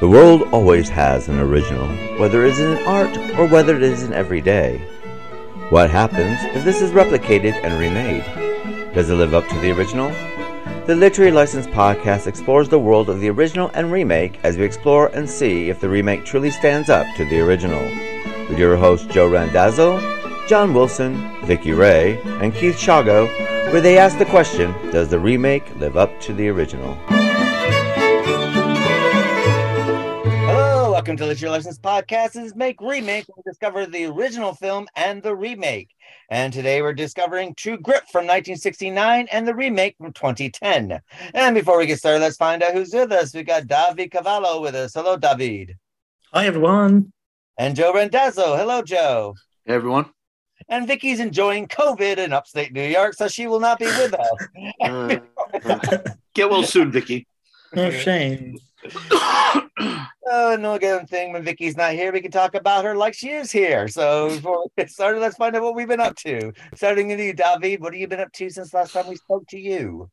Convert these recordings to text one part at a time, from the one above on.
The world always has an original, whether it is in art or whether it is in everyday. What happens if this is replicated and remade? Does it live up to the original? The Literary License podcast explores the world of the original and remake as we explore and see if the remake truly stands up to the original. With your hosts Joe Randazzo, John Wilson, Vicky Ray, and Keith Shago, where they ask the question Does the remake live up to the original? Welcome to the Literary License podcast. This is Make Remake. We discover the original film and the remake. And today we're discovering True Grit from 1969 and the remake from 2010. And before we get started, let's find out who's with us. We got David Cavallo with us. Hello, David. Hi, everyone. And Joe Randazzo. Hello, Joe. Hey, everyone. And Vicky's enjoying COVID in upstate New York, so she will not be with us. Uh, get well soon, Vicky. No shame. oh, no good thing when Vicky's not here. We can talk about her like she is here. So before we get started, let's find out what we've been up to. Starting with you, David. What have you been up to since last time we spoke to you?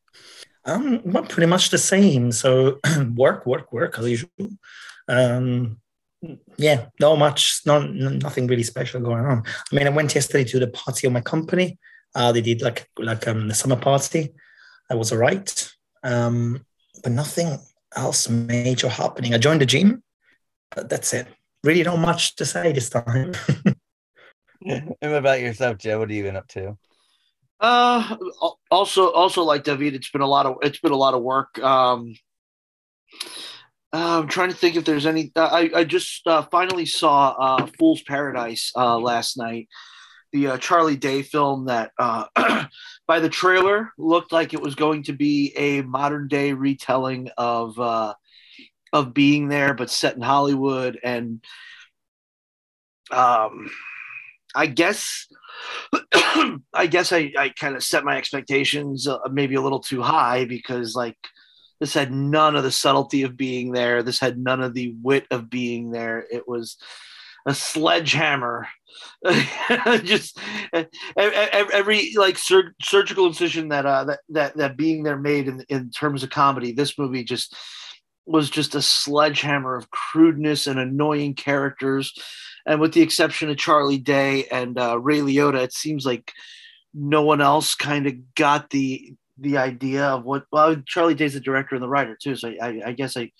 Um, well, pretty much the same. So work, work, work as usual. Um, yeah, not much, not nothing really special going on. I mean, I went yesterday to the party of my company. Uh, they did like like um the summer party. That was alright. Um, but nothing else major happening. I joined the gym. But that's it. Really not much to say this time. and what about yourself, Joe? What have you been up to? Uh, also, also like David, it's been a lot of it's been a lot of work. Um, uh, I'm trying to think if there's any. Uh, I I just uh, finally saw uh, Fool's Paradise uh, last night, the uh, Charlie Day film that, uh, by the trailer, looked like it was going to be a modern day retelling of uh, of being there, but set in Hollywood. And um, I guess, I guess I, I kind of set my expectations uh, maybe a little too high because like this had none of the subtlety of being there. This had none of the wit of being there. It was a sledgehammer. just every like sur- surgical incision that uh that that that being there made in in terms of comedy. This movie just was just a sledgehammer of crudeness and annoying characters. And with the exception of Charlie Day and uh, Ray Liotta, it seems like no one else kind of got the the idea of what well charlie day's the director and the writer too so I, I, guess i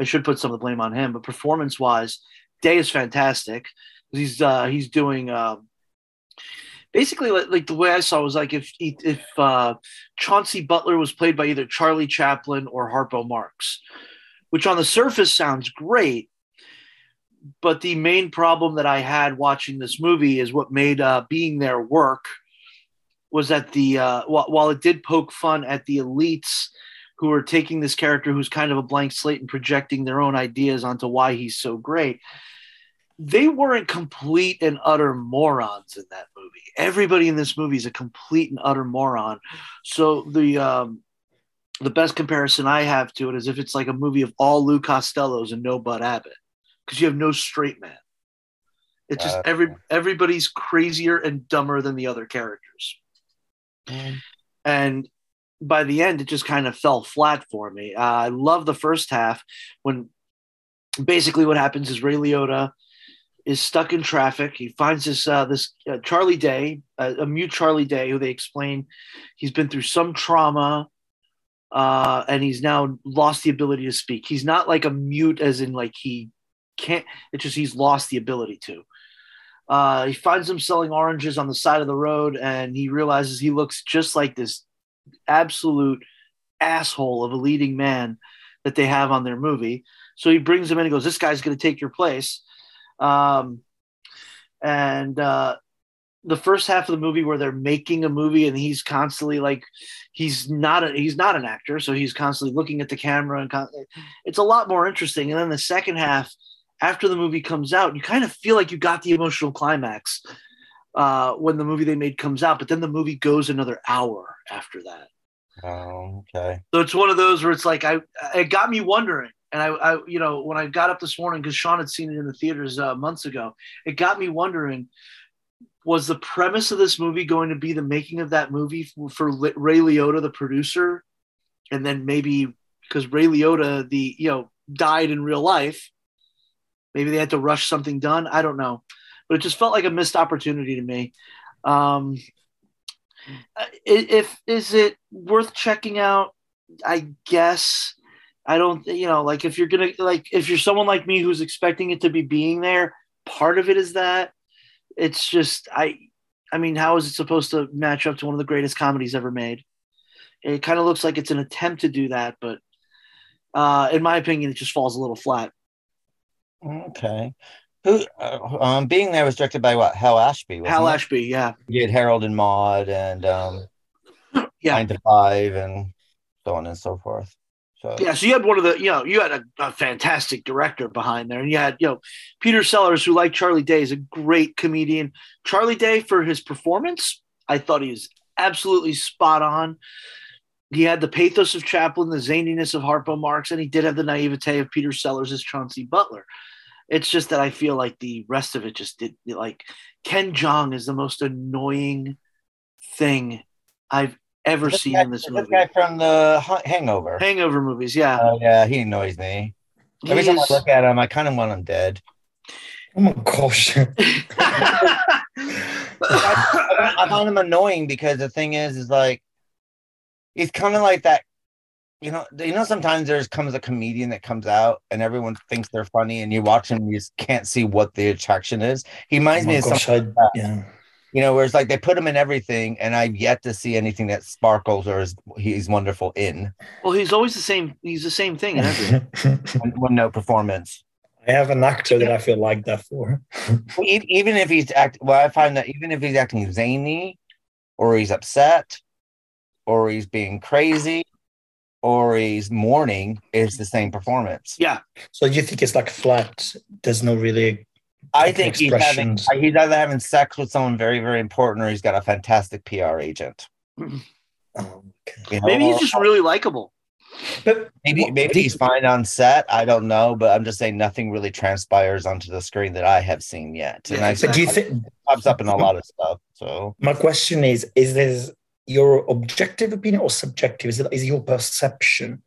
i should put some of the blame on him but performance wise day is fantastic he's uh he's doing uh, basically like, like, the way i saw was like if if uh chauncey butler was played by either charlie chaplin or harpo marx which on the surface sounds great but the main problem that i had watching this movie is what made uh being there work was that the uh, while, while it did poke fun at the elites who are taking this character who's kind of a blank slate and projecting their own ideas onto why he's so great they weren't complete and utter morons in that movie. Everybody in this movie is a complete and utter moron. So the um, the best comparison i have to it is if it's like a movie of all lou costellos and no bud abbott because you have no straight man. It's just every everybody's crazier and dumber than the other characters. And by the end, it just kind of fell flat for me. Uh, I love the first half when basically what happens is Ray Liotta is stuck in traffic. He finds this uh, this uh, Charlie Day, uh, a mute Charlie Day, who they explain he's been through some trauma, uh, and he's now lost the ability to speak. He's not like a mute, as in like he can't. It's just he's lost the ability to. Uh, he finds him selling oranges on the side of the road, and he realizes he looks just like this absolute asshole of a leading man that they have on their movie. So he brings him in and goes, "This guy's going to take your place." Um, and uh, the first half of the movie where they're making a movie and he's constantly like he's not a, he's not an actor so he's constantly looking at the camera and con- it's a lot more interesting and then the second half after the movie comes out, you kind of feel like you got the emotional climax uh, when the movie they made comes out, but then the movie goes another hour after that. Oh, okay. So it's one of those where it's like I it got me wondering, and I, I you know when I got up this morning because Sean had seen it in the theaters uh, months ago, it got me wondering. Was the premise of this movie going to be the making of that movie for, for Ray Liotta, the producer, and then maybe because Ray Liotta, the you know died in real life. Maybe they had to rush something done. I don't know, but it just felt like a missed opportunity to me. Um, if is it worth checking out? I guess I don't. You know, like if you're gonna like if you're someone like me who's expecting it to be being there, part of it is that it's just I. I mean, how is it supposed to match up to one of the greatest comedies ever made? It kind of looks like it's an attempt to do that, but uh, in my opinion, it just falls a little flat. Okay. Who uh, um being there was directed by what Hal Ashby. Hal it? Ashby, yeah, He had Harold and Maude and um Yeah. Nine to Five and so on and so forth. So yeah. So you had one of the, you know, you had a, a fantastic director behind there, and you had, you know, Peter Sellers, who like Charlie Day, is a great comedian. Charlie Day for his performance, I thought he was absolutely spot on. He had the pathos of Chaplin, the zaniness of Harpo Marx, and he did have the naivete of Peter Sellers as Chauncey Butler. It's just that I feel like the rest of it just did like Ken Jeong is the most annoying thing I've ever This seen guy- in this this movie. guy from the Hangover. Hangover movies, yeah. Oh yeah, he annoys me. Every He time I look at him, I kind of want him dead. Oh my gosh. I, I find him annoying because the thing is, is like he's kind of like that. You know, you know. Sometimes there's comes a comedian that comes out and everyone thinks they're funny, and you watch him, you just can't see what the attraction is. He Oh reminds me of some, gosh, I, yeah. You know, where it's like they put him in everything, and I've yet to see anything that sparkles or is he's wonderful in well, he's always the same. He's the same thing in everything. one, one note performance. I have an actor that I feel like that for. Even if he's act well i find that even if he's acting zany or he's upset or he's being crazy or he's mourning is the same performance Yeah, So you think it's like flat? There's no really. I think he's having uh, he's either having sex with someone very very important or he's got a fantastic pr agent Oh, okay. you know? maybe he's just really likable. But maybe maybe he's fine on set i don't know but i'm just saying nothing really transpires onto the screen that i have seen yet and Yeah, i but do you think? pops up in a lot of stuff so My question is: Is this your objective opinion or subjective? Is it is it your perception?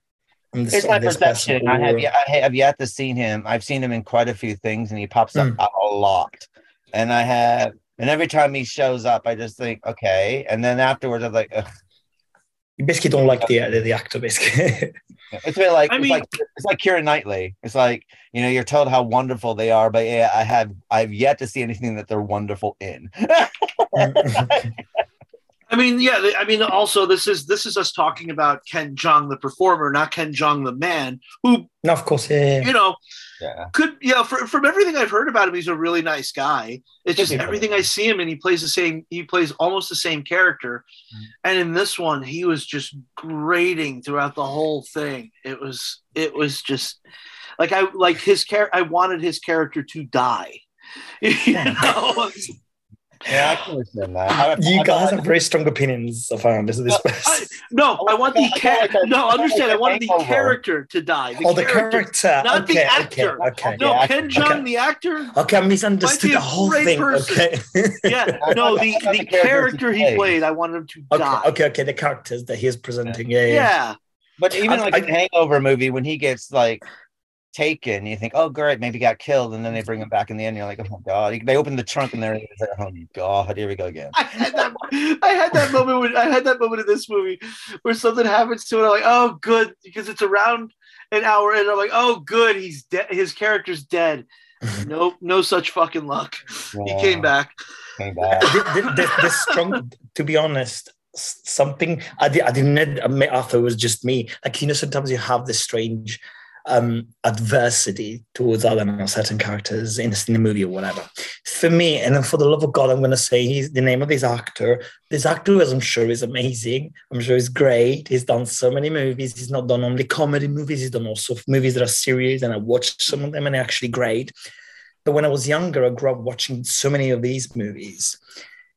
On this- It's my perception. I have yet, I have yet to seen him. I've seen him in quite a few things, and he pops up Mm. a, a lot. And I have, and every time he shows up, I just think, okay. And then afterwards, I'm like, Ugh. You basically don't like the the, the actor, basically. it's a bit like I it's mean- like it's like Keira Knightley. It's like you know, you're told how wonderful they are, but yeah, I have I've yet to see anything that they're wonderful in. I mean, yeah. I mean, also this is this is us talking about Ken Jeong the performer, not Ken Jeong the man, who no, of course, yeah. you know yeah, could yeah. For, from everything I've heard about him, he's a really nice guy. It's just everything I see him and he plays the same. He plays almost the same character, Mhm. and in this one, he was just grating throughout the whole thing. It was it was just like I like his character. I wanted his character to die. You know? Yeah, I can understand that. I- You I- guys I- have very strong opinions of um, this. this I- no, I want the I felt char- like no. Understand? I like wanted the character to die. oh, the character, not the actor. Okay, okay. No, Yeah, Ken Jeong, okay. the actor. Okay, I misunderstood the whole thing. person. Okay. Yeah, no, the the the character he he played. played, I wanted him to okay, die. okay, okay. The characters that he is presenting. Yeah, yeah. Yeah, But even I- like I- in Hangover movie, when he gets like taken, you think, oh great, maybe he got killed, and then they bring him mm-hmm. back in the end. You're like, oh my god. They open the trunk and there he is. Like, oh god, here we go again. I had that. I had that moment. When, I had that moment in this movie where something happens to it. I'm like, oh, good, because it's around an hour, and I'm like, oh, good, he's dead. His character's dead. nope, no such fucking luck. He came back. Came back. the, the, the, the to be honest, something I, did, I didn't admit I it was just me. Like, you know, sometimes you have this strange um, adversity towards, other certain characters in, the movie or whatever. For me, and then for the love of God, I'm going to say he's the name of this actor. This actor, as I'm sure, is amazing. I'm sure he's great. He's done so many movies. He's not done only comedy movies, he's done also movies that are serious, and I watched some of them and actually great. But when I was younger, I grew up watching so many of these movies,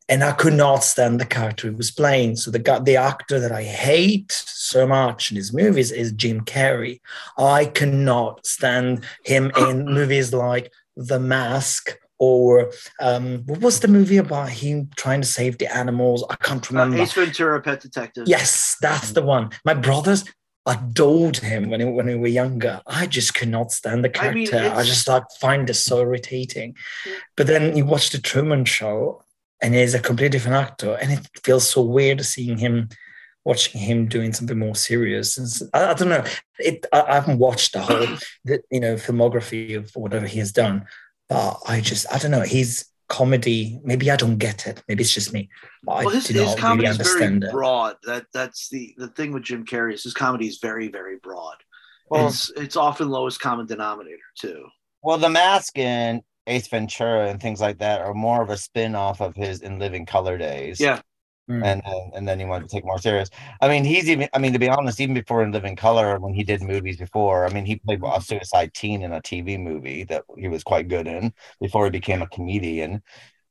and I could not stand the character he was playing. So the the actor that I hate so much in his movies is Jim Carrey. I cannot stand him in movies like The Mask or um, what was the movie about him trying to save the animals? I can't Uh, remember. Ace Ventura, Pet Detective. Yes, that's the one. My brothers, adored him when, when we were younger. I just could not stand the I mean, character. I, just like find it so irritating. But then you watch the Truman Show, and he's a completely different actor, and it feels so weird seeing him, watching him doing something more serious. It's- I, I don't know. It. I, I haven't watched the whole, the, you know, filmography of whatever he has done, but I just, I don't know. He's comedy. Maybe I don't get it. Maybe it's just me. But well, I his, do his not comedy really is very it. broad. That that's the the thing with Jim Carrey is his comedy is very very broad. Well, it's it's often lowest common denominator too. well, The Mask and Ace Ventura and things like that are more of a spin off of his In Living Color days. Yeah. Mm. and then and then he wanted to take more serious. I mean, he's even. I mean, to be honest, even before in Living Color, when he did movies before, I mean, he played a suicide teen in a TV movie that he was quite good in before he became a comedian.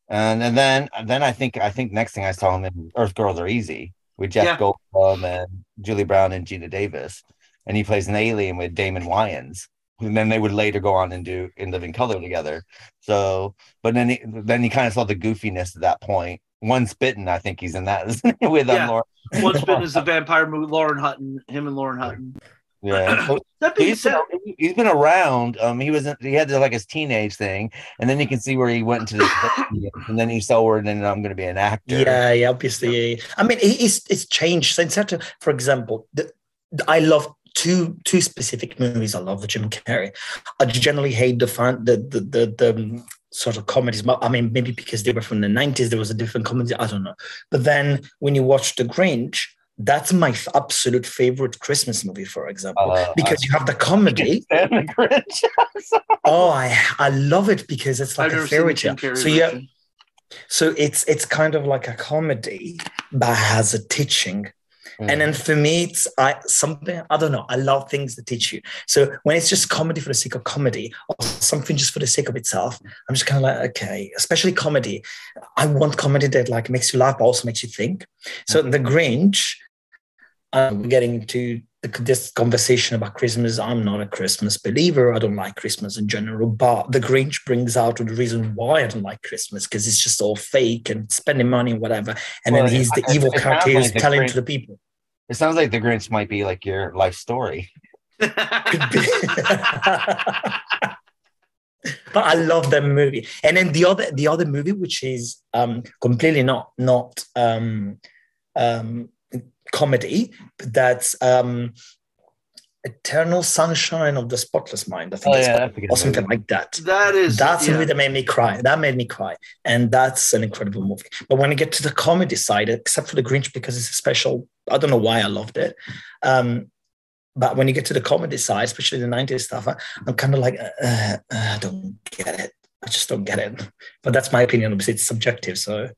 And and then then I think I think next thing I saw him in Earth Girls Are Easy with Jeff Yeah. Goldblum and Julie Brown and Geena Davis, and he plays an alien with Damon Wayans. And then they would later go on and do In Living Color together. So, but then he, then he kind of saw the goofiness at that point. Once Bitten, I think he's in that isn't he? with um, Yeah. Laura. Once been is the vampire movie. Lauren Hutton, him and Lauren Hutton. Yeah. So That being he's been, said, he's been around. Um, he was in, he had like his teenage thing, and then you can see where he went into the and then he saw where then I'm going to be an actor. Yeah, yeah, obviously. yeah. I mean, it- it's it's changed. So instead of, for example, the, the- I love two two specific movies. I love the Jim Carrey. I generally hate the fun the the the, the um, sort of comedies. But I mean, maybe because they were from the nineties, there was a different comedy. I don't know. But then when you watch The Grinch. That's my f- absolute favorite Christmas movie, for example, Uh, because you have the comedy. and the Grinch. Oh, I I love it because it's like I've a fairy tale. So yeah, so it's it's kind of like a comedy but has a teaching and then for me it's i something i don't know i love things that teach you so when it's just comedy for the sake of comedy or something just for the sake of itself i'm just kind of like okay especially comedy i want comedy that like makes you laugh but also makes you think so the grinch um, we're getting into the, this conversation about Christmas. I'm not a Christmas believer. I don't like Christmas in general, but the Grinch brings out the reason why I don't like Christmas because it's just all fake and spending money and whatever. And Well, then he's the it- evil character who's like telling Grinch- to the people. It sounds like the Grinch might be like your life story. Could be. but I love that movie. And then the other the other movie, which is um, completely not not um, um, comedy, but that's um, Eternal Sunshine of the Spotless Mind. I think Oh, it's yeah, that's or something movie. like that. that is That's a movie that made me cry. That made me cry. And that's an incredible movie. But when I get to the comedy side, except for the Grinch, because it's a special, I don't know why I loved it. Um, but when you get to the comedy side, especially the 90s stuff, I, I'm kind of like, uh, uh, I don't get it. I just don't get it. But that's my opinion. Obviously, it's subjective. So,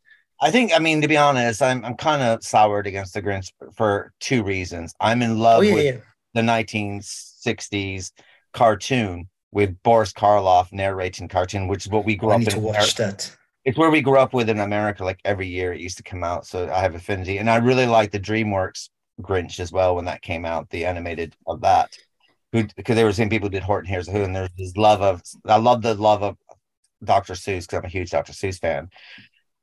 I think, I mean, to be honest, I'm I'm kind of soured against the Grinch for, two reasons. I'm in love oh, yeah, with yeah. the 1960s cartoon with Boris Karloff narrating cartoon, which is what we grew I up in. to watch that. It's where we grew up with in America. Like every year, it used to come out, so I have affinity, and I really like the DreamWorks Grinch as well when that came out, the animated of that. Who because they were saying people did Horton Hears Who, and there's this love of I love the love of Dr. Seuss because I'm a huge Dr. Seuss fan.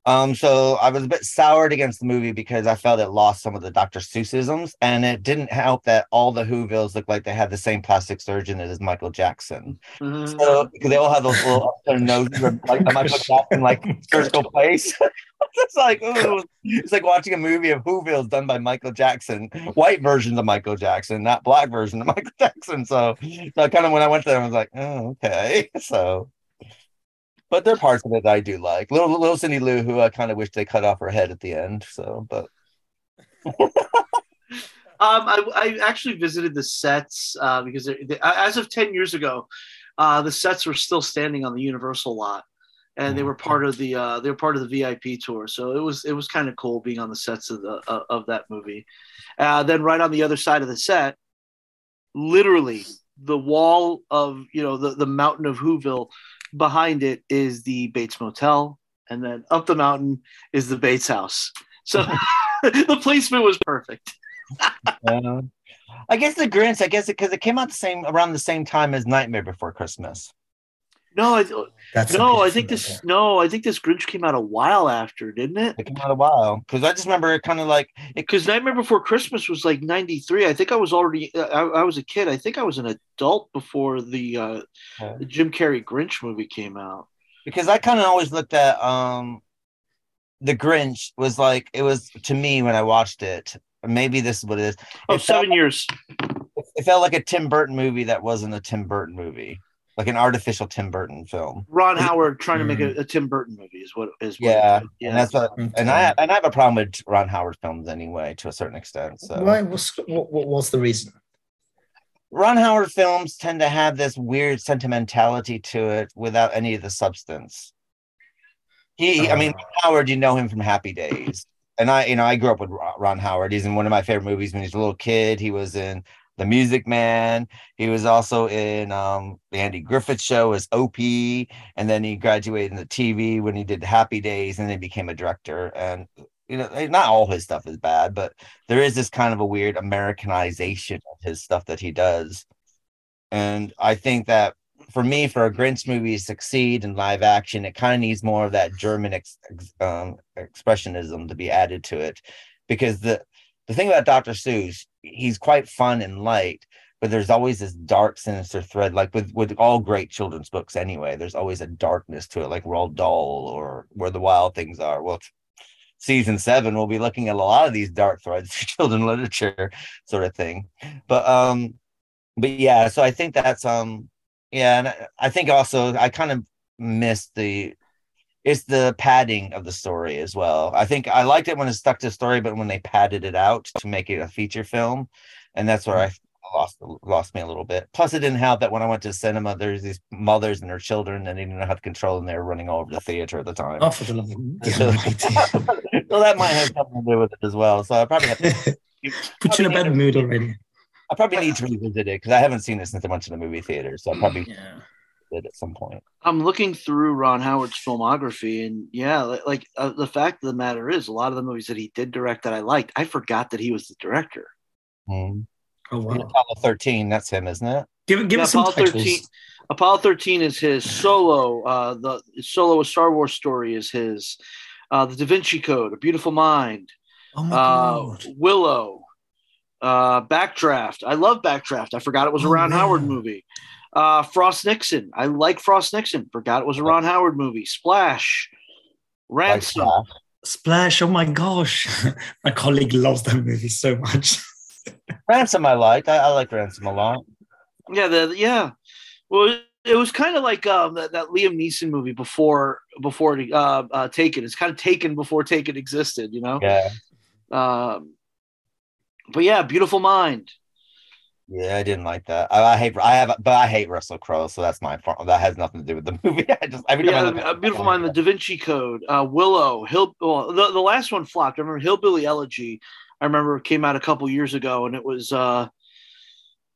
Um, so I was a bit soured against the movie because I felt it lost some of the Dr. Seussisms, and it didn't help that all the Whovilles looked like they had the same plastic surgeon as Michael Jackson. Mhm. So because they all have those little up their noses, like Michael Jackson, like surgical place. it's like ooh, it's like watching a movie of Whovilles done by Michael Jackson, white versions of Michael Jackson, not black version of Michael Jackson. So, so kind of when I went there, I was like, oh, okay. So, but there are parts of it that I do like. Little little Cindy Lou, who I kind of wish they cut off her head at the end. So, but Um, I, I actually visited the sets uh, because they, as of 10 years ago, uh, the sets were still standing on the Universal lot. And they were part of the uh, they were part of the VIP tour, so it was it was kind of cool being on the sets of the uh, of that movie. Uh, then right on the other side of the set, literally the wall of you know the the mountain of Whoville, behind it is the Bates Motel, and then up the mountain is the Bates House. So the placement was perfect. I guess the Grinch. I guess because it, came out the same around the same time as Nightmare Before Christmas. No, I, That's no, I think this. bad. No, I think this Grinch came out a while after, didn't it? It came out a while because I just remember it kind of like it. Because Nightmare Before Christmas was like '93. I think I was already. I, I was a kid. I think I was an adult before the, uh, the Jim Carrey Grinch movie came out. because I kind of always looked at um the Grinch was like it was to me when I watched it. Maybe this is what it is. Oh, It seven years. It felt like a Tim Burton movie that wasn't a Tim Burton movie, like an artificial Tim Burton film. Ron Howard trying to make Mm. a, a Tim Burton movie is what is. What Yeah, it did. and that's what. And I and I have a problem with Ron Howard films anyway, to a certain extent. So Why? What's, what, what was the reason? Ron Howard films tend to have this weird sentimentality to it without any of the substance. He, I mean, Uh. Ron Howard, you know him from Happy Days, and I, you know, I grew up with Ron Ron Howard. He's in one of my favorite movies when he was a little kid. He was in The Music Man. He was also in um, the Andy Griffith Show as Opie, and then he graduated in the TV when he did Happy Days, and then became a director. And you know, eh, not all his stuff is bad, but there is this kind of a weird Americanization of his stuff that he does. And I think that for me, for a Grinch movie to succeed in live action, it kind of needs more of that German ex, um, expressionism to be added to it. Because the the thing about Dr. Seuss, he's quite fun and light, but there's always this dark, sinister thread. Like with with all great children's books, anyway, there's always a darkness to it, like Roald Dahl or Where the Wild Things Are. Well, season seven, we'll be looking at a lot of these dark threads children literature, sort of thing. But um, but yeah, so I think that's um, yeah, and I think also I kind of missed the it's the padding of the story as well. I think I liked it when it stuck to the story, but when they padded it out to make it a feature film, and that's where I mm-hmm. lost lost me a little bit. Plus, it didn't help that when I went to cinema, there's these mothers and their children, and they didn't know how to control them. They were running all over the theater at the time. Oh, for the love of So, so that might have something to do with it as well. So I probably have to, Put you in a bad mood already. I probably need to revisit it because I haven't seen it since I went to the movie theater. So I mm, probably Yeah. Did at some point. I'm looking through Ron Howard's filmography, and yeah, like uh, the fact of the matter is, a lot of the movies that he did direct that I liked, I forgot that he was the director. Hmm. Oh wow. Apollo 13, that's him, isn't it? Give give Yeah, us some Apollo titles. 13 Apollo 13 is his solo. Uh, the solo a Star Wars story is his. Uh, the Da Vinci Code, A Beautiful Mind, Oh my uh, god. Willow, uh, Backdraft. I love Backdraft. I forgot it was a Oh, Ron Howard movie. Uh, Frost Nixon. I like Frost Nixon. Forgot it was a Ron Howard movie. Splash, Ransom. Like, Splash. Oh my gosh. my colleague loves that movie so much. Ransom, I like. I, I like Ransom a lot. Yeah, the yeah. Well, it, it was kind of like um that, that Liam Neeson movie before before it, uh, uh Taken. It's kind of Taken before Taken existed, you know. Yeah. Um, but yeah, Beautiful Mind. Yeah, I didn't like that. I, I hate. I have, but I hate Russell Crowe, so that's my fault. That has nothing to do with the movie. I just every time I Yeah, look at uh, Beautiful Mind, The Da Vinci Code, uh, Willow, Hill. Well, the the last one flopped. I remember Hillbilly Elegy. I remember it came out a couple years ago, and it was. uh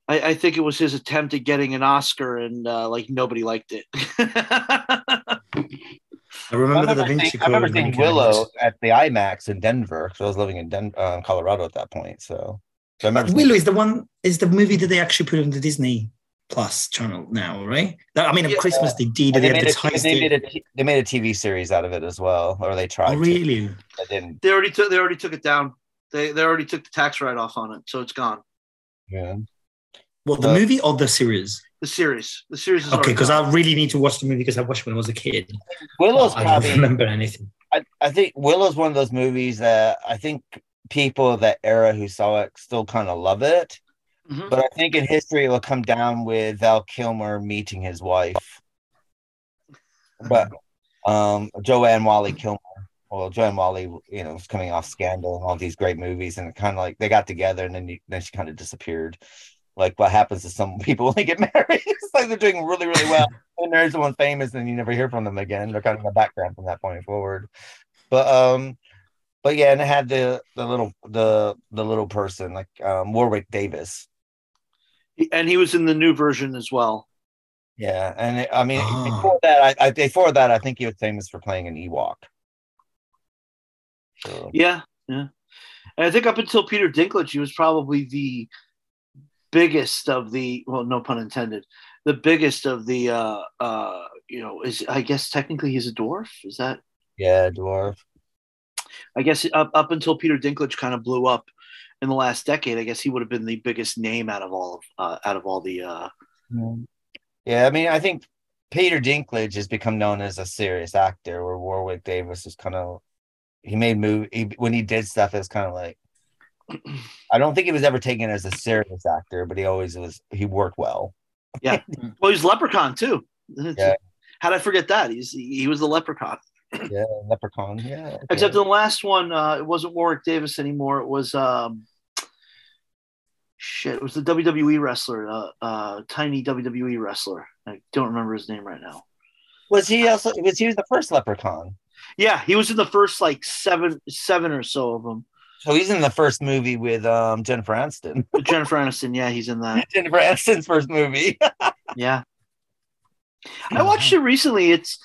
I, I think it was his attempt at getting an Oscar, and uh, like nobody liked it. I I remember, the remember, Da Vinci seeing, I remember Code when seeing it came out. Willow at the IMAX in Denver because I was living in Den- uh, Colorado at that point. So, so I remember. Willow is the one is the movie that they actually put on the Disney Plus channel now, right? I mean, at Yeah. Christmas they did. They they made, a, they, made it. they made a TV series out of it as well, or they tried. Oh, really? They didn't. they already took. They already took it down. They they already took the tax write off on it, so it's gone. Yeah. Well, the Uh, movie or the series? The series. The series is Okay, because. I really need to watch the movie because I watched when I was a kid. Willow's I don't probably. remember anything. I, I think Willow's one of those movies that I think people of that era who saw it still kind of love it. Mhm. But I think in history it will come down with Val Kilmer meeting his wife. But um Joanne Whalley Kilmer. Well, Joanne Wally, you know, was coming off Scandal and all these great movies, and kind of like they got together, and then you, then she kind of disappeared. Like what happens to some people when they get married? it's like they're doing really, really well, and there's someone famous, and you never hear from them again. They're kind of in the background from that point forward. But um, but yeah, and it had the the little the the little person like um Warwick Davis. and he was in the new version as well. Yeah, and it, I mean Ah. before that, I, I before that, I think he was famous for playing an Ewok. So, Yeah, yeah. And I think up until Peter Dinklage, he was probably the biggest of the well, no pun intended, the biggest of the uh, uh, you know, is I guess technically he's a dwarf. Is that? Yeah, dwarf. I guess up up until Peter Dinklage kind of blew up in the last decade. I guess he would have been the biggest name out of all of uh, out of all the. Uh, Yeah, I mean, I think Peter Dinklage has become known as a serious actor, where Warwick Davis is kind of he made move he, when he did stuff. It's kind of like I don't think he was ever taken as a serious actor, but he always was. He worked well. Yeah, well, he's Leprechaun too. Yeah. How'd I forget that? He's he was the Leprechaun. Yeah, Leprechaun. Yeah, okay. Except in the last one, uh, it wasn't Warwick Davis anymore. It was um, shit. It was the WWE wrestler, uh, uh, tiny WWE wrestler. I don't remember his name right now. was he also was he was the first Leprechaun? Yeah, he was in the first like seven, seven or so of them. So he's in the first movie with um Jennifer Aniston. Jennifer Aniston, yeah, he's in that. Jennifer Aniston's first movie. Yeah, I watched it recently. It's,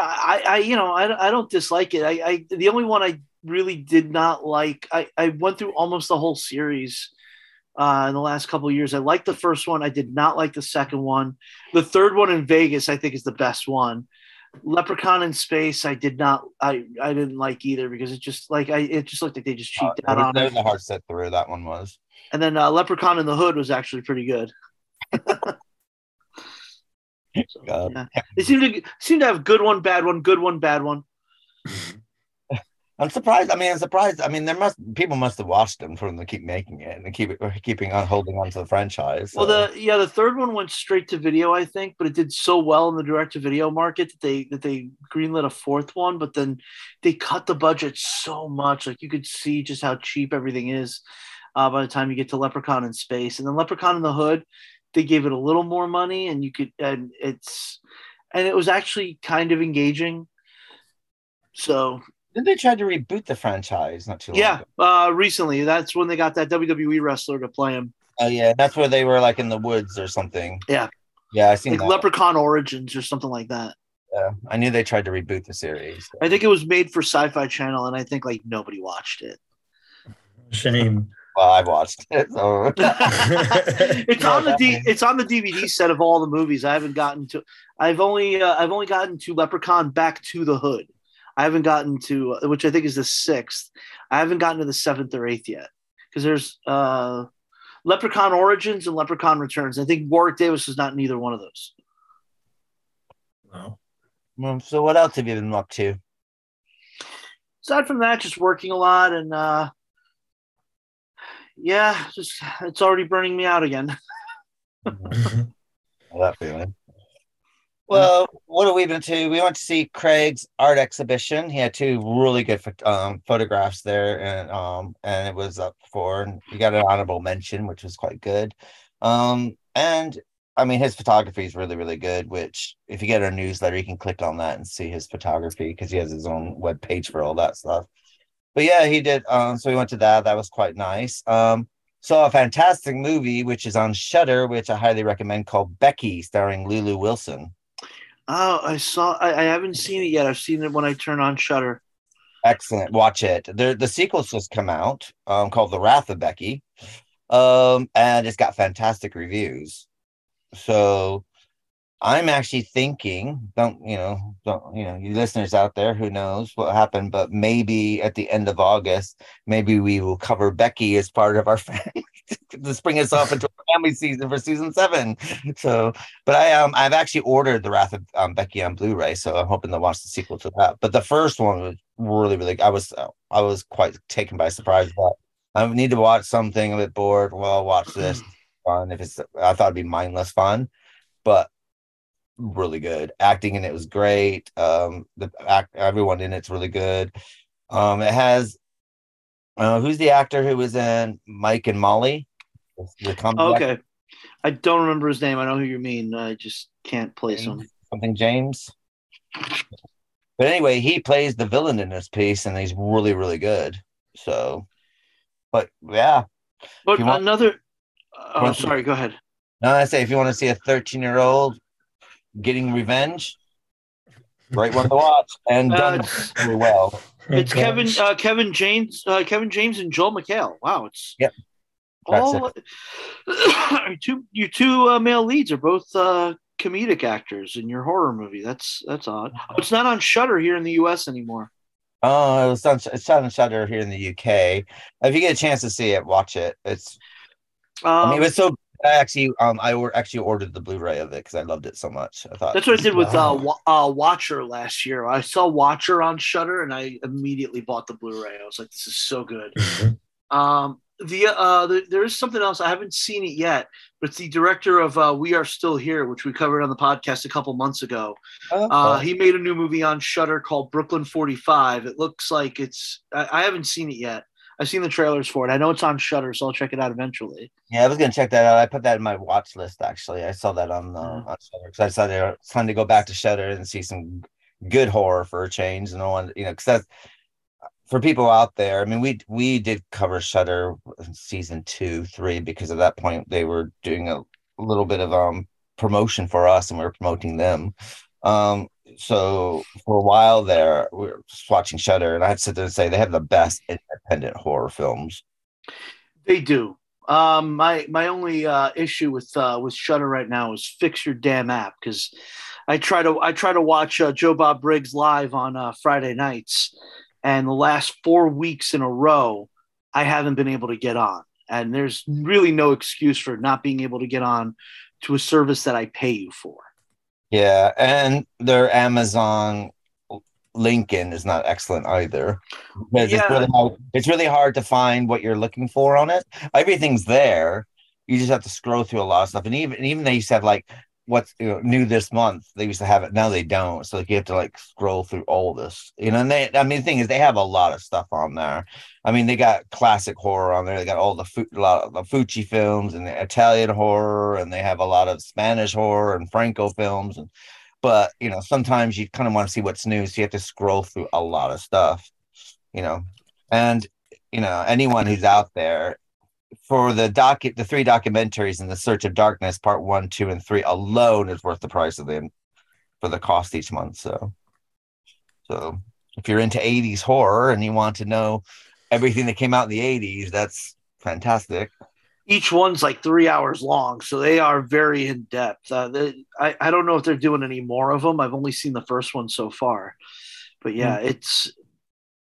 I, I, you know, I, I don't dislike it. I, I, the only one I really did not like. I, I went through almost the whole series. Uh, in the last couple of years, I liked the first one. I did not like the second one. The third one in Vegas, I think, is the best one. Leprechaun in Space, I did not. I I didn't like either because it just like I it just looked like they just Uh, cheaped out on it. a hard set through. That one was. And then uh, Leprechaun in the Hood was actually pretty good. So, God. yeah. They seem to seem to have good one, bad one, good one, bad one. I'm surprised. I mean, I'm surprised. I mean, there must people must have watched them for them to keep making it and keep it keeping on holding on to the franchise. Well, the yeah, the third one went straight to video, I think, but it did so well in the direct to video market that they that they greenlit a fourth one, but then they cut the budget so much, like you could see just how cheap everything is uh, by the time you get to Leprechaun in Space, and then Leprechaun in the Hood, they gave it a little more money, and you could and it's and it was actually kind of engaging. So Didn't they try to reboot the franchise not too long yeah, ago? uh, recently that's when they got that WWE wrestler to play him, Oh yeah, that's where they were like in the woods or something. Yeah. Yeah, I seen like that. Leprechaun Origins or something like that. yeah. I knew they tried to reboot the series. I think it was made for Sci-Fi Channel, and I think like nobody watched it. Shame. Well, I watched it. So. it's No, on the D, it's on the DVD set of all the movies. I haven't gotten to. I've only uh, I've only gotten to Leprechaun Back to the Hood. I haven't gotten to uh, which I think is the sixth. I haven't gotten to the seventh or eighth yet because there's uh, Leprechaun Origins and Leprechaun Returns. I think Warwick Davis is not in either one of those. No. Well, so what else have you been up to? Aside from that, just working a lot and uh, yeah, just it's already burning me out again. Well, that feeling. Well, what have we been to? We went to see Craig's art exhibition. He had two really good um, photographs there, and um, and it was up for. And we got an honorable mention, which was quite good. Um, and I mean, his photography is really, really good. Which, if you get our newsletter, you can click on that and see his photography because he has his own web page for all that stuff. But yeah, he did. Um, so we went to that. That was quite nice. Um, saw a fantastic movie which is on Shudder, which I highly recommend, called Becky, starring Lulu Wilson. Oh, I saw. I, I haven't seen it yet. I've seen it when I turn on Shudder. Excellent. Watch it. The the sequel's just come out, um, called The Wrath of Becky. Um, and it's got fantastic reviews. So I'm actually thinking, don't you know, don't you know, you listeners out there, who knows what happened, but maybe at the end of August, maybe we will cover Becky as part of our family to spring us off into a family season for season seven. So, but I um I've actually ordered the Wrath of um, Becky on Blu-ray, so I'm hoping to watch the sequel to that. But the first one was really, really. I was uh, I was quite taken by surprise. But I need to watch something a bit bored. Well, I'll watch this. Fun if it's. I thought it'd be mindless fun, but really good. Acting in it was great. Um, the act, everyone in it's really good. Um, it has. Uh, who's the actor who was in Mike and Molly? The comedy actor? Okay, I don't remember his name. I know who you mean. I just can't place him. something James. But anyway, he plays the villain in this piece, and he's really, really good. So, but yeah, But want- another. Oh, want to- sorry. Go ahead. no, I say if you want to see a 13 year old getting revenge, great one to watch and Uh, done it's- really well. It's Okay. Kevin. Uh, Kevin James. Uh, Kevin James and Joel McHale. Wow. It's Yep. That's all. your two your two uh, male leads are both uh, comedic actors in your horror movie. That's that's odd. Oh, it's not on Shudder here in the U.S. anymore. Oh, it was on, it's on Shudder here in the UK. If you get a chance to see it, watch it. It's Um, I mean, it was so. I actually, um, I or, actually ordered the Blu-ray of it because I loved it so much. I thought that's what I did with Wow. uh, Wa- uh, Watcher last year. I saw Watcher on Shudder, and I immediately bought the Blu-ray. I was like, "This is so good." Um, the uh, the, there is something else I haven't seen it yet, but it's the director of uh, We Are Still Here, which we covered on the podcast a couple months ago. Uh, he made a new movie on Shudder called Brooklyn 45. It looks like it's. I, I haven't seen it yet. I've seen the trailers for it. I know it's on Shudder, so I'll check it out eventually. yeah, I was gonna check that out. I put that in my watch list. Actually, I saw that on uh, Mhm. on Shudder because I decided it's time to go back to Shudder and see some good horror for a change. And I want you know because that's for people out there. I mean, we we did cover Shudder season two, three because at that point they were doing a little bit of um promotion for us and we were promoting them. Um, so for a while there, we were just watching Shudder, and I had to sit there and say they have the best independent horror films. They do. Um, my my only uh, issue with uh, with Shudder right now is fix your damn app because I try to I try to watch uh, Joe Bob Briggs live on uh, Friday nights, and the last four weeks in a row, I haven't been able to get on, and there's really no excuse for not being able to get on to a service that I pay you for. Yeah, and their Amazon Lincoln is not excellent either. Because Yeah. it's really hard, it's really hard to find what you're looking for on it. Everything's there. You just have to scroll through a lot of stuff. And even even they used to have like what's you know, new this month. They used to have it. Now they don't. So like, you have to like scroll through all this. You know, and they I mean the thing is they have a lot of stuff on there. I mean, they got classic horror on there. They got all the fu- a lot of the Fulci films and the Italian horror, and they have a lot of Spanish horror and Franco films. And but you know, sometimes you kind of want to see what's new, so you have to scroll through a lot of stuff. You know, and you know anyone who's out there for the doc, the three documentaries in the Search of Darkness, part one, two, and three alone is worth the price of them for the cost each month. So, so if you're into '80s horror and you want to know everything that came out in the 80s that's fantastic each one's like three hours long, so they are very in depth. Uh, they, I I don't know if they're doing any more of them. I've only seen the first one so far, but yeah, it's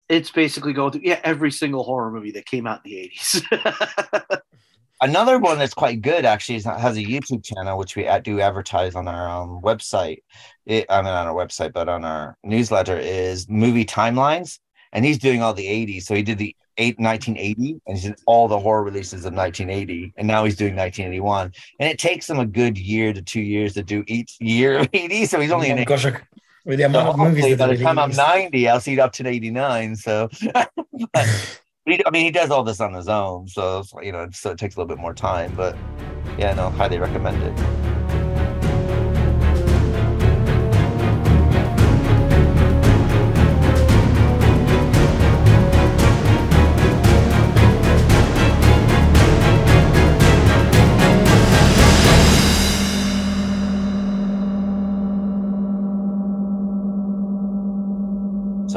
it's basically going through yeah every single horror movie that came out in the eighties. another one that's quite good actually is, has a youtube channel which we do advertise on our um, website. It, i mean on our website but on our newsletter is movie timelines and he's doing all the 80s so he did the eight, 1980 and he did all the horror releases of 1980 and now he's doing 1981 and it takes him a good year to two years to do each year of 80 so he's only in Oh, gosh, I- with the So of movies that by the time I'm 90, I'll see it up to 89. So, but he, I mean, he does all this on his own. So, you know, so it takes a little bit more time. But yeah, no, highly recommend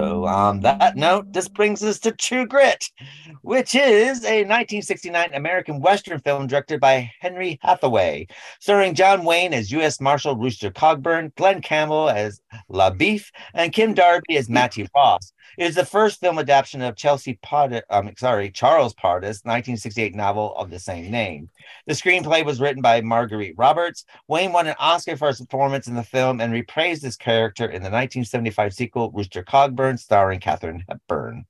So, on that note, this brings us to True Grit, which is a 1969 American Western film directed by Henry Hathaway, starring John Wayne as U.S. Marshal Rooster Cogburn, Glen Campbell as La Boeuf, and Kim Darby as Mattie Ross. It is the first film adaptation of Chelsea Portis, um, sorry, Charles Portis' 1968 novel of the same name. The screenplay was written by Marguerite Roberts. Wayne won an Oscar for his performance in the film and reprised his character in the 1975 sequel, Rooster Cogburn, starring Katharine Hepburn.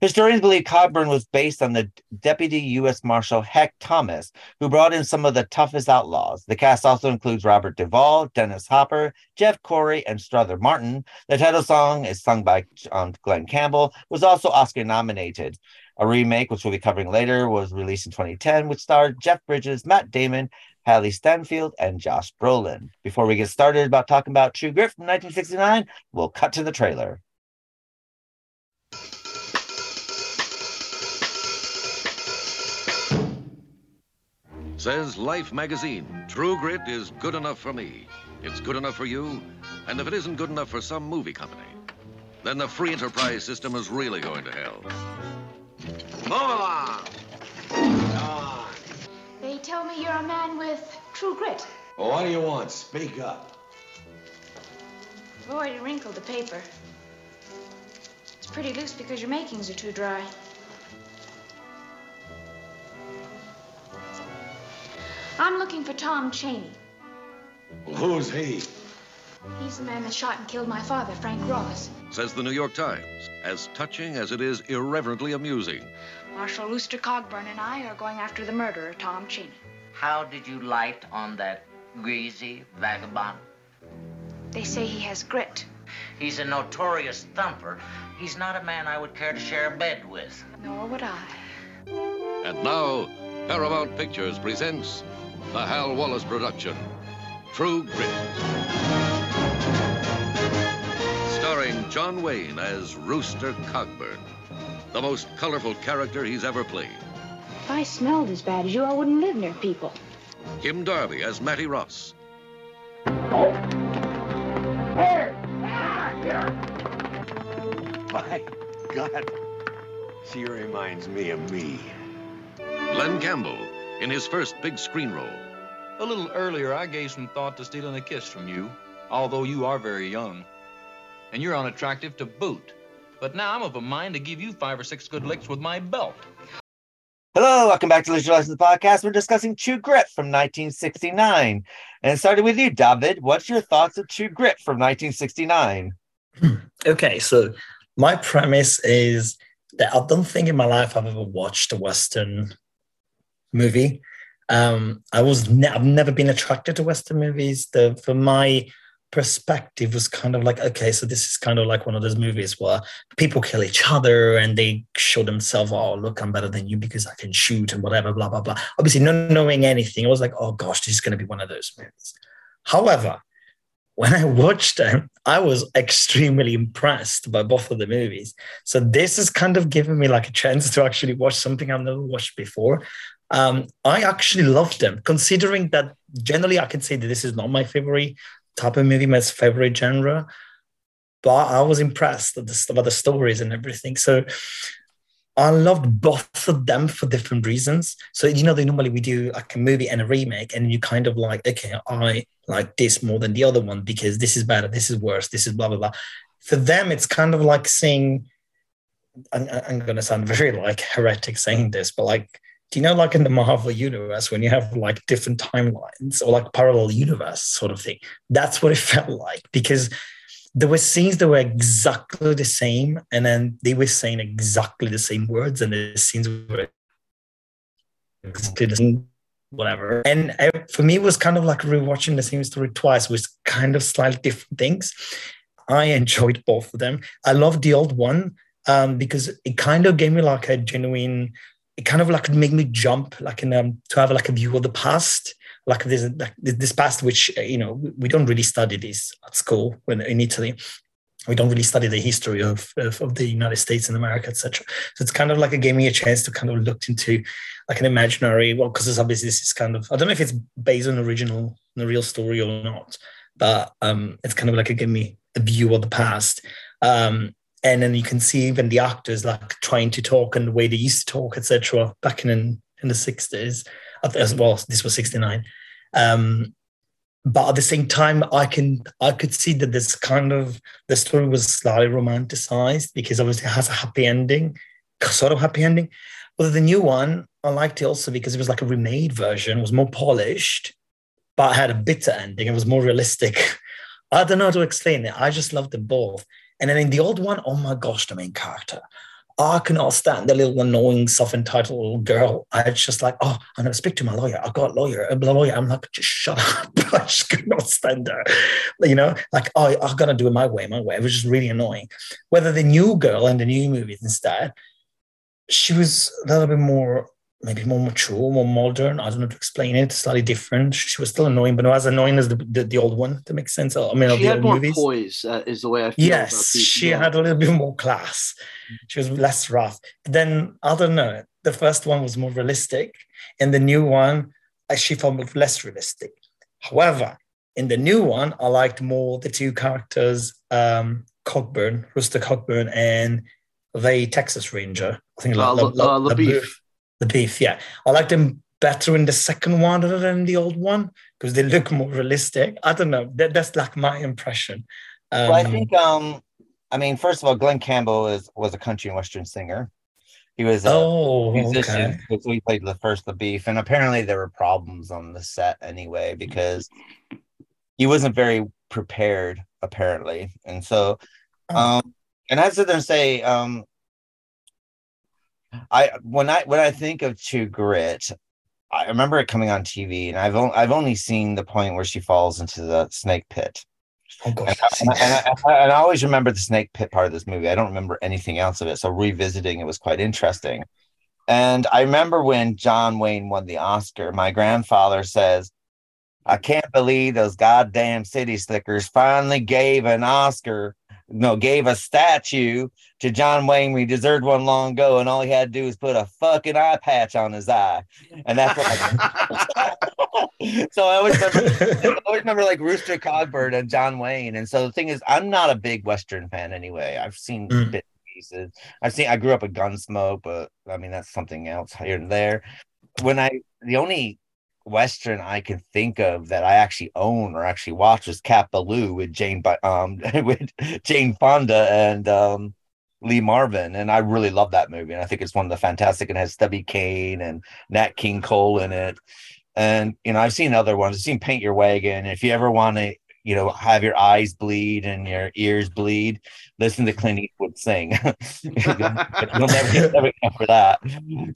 Historians believe Cogburn was based on the Deputy U.S. Marshal Heck Thomas, who brought in some of the toughest outlaws. The cast also includes Robert Duvall, Dennis Hopper, Jeff Corey, and Strother Martin. The title song is sung by um, Glen Campbell, was also Oscar nominated. A remake, which we'll be covering later, was released in 2010, which starred Jeff Bridges, Matt Damon, Hailee Steinfeld, and Josh Brolin. Before we get started about talking about True Grit from 1969, we'll cut to the trailer. Says Life magazine, True Grit is good enough for me. It's good enough for you, and if it isn't good enough for some movie company, then the free enterprise system is really going to hell. Move along. They tell me you're a man with true grit. Well, what do you want? Speak up. I've already wrinkled the paper. It's pretty loose because your makings are too dry. I'm looking for Tom Chaney. Well, who's he? He's the man that shot and killed my father, Frank Ross. Says the New York Times, as touching as it is irreverently amusing. Marshal Rooster Cogburn and I are going after the murderer, Tom Chaney. How did you light on that greasy vagabond? They say he has grit. He's a notorious thumper. He's not a man I would care to share a bed with. Nor would I. And now, Paramount Pictures presents the Hal Wallis production, True Grit. Starring John Wayne as Rooster Cogburn, the most colorful character he's ever played. If I smelled as bad as you, I wouldn't live near people. Kim Darby as Mattie Ross. Oh. Hey! Ah, here! My God. She reminds me of me. Glen Campbell in his first big screen role. A little earlier, I gave some thought to stealing a kiss from you, although you are very young. And you're unattractive to boot. But now I'm of a mind to give you five or six good licks with my belt. Hello, welcome back to Literary License Podcast. We're discussing True Grit from 1969. And starting with you, David, what's your thoughts of True Grit from 1969? Okay, so my premise is that I don't think in my life I've ever watched a Western movie. Um, I was ne- I've never been attracted to Western movies. The for my perspective was kind of like okay, so this is kind of like one of those movies where people kill each other and they show themselves, oh look, I'm better than you because I can shoot and whatever, blah blah blah. Obviously, not knowing anything, I was like, oh gosh, this is going to be one of those movies. However, when I watched them, I was extremely impressed by both of the movies. So this has kind of given me like a chance to actually watch something I've never watched before. Um, I actually loved them, considering that generally I can say that this is not my favorite type of movie, my favorite genre. But I was impressed about the stories and everything. So I loved both of them for different reasons. So you know, they normally we do like a movie and a remake, and you kind of like, okay, I like this more than the other one because this is better, this is worse, this is blah blah blah. For them, it's kind of like saying, I'm, I'm going to sound very like heretic saying this, but like, do you know, like in the Marvel universe, when you have like different timelines or like parallel universe sort of thing? That's what it felt like because there were scenes that were exactly the same, and then they were saying exactly the same words, and the scenes were exactly the same, whatever. And for me, it was kind of like rewatching the same story twice with kind of slightly different things. I enjoyed both of them. I loved the old one um, because it kind of gave me like a genuine. It kind of like made me jump, like in um, to have like a view of the past. Like this like this past which you know we don't really study this at school when in italy. We don't really study the history of, of, of the united states and america etc so it's kind of like it gave me a chance to kind of look into like an imaginary well because obviously this is kind of i don't know if it's based on original the real story or not but um it's kind of like it gave me a view of the past. Um and then you can see even the actors like trying to talk and the way they used to talk etc back in in the 60s as well this was 69 um but at the same time i can i could see that this kind of the story was slightly romanticized because obviously it has a happy ending sort of happy ending. But the new one i liked it also because it was like a remade version it was more polished but had a bitter ending. It was more realistic. I don't know how to explain it. I just loved them both and then in the old one oh my gosh the main character oh, I cannot stand the little annoying self-entitled girl. I just like, oh, I'm gonna speak to my lawyer. I got a lawyer, a lawyer. I'm like, just shut up. I just could not stand her. You know, like, oh, I'm gonna do it my way, my way. It was just really annoying. Whether the new girl in the new movies instead, she was a little bit more, maybe more mature, more modern. I don't know to explain it. Slightly different. She was still annoying, but not as annoying as the, the, the old one. That makes sense. I mean, she the had old more movies. poise, uh, is the way I feel. Yes, she had a little bit more class. She was less rough. But then I don't know. The first one was more realistic, and the new one, I she felt less realistic. However, in the new one, I liked more the two characters, um, Cogburn, Rooster Cogburn, and the Texas Ranger. I think Uh, La- Le- uh, La- LaBeef. La Boeuf. The beef, yeah. I liked them better in the second one rather than the old one because they look more realistic. I don't know. That, that's like my impression. Um, well, I think um I mean, first of all, Glen Campbell is was a country and western singer. He was a Oh, musician, okay. so he played the first the beef, and apparently there were problems on the set anyway because he wasn't very prepared, apparently, and so Oh. um and I sit there and say um I when I when I think of True Grit, I remember it coming on TV, and I've only I've only seen the point where she falls into the snake pit. Oh. And I, and, I, and, I, and I always remember the snake pit part of this movie. I don't remember anything else of it. So revisiting it was quite interesting. And I remember when John Wayne won the Oscar, my grandfather says, I can't believe those goddamn city slickers finally gave an Oscar, no, gave a statue to John Wayne. We deserved one long ago, and all he had to do was put a fucking eye patch on his eye. And that's what so I always remember I always remember like Rooster Cogburn and John Wayne. And so the thing is, I'm not a big Western fan anyway. I've seen Mm. bits and pieces. I've seen I grew up with Gunsmoke, but I mean that's something else here and there. When I the only Western I can think of that I actually own or actually watched was Cat Ballou with Jane um with Jane Fonda and um Lee Marvin, and I really love that movie, and I think it's one of the fantastic. And has Stubby Kaye and Nat King Cole in it, and you know I've seen other ones. I've seen Paint Your Wagon. If you ever want to, you know, have your eyes bleed and your ears bleed, listen to Clint Eastwood sing. You'll never never get for that.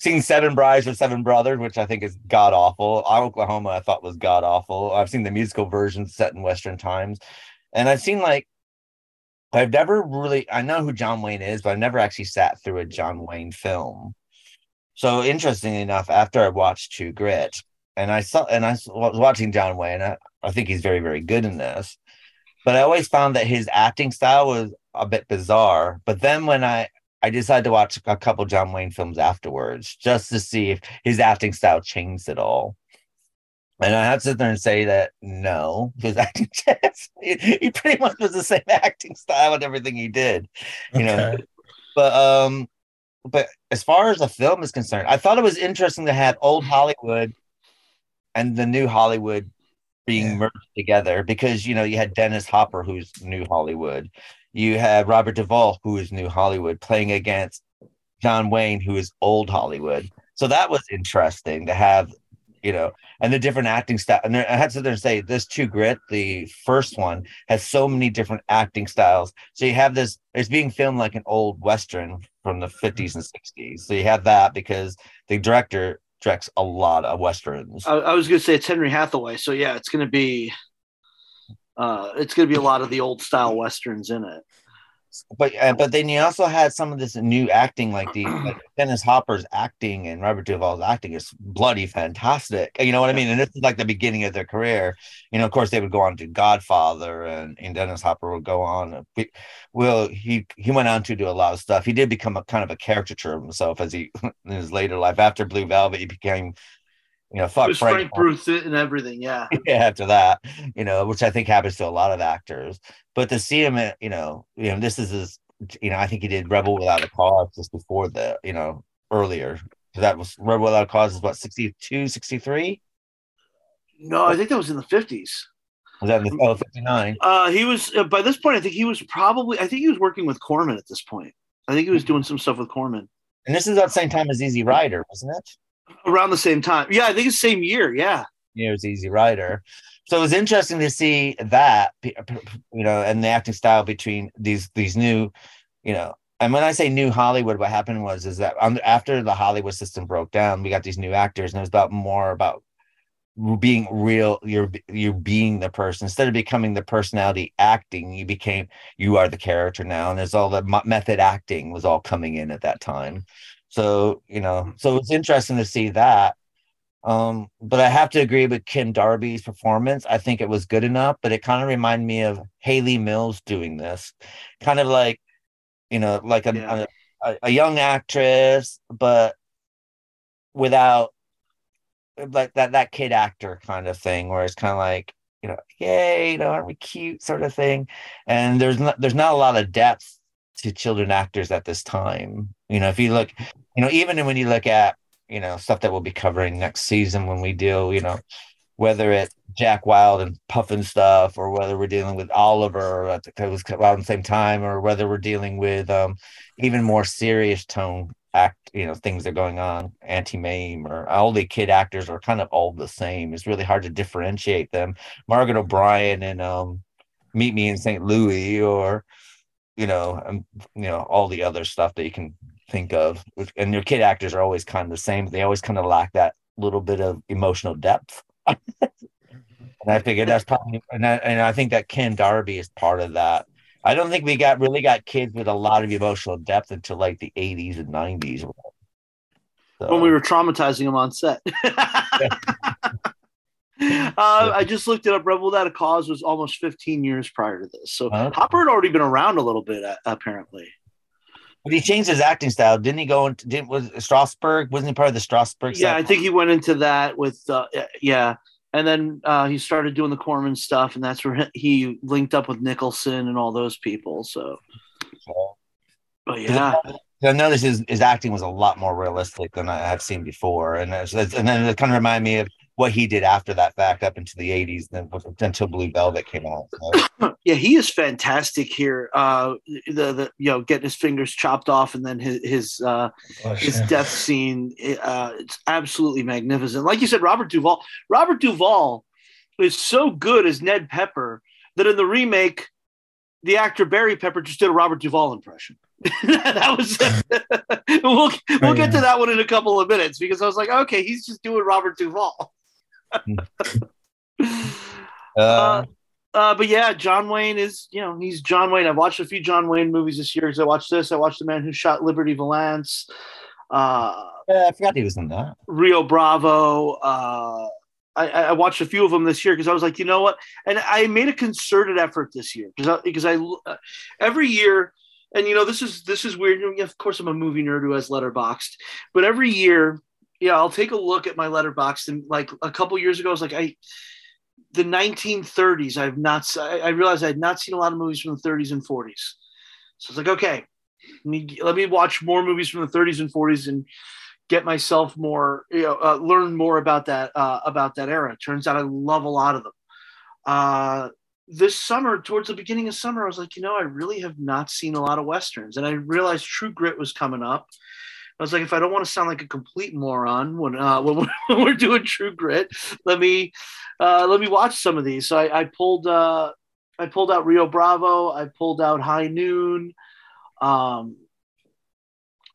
Seen Seven Brides or Seven Brothers, which I think is god awful. Oklahoma, I thought was god awful. I've seen the musical version set in Western times, and I've seen like I've never really I know who John Wayne is, but I've never actually sat through a John Wayne film. So interestingly enough, after I watched True Grit, and I saw and I was watching John Wayne, I, I think he's very very good in this. But I always found that his acting style was a bit bizarre. But then when I I decided to watch a couple John Wayne films afterwards just to see if his acting style changed at all. And I have to sit there and say that no, his acting he, pretty much was the same acting style and everything he did, you know. But um, but as far as the film is concerned, I thought it was interesting to have old Hollywood and the new Hollywood being Yeah. merged together because you know you had Dennis Hopper, who's new Hollywood, you had Robert Duvall, who is new Hollywood, playing against John Wayne, who is old Hollywood. So that was interesting to have, you know, and the different acting style. And there, I had to sit there and say, this True Grit, the first one, has so many different acting styles. So you have this, it's being filmed like an old Western from the 50s and 60s. So you have that because the director directs a lot of Westerns. I, I was going to say it's Henry Hathaway, so yeah, it's going to be uh, it's going to be a lot of the old style westerns in it. But uh, but then you also had some of this new acting, like the like Dennis Hopper's acting and Robert Duvall's acting is bloody fantastic. You know what I mean? And this is like the beginning of their career. You know, of course, they would go on to Godfather, and, and Dennis Hopper would go on. Well, he he went on to do a lot of stuff. He did become a kind of a caricature of himself as he in his later life. After Blue Velvet, he became, you know, fuck Frank. Frank Bruce and everything. Yeah, yeah, after that, you know, which I think happens to a lot of actors. But to see him, uh, you know, you know, this is his, you know, I think he did Rebel Without a Cause just before the, you know, earlier. That was Rebel Without a Cause is what 62, 63? no, I think that was in the fifties. Was that in the oh, 59? Uh, he was uh, by this point. I think he was probably. I think he was working with Corman at this point. I think he was doing some stuff with Corman And this is at the same time as Easy Rider, wasn't it? Around the same time. Yeah, I think it's the same year. Yeah, Yeah, it was Easy Rider. So it was interesting to see that, you know, and the acting style between these these new, you know, and when I say new Hollywood, what happened was is that after the Hollywood system broke down, we got these new actors, and it was about more about being real. You're you're being the person instead of becoming the personality acting. You became you are the character now, and there's all the method acting was all coming in at that time. So you know, so it's interesting to see that. Um, but I have to agree with Kim Darby's performance. I think it was good enough, but it kind of reminded me of Hayley Mills doing this, kind of like, you know, like a, Yeah. a, a young actress, but without like that that kid actor kind of thing, where it's kind of like, you know, yay, you know, aren't we cute, sort of thing. And there's not there's not a lot of depth to children actors at this time. You know, if you look, you know, even when you look at you know, stuff that we'll be covering next season when we deal, you know, whether it's Jack Wild and Pufnstuf, or whether we're dealing with Oliver at the, that was out at the same time, or whether we're dealing with um, even more serious tone act, you know, things that are going on, Auntie Mame or all the kid actors are kind of all the same. It's really hard to differentiate them. Margaret O'Brien and um, Meet Me in St. Louis, or you know, um, you know, all the other stuff that you can think of. And your kid actors are always kind of the same. They always kind of lack that little bit of emotional depth. and I figured that's probably, and I, and I think that Ken Darby is part of that. I don't think we got really got kids with a lot of emotional depth until like the 80s and 90s. So. When we were traumatizing them on set. Uh, I just looked it up. Rebel Without a Cause was almost 15 years prior to this. So okay. Hopper had already been around a little bit, apparently. But he changed his acting style, didn't he? Go into didn't was Strasberg? Wasn't he part of the Strasberg? Yeah, I think he went into that with uh, yeah, and then uh, he started doing the Corman stuff, and that's where he linked up with Nicholson and all those people. So, but yeah. I noticed his, his acting was a lot more realistic than I have seen before, and and then it kind of reminded me of what he did after that back up into the 80s then until blue velvet came out so. yeah he is fantastic here uh the the you know getting his fingers chopped off and then his his uh Gosh, his yeah. death scene uh it's absolutely magnificent like you said robert duvall robert duvall is so good as ned pepper that in the remake the actor barry pepper just did a robert duvall impression that was we'll we'll get to that one in a couple of minutes because I was like, okay, he's just doing Robert Duvall. uh, uh, uh, but yeah, John Wayne is, you know, he's John Wayne. I've watched a few John Wayne movies this year because I watched this. I watched The Man Who Shot Liberty Valance. Uh, yeah, I forgot he was in that. Rio Bravo. Uh, I, I, watched a few of them this year because I was like, you know what? And I made a concerted effort this year because I, because I uh, every year, and you know, this is this is weird. You know, Of course, I'm a movie nerd who has Letterboxd, but every year yeah, I'll take a look at my letterbox. And like a couple years ago, I was like, I the 1930s. I've not. I realized I had not seen a lot of movies from the 30s and 40s. So it's like, okay, let me, let me watch more movies from the 30s and 40s and get myself more, you know, uh, learn more about that uh, about that era. Turns out I love a lot of them. Uh, this summer, towards the beginning of summer, I was like, you know, I really have not seen a lot of westerns, and I realized True Grit was coming up. I was like, if I don't want to sound like a complete moron when uh, when, we're, when we're doing True Grit, let me uh, let me watch some of these. So I, I pulled uh, I pulled out Rio Bravo. I pulled out High Noon. Um,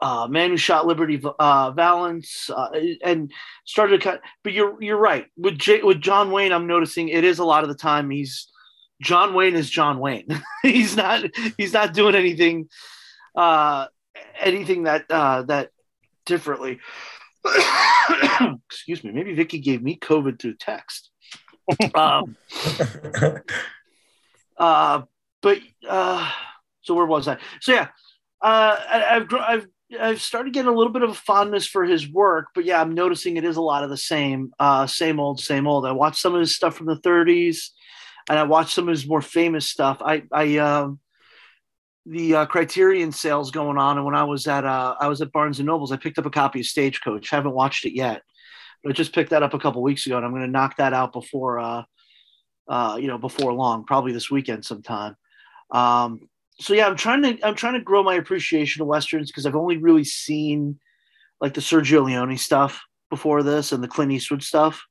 uh, Man Who Shot Liberty uh, Valance, uh, and started to cut. But you're you're right with J- with John Wayne. I'm noticing it is a lot of the time he's John Wayne is John Wayne. he's not he's not doing anything uh, anything that uh, that differently. Excuse me. Maybe Vicky gave me COVID through text. um, uh, but uh, so where was I? So yeah, uh, I, I've I've I've started getting a little bit of a fondness for his work, but yeah, I'm noticing it is a lot of the same, uh, same old, same old. I watched some of his stuff from the 30s, and I watched some of his more famous stuff. I I um, the uh, Criterion sales going on, and when I was at uh, I was at Barnes and Nobles, I picked up a copy of Stagecoach. Haven't watched it yet, but I just picked that up a couple weeks ago, and I'm going to knock that out before uh, uh, you know before long, probably this weekend sometime. Um, so yeah, I'm trying to I'm trying to grow my appreciation of westerns because I've only really seen like the Sergio Leone stuff before this and the Clint Eastwood stuff.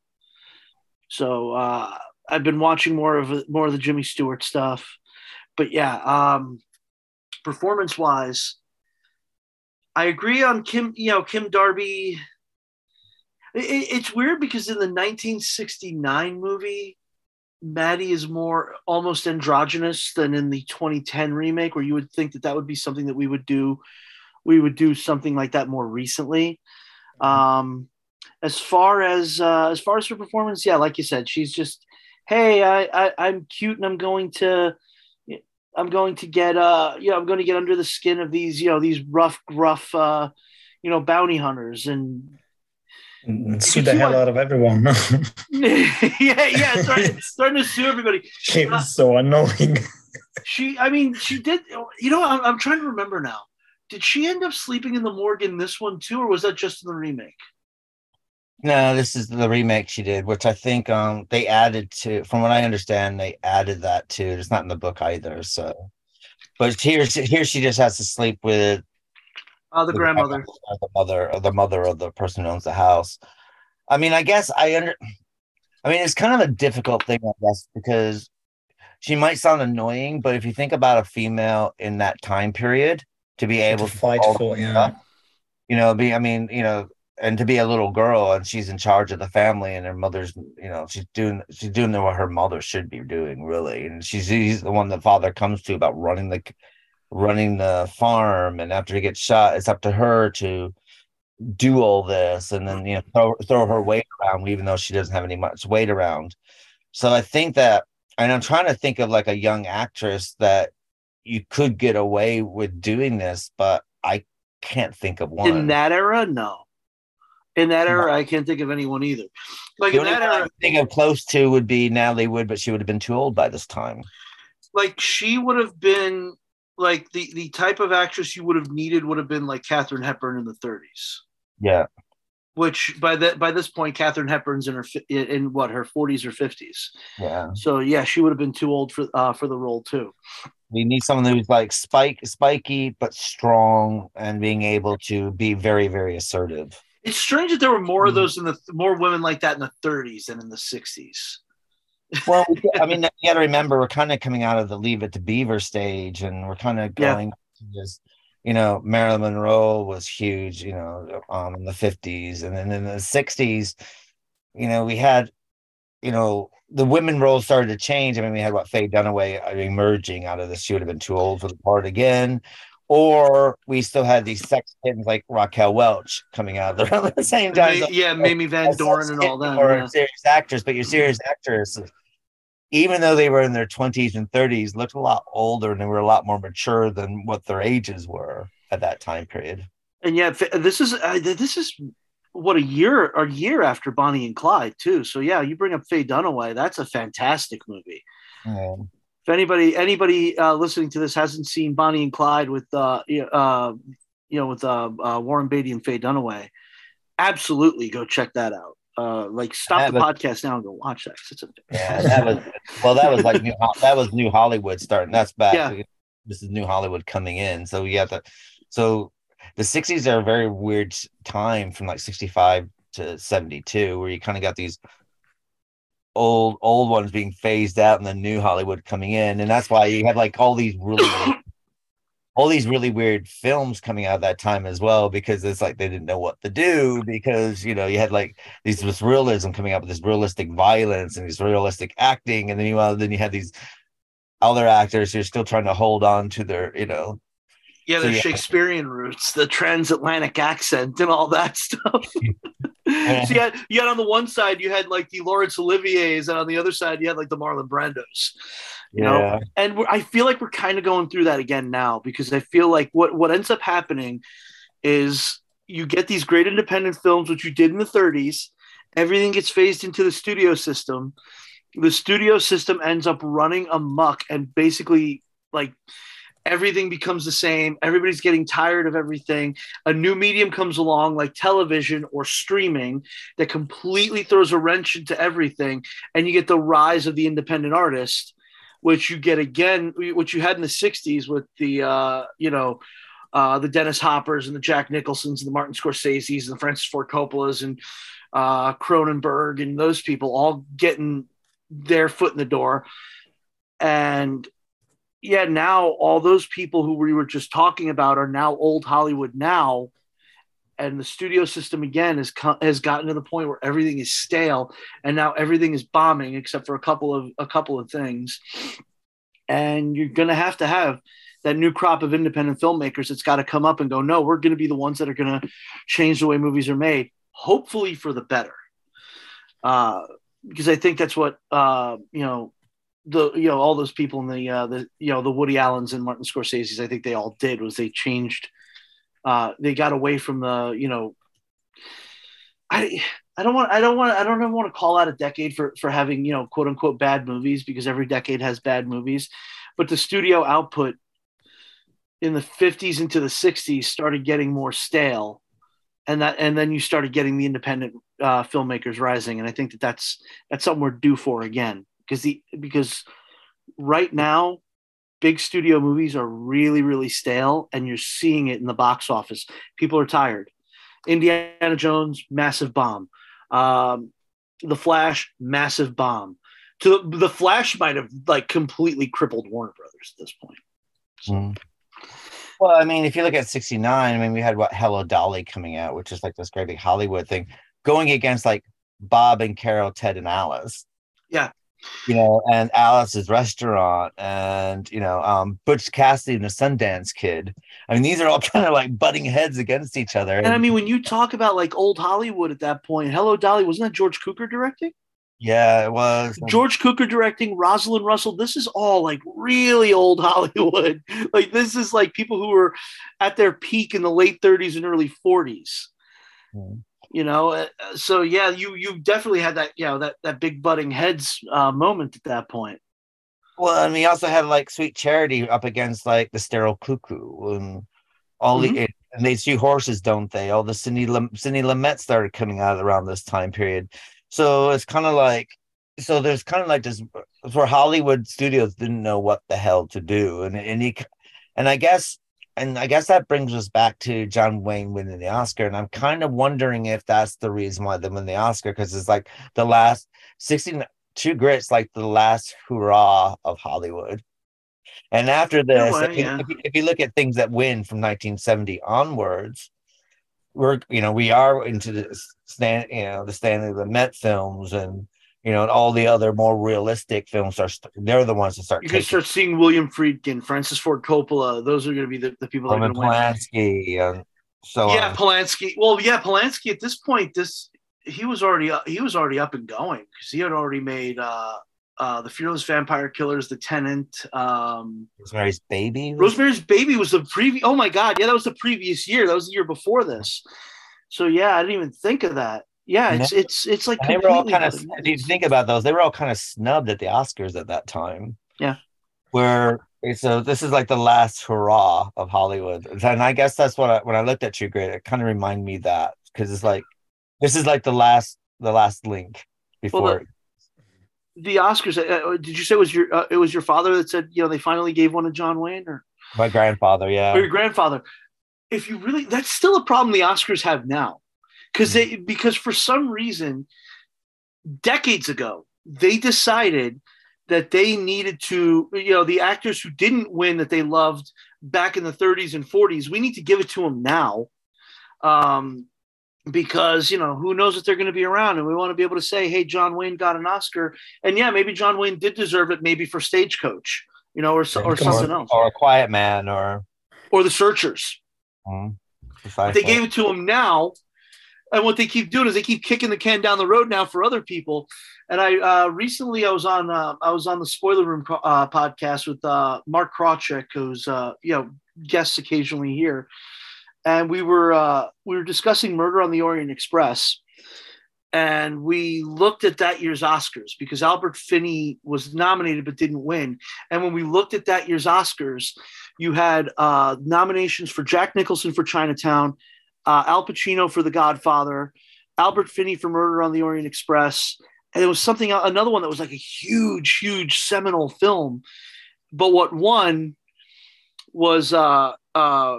So uh, I've been watching more of more of the Jimmy Stewart stuff, but yeah. Um, performance wise, I agree on Kim, you know, Kim Darby. It, it's weird because in the 1969 movie, Mattie is more almost androgynous than in the 2010 remake, where you would think that that would be something that we would do. We would do something like that more recently. Um, as far as uh, as far as her performance, yeah, like you said, she's just, hey, I, I I'm cute and I'm going to I'm going to get uh you know I'm going to get under the skin of these you know these rough gruff uh you know bounty hunters and and sue the hell out of everyone. yeah, yeah, starting, starting to sue everybody. She was so annoying. she, I mean, she did. You know, I'm, I'm trying to remember now. Did she end up sleeping in the morgue in this one too, or was that just in the remake? No, this is the remake she did, which I think um they added to. From what I understand, they added that to. It's not in the book either. So, but here, here she just has to sleep with Uh, the grandmother. the mother, or the mother of the person who owns the house. I mean, I guess I under. I mean, it's kind of a difficult thing, I guess, because she might sound annoying, but if you think about a female in that time period to be able to fight for, yeah. stuff, you know, be I mean, you know, and to be a little girl and she's in charge of the family and her mother's, you know, she's doing she's doing what her mother should be doing, really, and she's she's the one that father comes to about running the running the farm, and after he gets shot, it's up to her to do all this and then you know throw, throw her weight around even though she doesn't have any much weight around. So i think that and i'm trying to think of like a young actress that you could get away with doing this but i can't think of one. In that era, no. In that era, I can't think of anyone either. Like the in that I era, can think of close to would be natalie wood but she would have been too old by this time like she would have been like the the type of actress you would have needed would have been like Katherine Hepburn in the 30s. yeah Which by that by this point, Katherine Hepburn's in her in, in what her 40s or 50s. yeah So yeah, she would have been too old for uh, for the role too. we need someone who's like spike spiky but strong and being able to be very very assertive It's strange that there were more of Mhm. those in the more women like that in the 30s than in the 60s. Well, I mean, you got to remember we're kind of coming out of the Leave It to Beaver stage, and we're kind of Yeah. going to this. You know, Marilyn Monroe was huge. You know, um, in the fifties, and then in the sixties, you know, we had, you know, the women roles started to change. I mean, we had what Faye Dunaway uh, emerging out of this. She would have been too old for the part again. Or we still had these sex kittens like Raquel Welch coming out around the same time. Yeah, Mamie Van a Doren and all that. Or yeah. serious actress, but your serious actress, even though they were in their 20s and 30s, looked a lot older and they were a lot more mature than what their ages were at that time period. And yeah, this is uh, this is what a year or a year after Bonnie and Clyde too. So yeah, you bring up Faye Dunaway. That's a fantastic movie. Um, If anybody anybody uh, listening to this hasn't seen Bonnie and Clyde with uh, uh you know with uh, uh, Warren Beatty and Faye Dunaway, absolutely go check that out. Uh, like stop the was- podcast now and go watch that. a yeah, that was well, that was like new, that was New Hollywood starting. That's back. Yeah. This is New Hollywood coming in. So we got the so the 60s are a very weird time from like 65 to 72, where you kind of got these old old ones being phased out and the new Hollywood coming in. And that's why you had like all these really all these really weird films coming out that time as well, because it's like they didn't know what to do because you know, you had like these this realism coming up with this realistic violence and this realistic acting, and then meanwhile uh, then you had these other actors who are still trying to hold on to their, you know, yeah, So, the yeah. Shakespearean roots, the transatlantic accent, and all that stuff. so you had, you had on the one side you had like the Laurence Olivier's, and on the other side you had like the Marlon Brandos. You know, and we're, I feel like we're kind of going through that again now because I feel like what what ends up happening is you get these great independent films, which you did in the 30s. Everything gets phased into the studio system. The studio system ends up running amok, and basically, like everything becomes the same. Everybody's getting tired of everything. A new medium comes along, like television or streaming, that completely throws a wrench into everything, and you get the rise of the independent artist which you get again, which you had in the '60s with the uh, you know uh, the Dennis Hoppers and the Jack Nicholsons and the Martin Scorsese's and the Francis Ford Coppolas and uh, Cronenberg and those people all getting their foot in the door, and yeah, now all those people who we were just talking about are now old Hollywood now. And the studio system again has co- has gotten to the point where everything is stale, and now everything is bombing except for a couple of a couple of things. And you're going to have to have that new crop of independent filmmakers that's got to come up and go, no, we're going to be the ones that are going to change the way movies are made, hopefully for the better. Uh, because I think that's what uh, you know the you know all those people in the uh, the you know the Woody Allens and Martin Scorsese's I think they all did was they changed uh, they got away from the you know I I don't want I don't want I don't ever want to call out a decade for for having you know quote unquote bad movies because every decade has bad movies but the studio output in the 50s into the 60s started getting more stale and that and then you started getting the independent uh, filmmakers rising, and I think that that's that's something we're due for again because the because right now big studio movies are really really stale and you're seeing it in the box office people are tired indiana jones massive bomb um, the flash massive bomb to the flash might have like completely crippled warner brothers at this point Mm. Well, I mean, if you look at 69, I mean, we had what Hello Dolly coming out, which is like this great big Hollywood thing, going against like Bob and Carol, Ted and Alice. Yeah. You know, and Alice's restaurant and you know, um, Butch Cassidy and the Sundance Kid. I mean, these are all kind of like butting heads against each other. and i mean when you talk about like old hollywood at that point hello dolly wasn't that george Cukor directing yeah, it was George Cukor directing, Rosalind Russell. This is all like really old Hollywood. Like this is like people who were at their peak in the late 30s and early 40s. Mhm. You know, uh, so yeah, you you definitely had that, you know, that that big butting heads uh, moment at that point. Well, and we also had like Sweet Charity up against like the Sterile Cuckoo and all the and they see horses, don't they? All the Cindy Lam- Cindy started coming out around this time period. So it's kind of like so there's kind of like this for Hollywood studios didn't know what the hell to do, and and he and I guess and I guess that brings us back to John Wayne winning the Oscar, and I'm kind of wondering if that's the reason why they win the Oscar because it's like the last 62 grits, like the last hurrah of Hollywood. And after this, way, if, you, yeah. if, you, if you look at things that win from 1970 onwards, we're you know we are into the stand you know the Stanley the Met films and you know and all the other more realistic films are st- they're the ones that start You're gonna start seeing William Friedkin, Francis Ford Coppola. Those are gonna be the, the people that are Roman gonna win. Polanski so yeah, on. Polanski. Well, yeah, Polanski at this point, this he was already he was already up and going because he had already made uh uh the Fearless Vampire Killers, The Tenant, um Rosemary's Baby. Rosemary's Baby was the previous oh my god, yeah, that was the previous year. That was the year before this. So yeah, I didn't even think of that. Yeah, it's it's it's like they were all kind of if you think about those, they were all kind of snubbed at the Oscars at that time. Yeah. Where so this is like the last hurrah of Hollywood. And I guess that's what I, when I looked at True Grit, it kind of reminded me that because it's like this is like the last the last link before the Oscars. Uh, uh, did you say it was your uh, it was your father that said you know they finally gave one to John Wayne or my grandfather, yeah. or your grandfather. If you really, that's still a problem the Oscars have now, because they because for some reason, decades ago they decided that they needed to, you know, the actors who didn't win that they loved back in the 30s and 40s, we need to give it to them now, um, because you know who knows if they're going to be around, and we want to be able to say, hey, John Wayne got an Oscar, and yeah, maybe John Wayne did deserve it, maybe for Stagecoach, you know, or or Come on. something else, Or a quiet man or or The Searchers. But they gave it to him now. And what they keep doing is they keep kicking the can down the road now for other people. And I uh, recently I was on uh, I was on the Spoiler Room uh, podcast with uh, Mark Krawczyk, who's uh, you know guests occasionally here, and we were uh, we were discussing Murder on the Orient Express, and we looked at that year's Oscars because Albert Finney was nominated but didn't win. And when we looked at that year's Oscars, you had nominations for Jack Nicholson for Chinatown, uh, Al Pacino for The Godfather, Albert Finney for Murder on the Orient Express, and there was something another one that was like a huge, huge seminal film. But what won was uh, uh,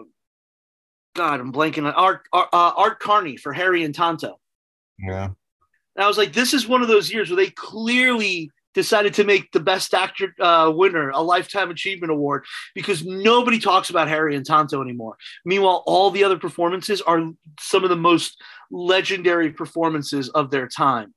God, I'm blanking on Art Art, uh, Art Carney for Harry and Tonto. Yeah. And I was like, this is one of those years where they clearly decided to make the best actor uh, winner a lifetime achievement award because nobody talks about Harry and Tonto anymore. Meanwhile, all the other performances are some of the most legendary performances of their time.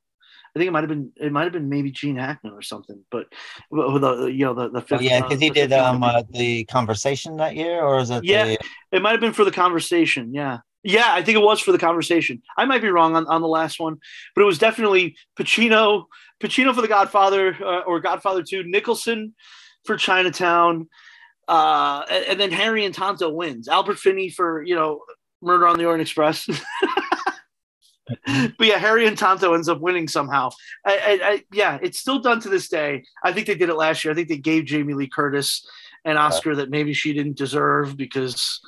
I think it might have been it might have been maybe Gene Hackman or something, but with the you know the the Oh, fifth, yeah, uh, because he did um uh, the conversation that year, or is it? Yeah. the, It might have been for the conversation. Yeah. Yeah, I think it was for the conversation. I might be wrong on, on the last one, but it was definitely Pacino, Pacino for the Godfather uh, or Godfather 2, Nicholson for Chinatown, uh, and, and then Harry and Tonto wins. Albert Finney for, you know, Murder on the Orient Express. but yeah, Harry and Tonto ends up winning somehow. I, I, I, yeah, it's still done to this day. I think they did it last year. I think they gave Jamie Lee Curtis an Oscar that maybe she didn't deserve because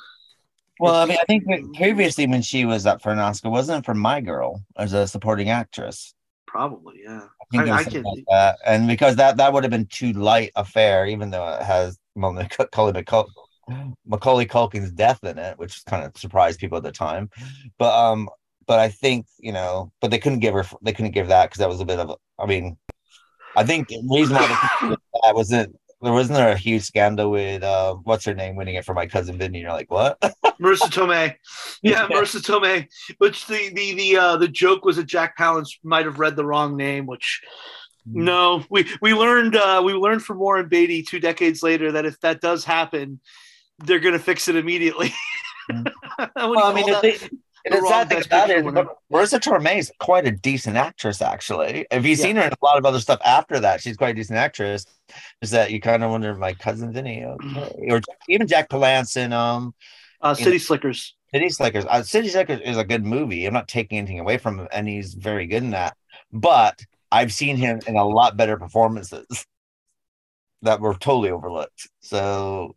Well, I mean, I think previously when she was up for an Oscar, wasn't it for My Girl as a supporting actress? Probably, yeah. I I- I can- like. And because that that would have been too light a fare, even though it has Macaulay, Macul- Macaulay Culkin's death in it, which kind of surprised people at the time. But um, but I think you know, but they couldn't give her they couldn't give that because that was a bit of I mean, I think the reason why they that wasn't there wasn't there a huge scandal with uh what's her name winning it for my cousin Vinny. You're like what? Marisa Tomei. Yeah, Marisa Tomei. Which the the the uh, the joke was that Jack Palance might have read the wrong name. Which no, we we learned uh, we learned from Warren Beatty two decades later that if that does happen, they're gonna fix it immediately. Well, I mean, the, thing- the sad thing about it Picture is winner. Marisa Tomei is quite a decent actress, actually. If you've Yeah. seen her in a lot of other stuff after that, she's quite a decent actress. Is that you kind of wonder, my cousin Vinny, okay. or even Jack Palance in um, uh, City know, Slickers. City Slickers. Uh, City Slickers is a good movie. I'm not taking anything away from him, and he's very good in that. But I've seen him in a lot better performances that were totally overlooked. So,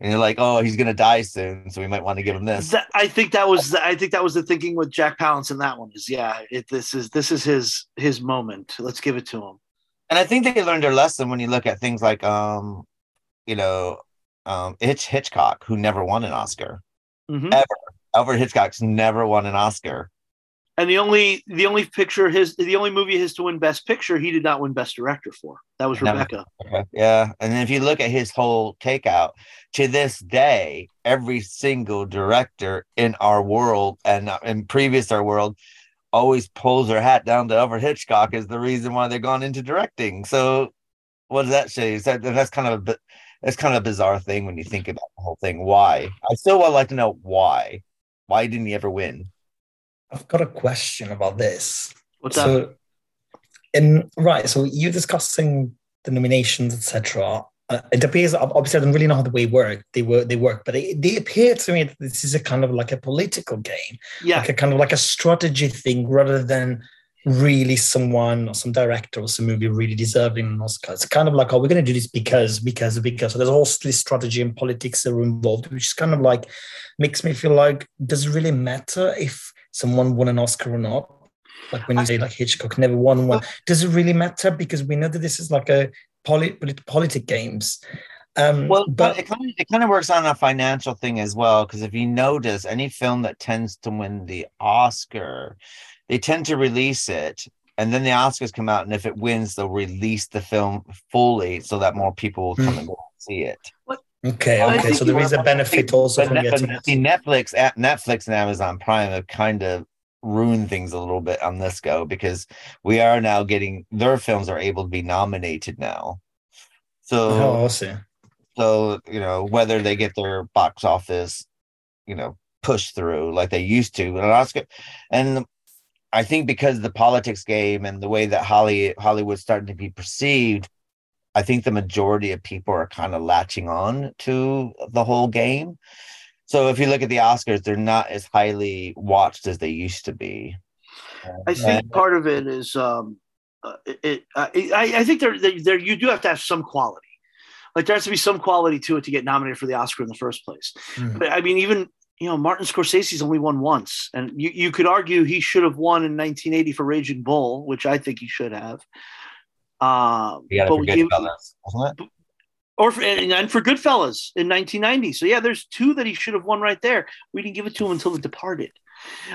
and you're like, oh, he's gonna die soon, so we might want to give him this. That, I think that was I think that was the thinking with Jack Palance in that one is yeah it, this is this is his his moment let's give it to him and I think they learned their lesson when you look at things like um, you know, um Hitch Hitchcock, who never won an Oscar. Mhm. Ever. Alfred Hitchcock's never won an Oscar. And the only the only picture his the only movie his to win Best Picture he did not win Best Director for that was Rebecca. Yeah. And then if you look at his whole takeout, to this day, every single director in our world and uh, in previous our world always pulls their hat down to Alfred Hitchcock is the reason why they're gone into directing. So what does that say? Is that that's kind of a that's kind of a bizarre thing when you think about the whole thing. Why? I still would like to know why. Why didn't he ever win? I've got a question about this. what's so, that in right, so you're discussing the nominations, etc. Uh, it appears obviously I don't really know how the way work they work they work, but it, they appear to me that this is a kind of like a political game, yeah like a kind of like a strategy thing rather than really someone or some director or some movie really deserving an Oscar. It's kind of like, oh, we're going to do this because, because, because. So there's all this strategy and politics that are involved, which is kind of like makes me feel like, does it really matter if someone won an Oscar or not? Like when you say like Hitchcock never won one, does it really matter? Because we know that this is like a polit- polit- politic games. Um, Well, but but it kind of it kind of works on a financial thing as well. Because if you notice, any film that tends to win the Oscar, they tend to release it, and then the Oscars come out, and if it wins, they'll release the film fully so that more people will come and go and see it. Okay, okay. So there is a benefit also But from Net- getting see, Netflix, at Netflix, and Amazon Prime have kind of ruined things a little bit on this go because we are now getting their films are able to be nominated now. So Oh, I see. so, you know, whether they get their box office, you know, pushed through like they used to, an Oscar. And I think because of the politics game and the way that Holly Hollywood's starting to be perceived, I think the majority of people are kind of latching on to the whole game. So if you look at the Oscars, they're not as highly watched as they used to be. I think part of it is um, uh, it. it uh, I, I think there, there, there, you do have to have some quality. Like there has to be some quality to it to get nominated for the Oscar in the first place. Mhm. But I mean, even you know, Martin Scorsese's only won once, and you, you could argue he should have won in 1980 for Raging Bull, which I think he should have. Um, You got but to we forget give- Goodfellas, wasn't it? or for, and, and for Goodfellas in 1990. So yeah, there's two that he should have won right there. We didn't give it to him until The Departed.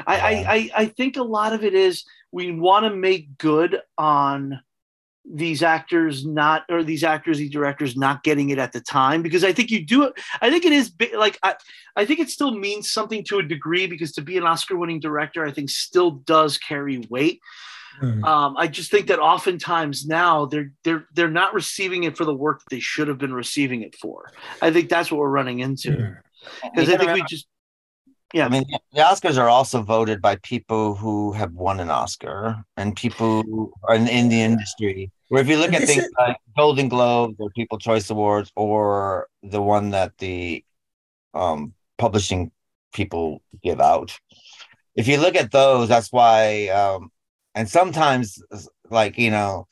I, I, I, I think a lot of it is we want to make good on these actors not or these actors these directors not getting it at the time because i think you do it i think it is like i i think it still means something to a degree because to be an oscar winning director i think still does carry weight Hmm. um, I just think that oftentimes now they're they're they're not receiving it for the work that they should have been receiving it for. I think that's what we're running into because You I gotta think we just yeah. I mean, the Oscars are also voted by people who have won an Oscar and people who are in, in the industry. Where if you look at things is- like Golden Globes or People Choice Awards or the one that the um, publishing people give out, if you look at those, that's why. Um, and sometimes, like you know,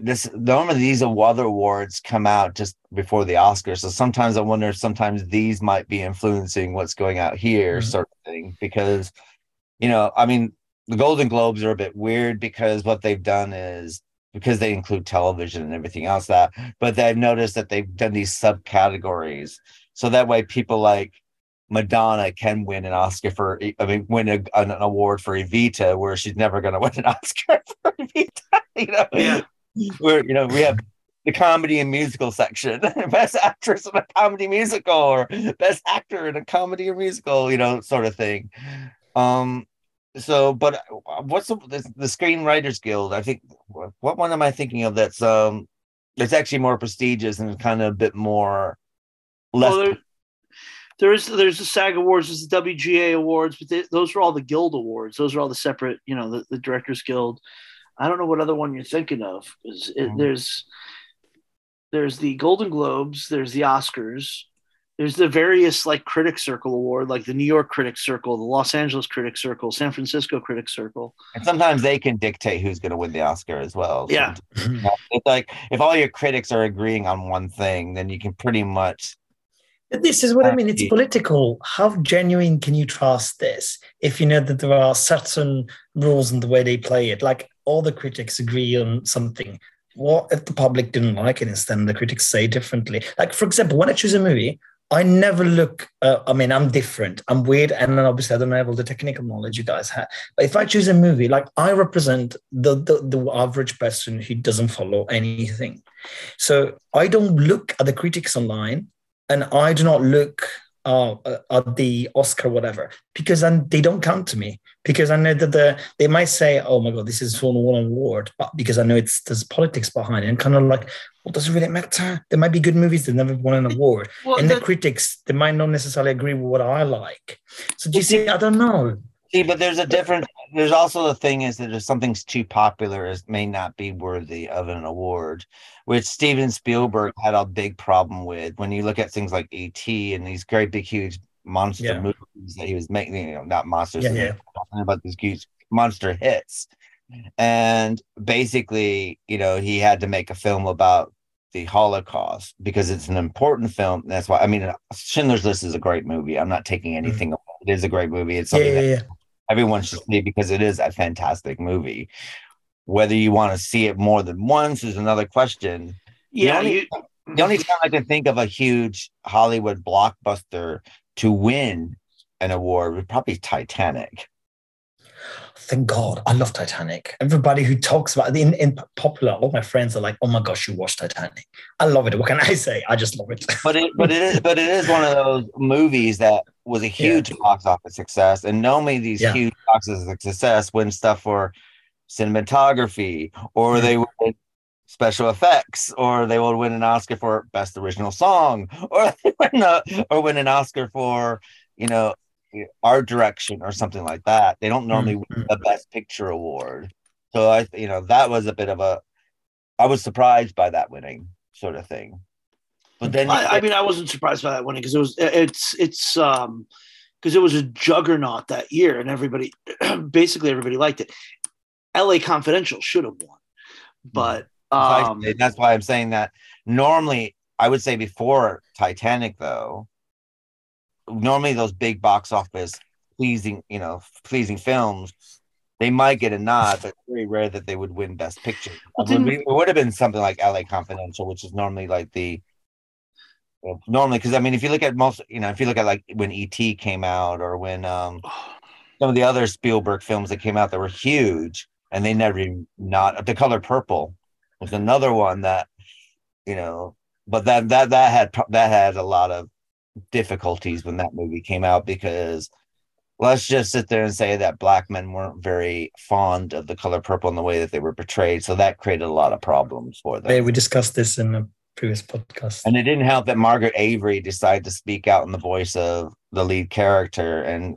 this normally these other awards come out just before the Oscars. So sometimes I wonder if sometimes these might be influencing what's going out here, Mhm. sort of thing. Because, you know, I mean, the Golden Globes are a bit weird because what they've done is because they include television and everything else that, but they've noticed that they've done these subcategories. So that way people like Madonna can win an Oscar for, I mean, win a, an award for Evita, where she's never going to win an Oscar for Evita. You know, Yeah. where you know we have the comedy and musical section, best actress in a comedy musical, or best actor in a comedy or musical, you know, sort of thing. Um, so, but uh, what's the, the the Screenwriters Guild? I think what one am I thinking of? That's um, that's actually more prestigious and kind of a bit more less. Well, there, there is there's the SAG Awards, there's the WGA Awards, but they, those are all the Guild Awards. Those are all the separate, you know, the, the Directors Guild. I don't know what other one you're thinking of. 'cause it, Mhm. There's there's the Golden Globes, there's the Oscars, there's the various like Critic Circle Award, like the New York Critic Circle, the Los Angeles Critic Circle, San Francisco Critic Circle. and sometimes they can dictate who's going to win the Oscar as well. Yeah. it's like if all your critics are agreeing on one thing, then you can pretty much This is what I mean. It's political. How genuine can you trust this if you know that there are certain rules in the way they play it? Like all the critics agree on something. What if the public didn't like it instead? The critics say differently. Like for example, when I choose a movie, I never look. Uh, I mean, I'm different. I'm weird, and then obviously I don't have all the technical knowledge you guys have. But if I choose a movie, like I represent the the, the average person who doesn't follow anything, so I don't look at the critics online and I do not look uh, at the Oscar whatever because then they don't count to me because I know that the they might say, "Oh my god, this is for one award," but because I know it's there's politics behind it, and kind of like, well, does it really matter? There might be good movies that never won an award, Well, and the that- critics they might not necessarily agree with what I like. So do you see? I don't know. See, but there's a different. There's also the thing is that if something's too popular, it may not be worthy of an award, which Steven Spielberg had a big problem with. When you look at things like E.T. and these great big huge monster Yeah. movies that he was making, you know, not monsters, Yeah, yeah. talking about these huge monster hits, and basically, you know, he had to make a film about the Holocaust because it's an important film. That's why I mean, Schindler's List is a great movie. I'm not taking mm. anything. away. It is a great movie. It's Yeah, something yeah, that yeah. Everyone should see it because it is a fantastic movie. Whether you want to see it more than once is another question. yeah, only- you, The only time I can think of a huge Hollywood blockbuster to win an award would probably Titanic. Thank God, I love Titanic. Everybody who talks about it in, in popular, all my friends are like, "Oh my gosh, you watched Titanic." I love it. What can I say? I just love it. But it but it is but it is one of those movies that was a huge box office success. And normally these Yeah. huge box office success win stuff for cinematography or Yeah. they win special effects or they will win an Oscar for best original song or they win a, or win an Oscar for you know art direction or something like that. They don't normally win Mhm. the best picture award. So I you know that was a bit of a I was surprised by that winning sort of thing. But then I, I mean, I wasn't surprised by that winning because it was it's it's um because it was a juggernaut that year and everybody basically everybody liked it. L.A. Confidential should have won, but um, that's why I'm saying that normally I would say before Titanic though, normally those big box office pleasing, you know, pleasing films, they might get a nod, but it's very rare that they would win Best Picture. Well, It would, it would have been something like LA Confidential, which is normally like the well, normally because I mean if you look at most, you know, if you look at like when ET came out or when um some of the other Spielberg films that came out that were huge and they never even not The Color Purple was another one that you know but that that that had that had a lot of difficulties when that movie came out because let's just sit there and say that black men weren't very fond of the color purple in the way that they were portrayed so that created a lot of problems for them Yeah, we discussed this in a previous podcast. and it didn't help that Margaret Avery decided to speak out in the voice of the lead character and,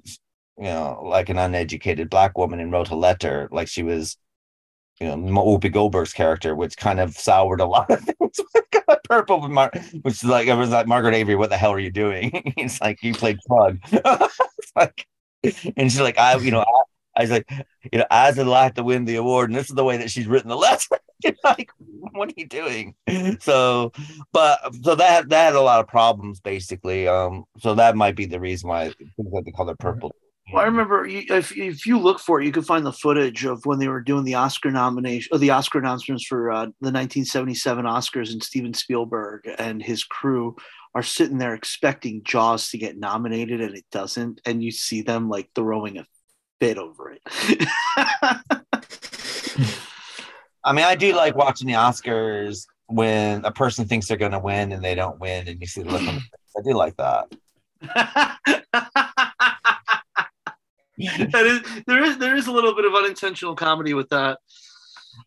you know, like an uneducated black woman and wrote a letter like she was, you know, Whoopi Goldberg's character, which kind of soured a lot of things with Color Purple, with Mar- which is like, it was like, Margaret Avery, what the hell are you doing? it's like, you played plug. like, and she's like, I, you know, I, I was like, you know, I'd like to win the award. And this is the way that she's written the letter. like, what are you doing? So, but so that that had a lot of problems basically. Um, so that might be the reason why things like the color purple. Well, I remember you- if if you look for it, you can find the footage of when they were doing the Oscar nomination or the Oscar announcements for uh, the 1977 Oscars, and Steven Spielberg and his crew are sitting there expecting Jaws to get nominated, and it doesn't, and you see them like throwing a fit over it. I mean, I do like watching the Oscars when a person thinks they're going to win and they don't win, and you see the look on their face. I do like that. that is, there is there is a little bit of unintentional comedy with that.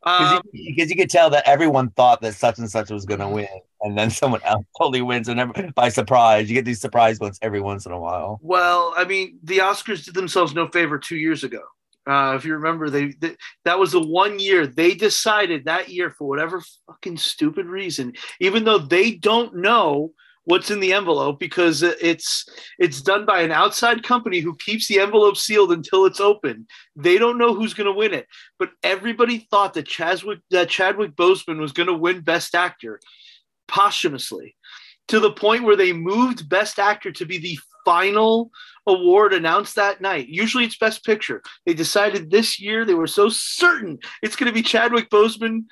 Because Um, you, you could tell that everyone thought that such and such was going to win, and then someone else totally wins, and every, by surprise, you get these surprise ones every once in a while. Well, I mean, the Oscars did themselves no favor two years ago. Uh, if you remember, they, they that was the one year they decided that year for whatever fucking stupid reason, even though they don't know what's in the envelope because it's it's done by an outside company who keeps the envelope sealed until it's open. They don't know who's going to win it, but everybody thought that Chadwick that Chadwick Boseman was going to win Best Actor posthumously to the point where they moved Best Actor to be the final award announced that night. Usually it's Best Picture. They decided this year they were so certain it's going to be Chadwick Boseman.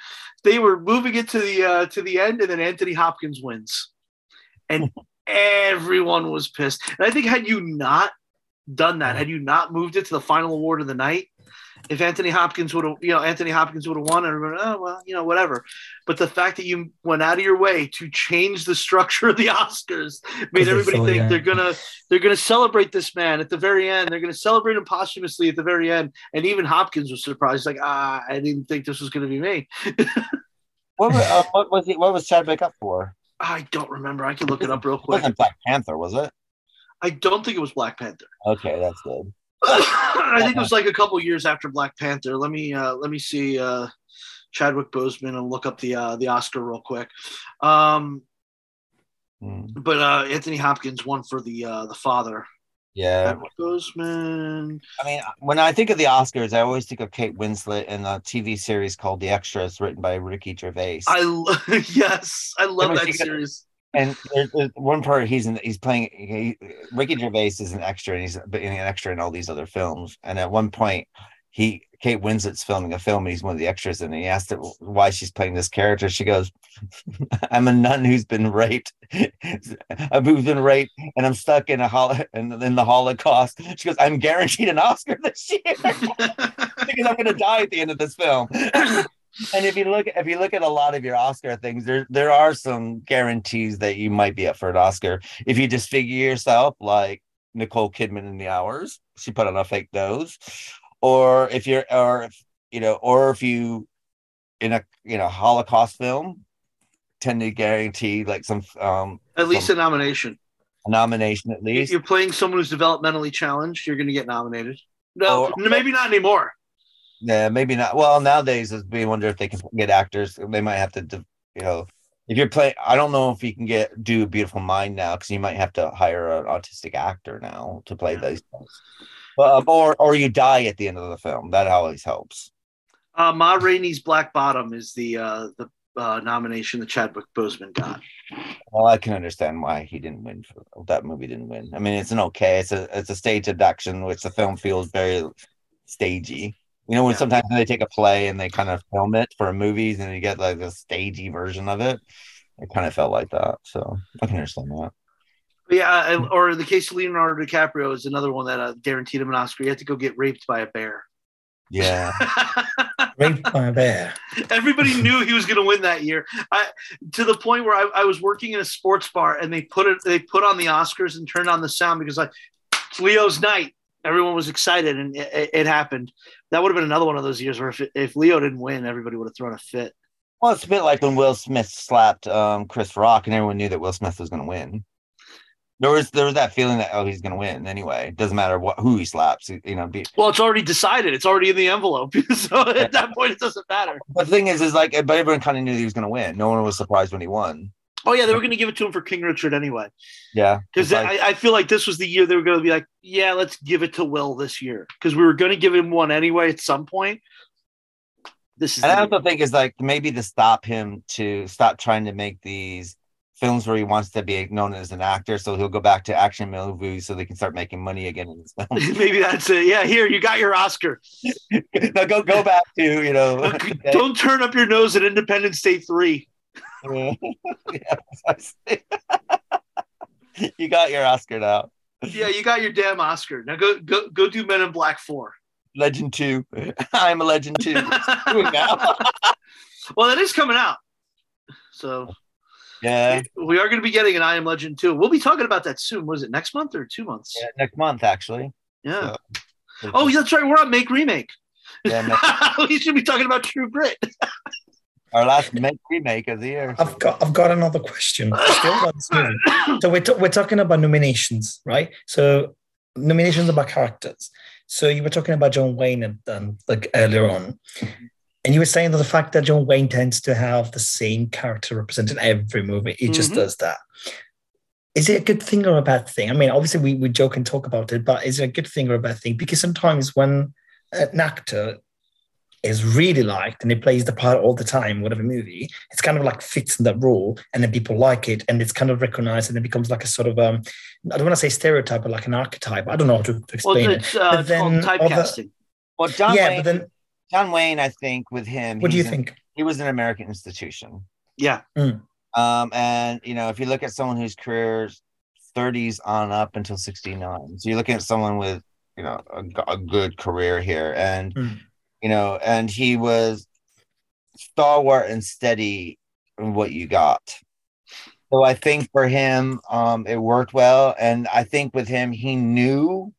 They were moving it to the uh, to the end, and then Anthony Hopkins wins, and everyone was pissed. And I think had you not done that, had you not moved it to the final award of the night, if Anthony Hopkins would have, you know, Anthony Hopkins would have won, and everyone, oh well, you know, whatever. But the fact that you went out of your way to change the structure of the Oscars made everybody so think young. they're gonna they're gonna celebrate this man at the very end. They're gonna celebrate him posthumously at the very end. And even Hopkins was surprised, like, ah, I didn't think this was gonna be me. What, was- uh, what was he, what was Chadwick up for? I don't remember. I can look it up real It quick. wasn't Black Panther, was it? I don't think it was Black Panther. Okay, that's good. I think it was like a couple years after Black Panther. Let me uh, let me see uh, Chadwick Boseman and look up the uh, the Oscar real quick. Um, Hmm. but uh, Anthony Hopkins won for the uh, the father. Yeah, I mean, when I think of the Oscars, I always think of Kate Winslet in a TV series called The Extras, written by Ricky Gervais. I lo- yes, I love that series. and there's, there's one part he's in he's playing he, Ricky Gervais is an extra and he's being an extra in all these other films and at one point he Kate Winslet's filming a film and he's one of the extras and he asked her why she's playing this character. She goes I'm a nun who's been raped. I've been raped and I'm stuck in a hol- in, in the Holocaust. She goes I'm guaranteed an Oscar this year. Because I'm gonna die at the end of this film. And if you look if you look at a lot of your Oscar things, there there are some guarantees that you might be up for an Oscar. If you just figure yourself like Nicole Kidman in the hours, she put on a fake nose, or if you're or if you know, or if you in a you know Holocaust film tend to guarantee like some um At least some a nomination. a nomination at least. You're playing someone who's developmentally challenged. You're going to get nominated. No, Or- maybe not anymore. Yeah, maybe not. Well, nowadays, it's we wonder if they can get actors. They might have to, you know, if you're playing. I don't know if you can get do Beautiful Mind now because you might have to hire an autistic actor now to play those. Things. But, or or you die at the end of the film. That always helps. Uh, Ma Rainey's Black Bottom is the uh, the uh, nomination that Chadwick Boseman got. Well, I can understand why he didn't win for that movie. Didn't win. I mean, it's an okay. It's a it's a stage adaptation, which the film feels very stagey. You know, when Yeah. sometimes they take a play and they kind of film it for movies, and you get like a stagey version of it. It kind of felt like that, so I can understand that. But yeah, or the case of Leonardo DiCaprio is another one that uh, guaranteed him an Oscar. He had to go get raped by a bear. Yeah, Raped by a bear. Everybody knew he was going to win that year. I, to the point where I, I was working in a sports bar and they put it, they put on the Oscars and turned on the sound because like it's Leo's night. Everyone was excited and it, it, it happened. That would have been another one of those years where if, if Leo didn't win, everybody would have thrown a fit. well, it's a bit like when Will Smith slapped um, Chris Rock, and everyone knew that Will Smith was going to win. There was there was that feeling that oh he's going to win anyway. It doesn't matter what who he slaps, you know. Be, Well, it's already decided. It's already in the envelope. so at that point, it doesn't matter. but the thing is, is like, but everyone kind of knew he was going to win. No one was surprised when he won. Oh yeah, they were going to give it to him for King Richard anyway. Yeah, Because like- I, I feel like this was the year they were going to be like, yeah, let's give it to Will this year. Because we were going to give him one anyway at some point. This is And I also think it's like maybe to stop him to stop trying to make these films where he wants to be known as an actor, so he'll go back to action movies so they can start making money again in his films. maybe that's it. Yeah, here you got your Oscar. no, go go back to you know. Don't turn up your nose at Independence Day three. you got your Oscar now. Yeah, you got your damn Oscar. Now go go go do Men in Black four. Legend two. I'm a legend now. Well, that is coming out. So Yeah. we are going to be getting an I Am Legend too. We'll be talking about that soon. Was it next month or two months? yeah, next month actually. Yeah. So- Oh, yeah, that's right. We're on Make Remake. Yeah, next- we should be talking about True Grit. our last make remake of the year. I've got I've got another question. Still about. So we're, t- we're talking about nominations, right? So nominations about characters. So you were talking about John Wayne and um, like earlier on, and you were saying that the fact that John Wayne tends to have the same character represented in every movie, he just Mhm. does that. Is it a good thing or a bad thing? I mean, obviously we, we joke and talk about it, but is it a good thing or a bad thing? Because sometimes when an actor is really liked and he plays the part all the time, whatever movie, it's kind of like fits in that role, and then people like it, and it's kind of recognized, and it becomes like a sort of um, I don't want to say stereotype, but like an archetype. I don't know how to, to Well, explain it's, it. uh, But it's called then other- typecasting. Well, John yeah, Wayne, but then John Wayne, I think with him, what do you an- think? he was an American institution. Yeah. Um, and you know, if you look at someone whose career's 30s on up until 69, so you're looking at someone with you know a good career here, and Mm. you know, and he was stalwart and steady in what you got. So I think for him, um, it worked well, and I think with him, he knew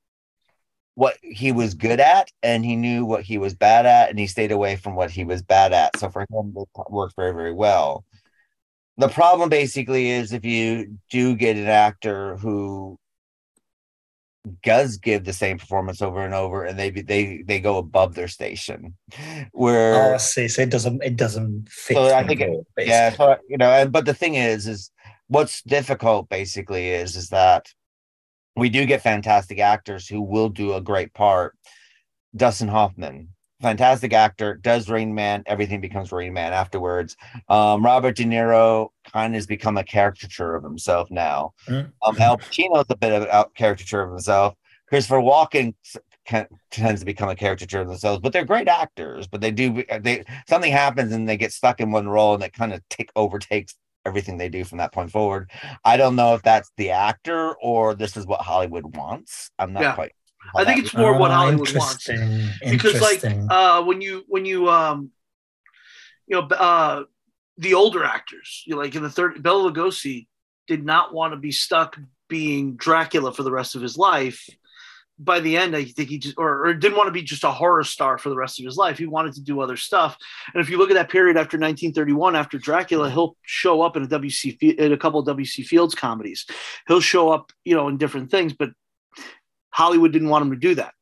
what he was good at, and he knew what he was bad at, and he stayed away from what he was bad at. So for him, it worked very, very well the problem basically is if you do get an actor who does give the same performance over and over and they they they go above their station where Oh, I see. So it doesn't it doesn't fit. so I think it- yeah so, you know and but the thing is is what's difficult basically is is that we do get fantastic actors who will do a great part. Dustin hoffman fantastic actor does rain man everything becomes rain man afterwards. Um robert de niro kind of has become a caricature of himself now. Mm. um al pacino's a bit of a caricature of himself. Christopher walken can, tends to become a caricature of themselves but they're great actors but they do they something happens and they get stuck in one role and it kind of take overtakes everything they do from that point forward i don't know if that's the actor or this is what hollywood wants i'm not Yeah. quite I think it's more what Ah, Hollywood wants. interesting. because like uh when you when you um you know uh the older actors you know, like in the third Bela Lugosi did not want to be stuck being Dracula for the rest of his life by the end I think he just or, or didn't want to be just a horror star for the rest of his life. He wanted to do other stuff. And if you look at that period after 1931 after Dracula he'll show up in a WC in a couple of WC Fields comedies. He'll show up you know in different things but Hollywood didn't want him to do that.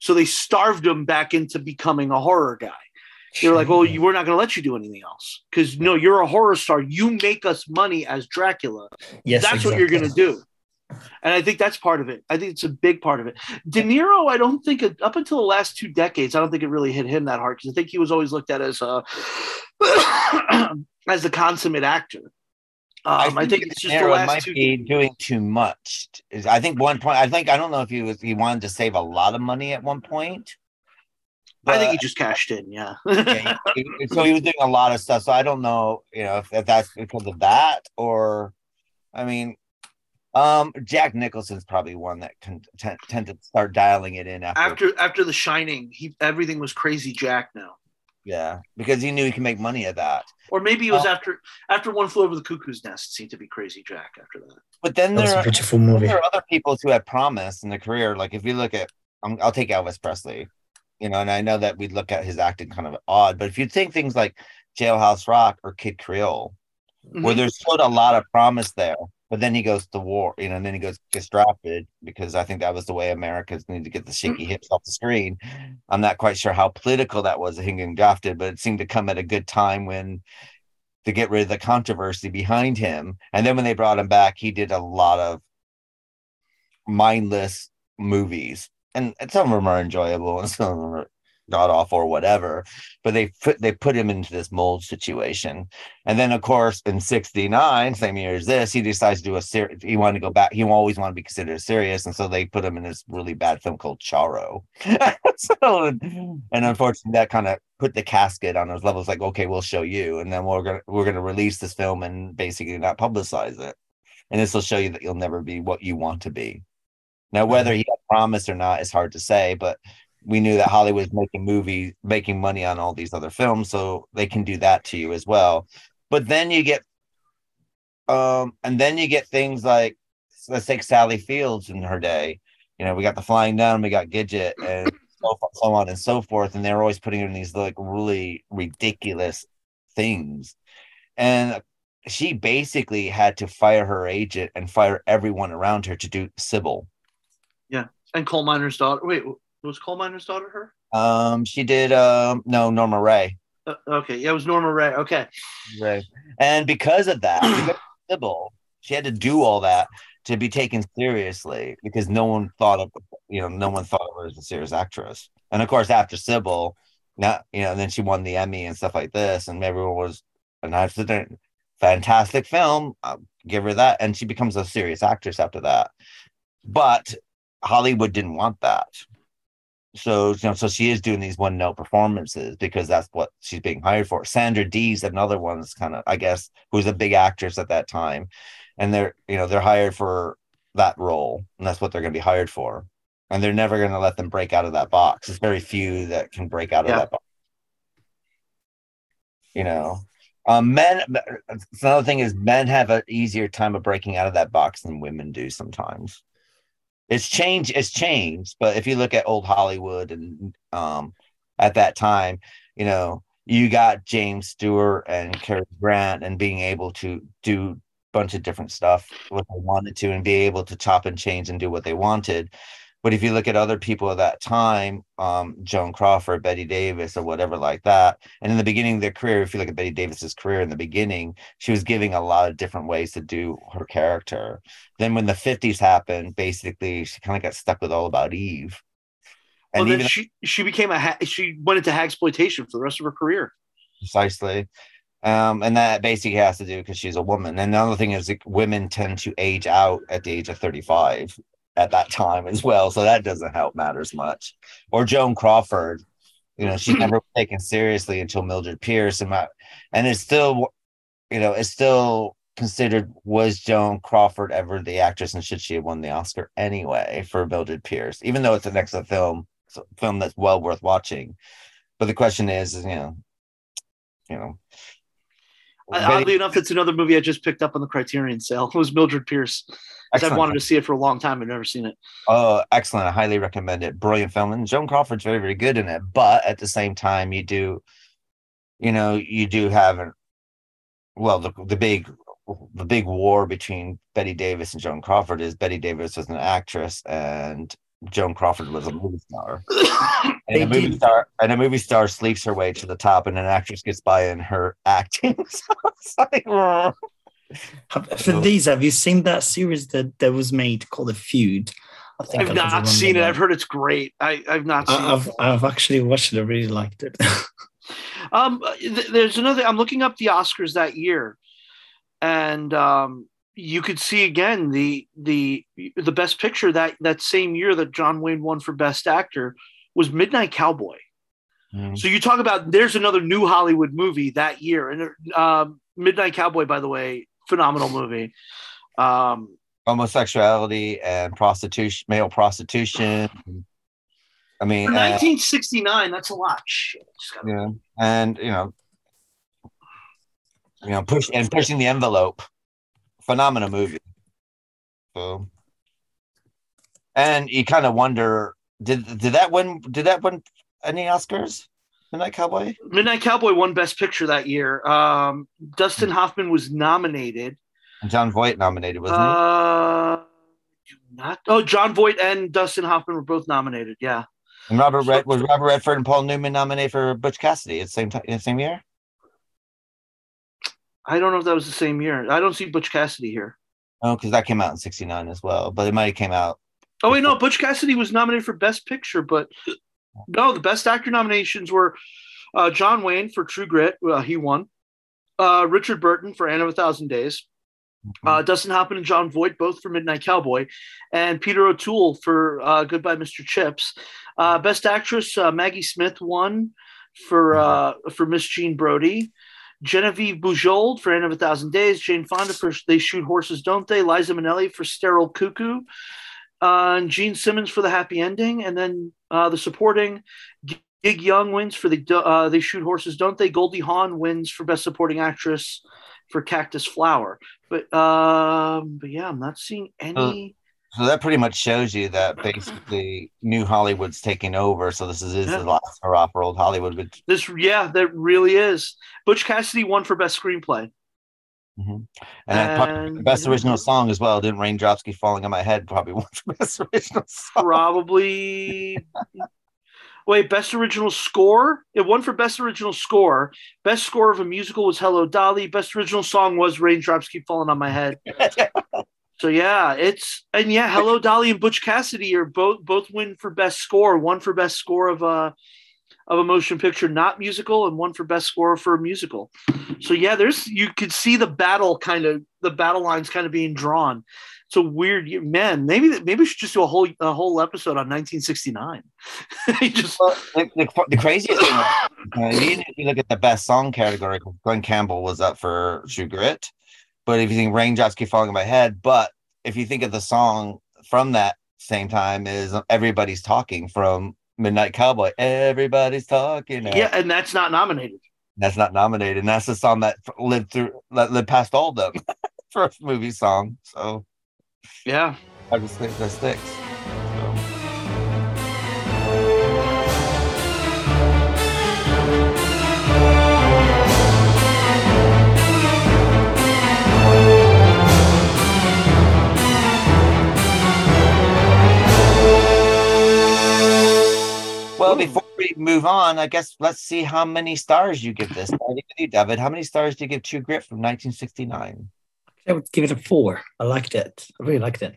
So they starved him back into becoming a horror guy. They're like, well, you, we're not going to let you do anything else. Because no, you're a horror star. You make us money as Dracula. yes, that's what you're going to do. And I think that's part of it. I think it's a big part of it. De Niro, I don't think it, up until the last two decades, I don't think it really hit him that hard because I think he was always looked at as a as the consummate actor. Um, I think it's just the last might two. be doing too much. I think one point. I think I don't know if he was he wanted to save a lot of money at one point. I think he just cashed in. Yeah. yeah, he- he- so he was doing a lot of stuff. So I don't know, you know, if, if that's because of that or, I mean, um, Jack Nicholson's probably one that can tend, tend to start dialing it in after, after after The Shining, he everything was crazy Jack now. yeah, because he knew he can make money at that. Or maybe it was Oh. after after One Flew Over the Cuckoo's Nest. It seemed to be Crazy Jack after that. But then That there a are, beautiful movie. there are other people who have promise in their career. Like if you look at, um, I'll take Elvis Presley, you know, and I know that we'd look at his acting kind of odd, but if you think things like Jailhouse Rock or King Creole, where Mhm. there's still a lot of promise there, but then he goes to war, you know, and then he goes gets drafted because I think that was the way Americans need to get the shaky hips off the screen. I'm not quite sure how political that was, him getting drafted, but it seemed to come at a good time when to get rid of the controversy behind him. And then when they brought him back, he did a lot of mindless movies. And some of them are enjoyable and some of them are god awful or whatever. But they put they put him into this mold situation, and then of course in '69, same year as this, he decides to do a series. He wanted to go back. He always wanted to be considered serious, and so they put him in this really bad film called Charro. so, and unfortunately, that kind of put the casket on those levels. Like, okay, we'll show you, and then we're gonna we're gonna release this film and basically not publicize it, and this will show you that you'll never be what you want to be. Now, whether he had promised or not is hard to say, but we knew that Hollywood was making movies, making money on all these other films, so they can do that to you as well. But then you get, um, and then you get things like, let's take Sally Fields in her day. You know, we got the Flying Nun, we got Gidget, and so, so on and so forth, and they're always putting her in these like really ridiculous things, and she basically had to fire her agent and fire everyone around her to do Sybil. Yeah, and coal miner's daughter. Wait, was coal miner's daughter her? Um, she did. Um, no, Norma Rae. Uh, okay, yeah, it was Norma Rae. Okay, Rae, and because of that, because of Sybil, she had to do all that to be taken seriously because no one thought of you know no one thought of her as a serious actress. And of course, after Sybil, not you know, and then she won the Emmy and stuff like this, and everyone was I said, fantastic film. I'll give her that, and she becomes a serious actress after that. But Hollywood didn't want that. So, you know, so she is doing these one note performances because that's what she's being hired for. Sandra Dee's another one that's kind of, I guess, who's a big actress at that time. And they're, you know, they're hired for that role. And that's what they're going to be hired for. And they're never going to let them break out of that box. There's very few that can break out of that box. You know, um, men, another thing is men have an easier time of breaking out of that box than women do sometimes it's changed it's changed but if you look at old hollywood and um at that time you know you got james stewart and Cary grant and being able to do a bunch of different stuff what they wanted to and be able to chop and change and do what they wanted but if you look at other people at that time um joan crawford bette davis or whatever like that and in the beginning of their career if you look at bette davis's career in the beginning she was giving a lot of different ways to do her character. Then when the 50s happened basically she kind of got stuck with all about eve. Well, and then even she she became a ha- she went into hag exploitation for the rest of her career. precisely. Um and that basically has to do because she's a woman. And another thing is like, women tend to age out at the age of 35 at that time as well. So that doesn't help matters much. Or joan crawford you know she never was taken seriously until mildred pierce. And my, and it's still you know it's still considered was joan crawford ever the actress and should she have won the oscar anyway for mildred pierce? Even though it's an excellent film film that's well worth watching. But the question is, is you know you know Oddly enough, it's another movie I just picked up on the Criterion sale. It was Mildred Pierce. I've wanted to see it for a long time. I've never seen it. Oh, excellent. I highly recommend it. Brilliant film. And Joan Crawford's very, very good in it. But at the same time, you do, you know, you do have an well, the the big the big war between Bette Davis and Joan Crawford is Bette Davis was an actress and Joan Crawford was a movie star. And a movie did. star and a movie star sleeps her way to the top and an actress gets by in her acting. so like. For these, have you seen that series that, that was made called The Feud? I think I've I not seen it. that. I've heard it's great. I, I've not seen I- I've, I've actually watched it. I really liked it. it. Um, th- there's another. I'm looking up the Oscars that year, and um, you could see again the the the best picture that that same year that John Wayne won for Best Actor was Midnight Cowboy. Mm. So you talk about there's another new Hollywood movie that year, and um, Midnight Cowboy, by the way, phenomenal movie. Um, homosexuality and prostitution, male prostitution. I mean, and, 1969. That's a lot. Shit. Just gotta- you know, and you know, you know, push and pushing the envelope. Phenomenal movie. So, and you kind of wonder, did did that win? Did that win any Oscars? Midnight Cowboy. Midnight Cowboy won Best Picture that year. Um, Dustin Hoffman was nominated. And Jon Voight nominated, wasn't Uh, do not. Oh, Jon Voight and Dustin Hoffman were both nominated. Yeah. And Robert Red was Robert Redford and Paul Newman nominated for Butch Cassidy at the same time, the same year. I don't know if that was the same year. I don't see Butch Cassidy here. Oh, because that came out in '69 as well, but it might have came out. Oh wait, no, Butch Cassidy was nominated for Best Picture, but No, the best actor nominations were uh, John Wayne for True Grit. Uh, he won. Uh, Richard Burton for Anne of a Thousand Days. Uh, Dustin Hoffman and Jon Voight both for Midnight Cowboy, and Peter O'Toole for uh, Goodbye, Mr. Chips. Uh, best actress uh, Maggie Smith won for uh, for Miss Jean Brodie. Genevieve Bujold for Anne of a Thousand Days. Jane Fonda for They Shoot Horses, Don't They? Liza Minnelli for Sterile Cuckoo. Uh, and Jean Simmons for The Happy Ending. And then uh, the supporting Gig Young wins for the uh, They Shoot Horses, Don't They? Goldie Hawn wins for Best Supporting Actress for Cactus Flower. But um, but yeah, I'm not seeing any. So that pretty much shows you that basically New Hollywood's taking over. So this is, is Yeah. the last hurrah for old Hollywood. But This, yeah, that really is. Butch Cassidy won for best screenplay. Mm-hmm. and probably the And- best original song as well. Didn't Raindrops Keep Falling on My Head probably won for best original song. Probably. Wait, best original score? It won for best original score. Best score of a musical was Hello Dolly. Best original song was Raindrops Keep Falling on My Head. so yeah, it's and yeah, Hello Dolly and Butch Cassidy are both both win for best score. One for best score of a of a motion picture, not musical, and one for best score for a musical. So yeah, there's you could see the battle kind of the battle lines kind of being drawn. It's a weird year. man. Maybe maybe we should just do a whole a whole episode on 1969. just Well, the, the, the craziest thing, uh, if you look at the best song category, Glen Campbell was up for True Grit. But if you think Raindrops Keep Falling on My Head, but if you think of the song from that same time is Everybody's Talking from Midnight Cowboy. Everybody's talking. yeah, and that's not nominated. That's not nominated. And that's the song that lived through that lived past all of them for a movie song. So Yeah. I just think that sticks. Well, before we move on, I guess let's see how many stars you give this. Starting with you, David. How many stars do you give True Grit from 1969? I would give it a four. I liked it. I really liked it.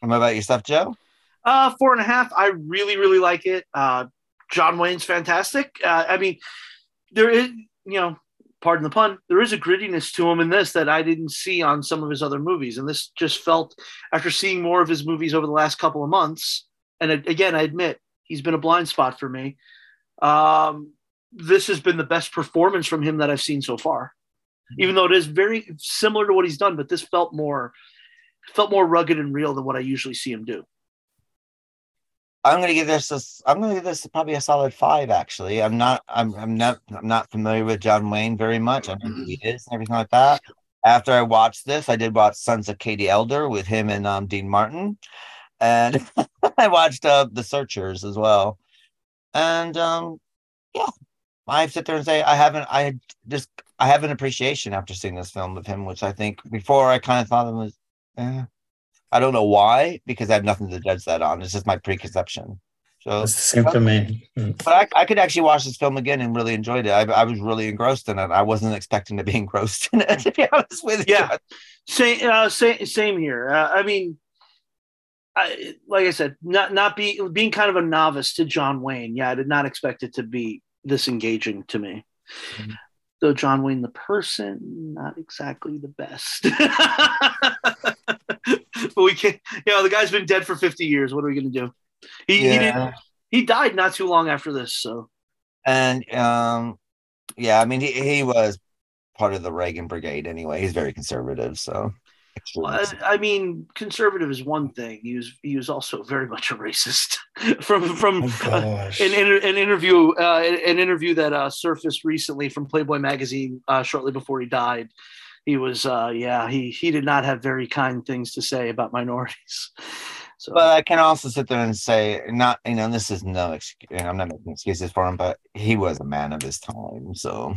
And what about yourself, Joe? Uh, four and a half. I really, really like it. Uh, John Wayne's fantastic. Uh, I mean, there is, you know, pardon the pun, there is a grittiness to him in this that I didn't see on some of his other movies. And this just felt, after seeing more of his movies over the last couple of months, and again, I admit he's been a blind spot for me. Um, this has been the best performance from him that I've seen so far. Even though it is very similar to what he's done, but this felt more felt more rugged and real than what I usually see him do. I'm gonna give this. A, I'm gonna give this probably a solid five. Actually, I'm not. I'm. I'm not. I'm not familiar with John Wayne very much. I know who he is and everything like that. After I watched this, I did watch Sons of Katie Elder with him and um, Dean Martin, and I watched uh, The Searchers as well. And um, yeah, I sit there and say I haven't. I just. I have an appreciation after seeing this film of him, which I think before I kind of thought it was. Eh, I don't know why, because I have nothing to judge that on. It's just my preconception. So It's the same for me. Mm. but I, I could actually watch this film again and really enjoyed it. I, I was really engrossed in it. I wasn't expecting to be engrossed in it, to be honest with you. Yeah. Same, uh, same, same here. Uh, I mean, I, like I said, not not be being kind of a novice to John Wayne. Yeah, I did not expect it to be this engaging to me. Mhm. Though John Wayne, the person, not exactly the best. but we can't. You know, the guy's been dead for fifty years. What are we going to do? He he Yeah. did. He died not too long after this. So And um, yeah, I mean, he, he was part of the Reagan Brigade anyway. He's very conservative, so. I, I mean, conservative is one thing. He was he was also very much a racist. from from Oh, uh, an, an interview uh, an interview that uh, surfaced recently from Playboy magazine uh, shortly before he died. He was uh, yeah he he did not have very kind things to say about minorities. So But I can also sit there and say, not you know, this is no excuse. I'm not making excuses for him, but he was a man of his time. So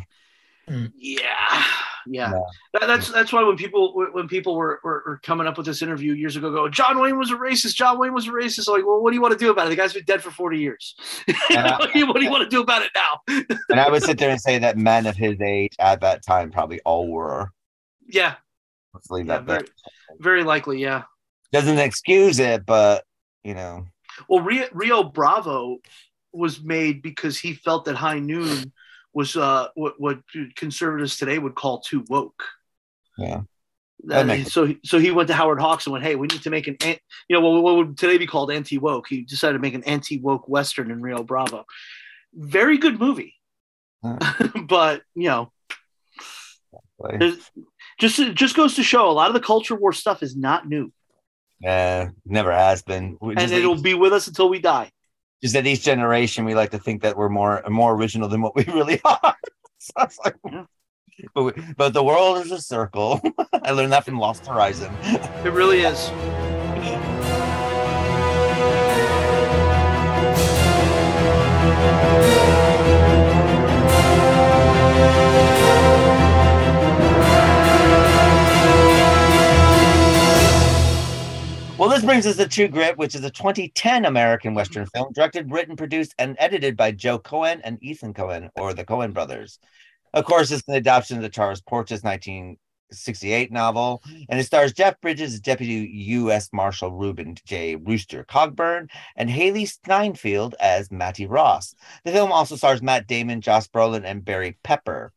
yeah yeah. Yeah. That, that's that's why when people when people were, were, were coming up with this interview years ago go John Wayne was a racist. John Wayne was a racist. Like well what do you want to do about it? The guy's been dead for 40 years. Yeah. what, do you, what do you want to do about it now? And I would sit there and say that men of his age at that time probably all were. yeah. Let's leave Yeah, that there. very, very likely yeah. Doesn't excuse it, but you know, Well, Rio, Rio Bravo was made because he felt that High Noon was uh, what, what conservatives today would call too woke. Yeah. That- so, so he went to Howard Hawks and went, "Hey, we need to make an, you know, what, what would today be called anti-woke." He decided to make an anti-woke western in Rio Bravo. Very good movie, but you know, just just goes to show a lot of the culture war stuff is not new, Yeah, never has been. And it'll be with us until we die. Just that each generation we like to think that we're more more original than what we really are. So like- mm. but, we, but the world is a circle. I learned that from Lost Horizon. It really is. Well, this brings us to True Grit, which is a 2010 American Western film directed, written, produced, and edited by Joe Coen and Ethan Coen, or the Coen brothers. Of course, it's an adaptation of the Charles Portis 1968 novel, and it stars Jeff Bridges as Deputy U.S. Marshal Reuben J. Rooster Cogburn and Hailee Steinfeld as Mattie Ross. The film also stars Matt Damon, Josh Brolin, and Barry Pepper.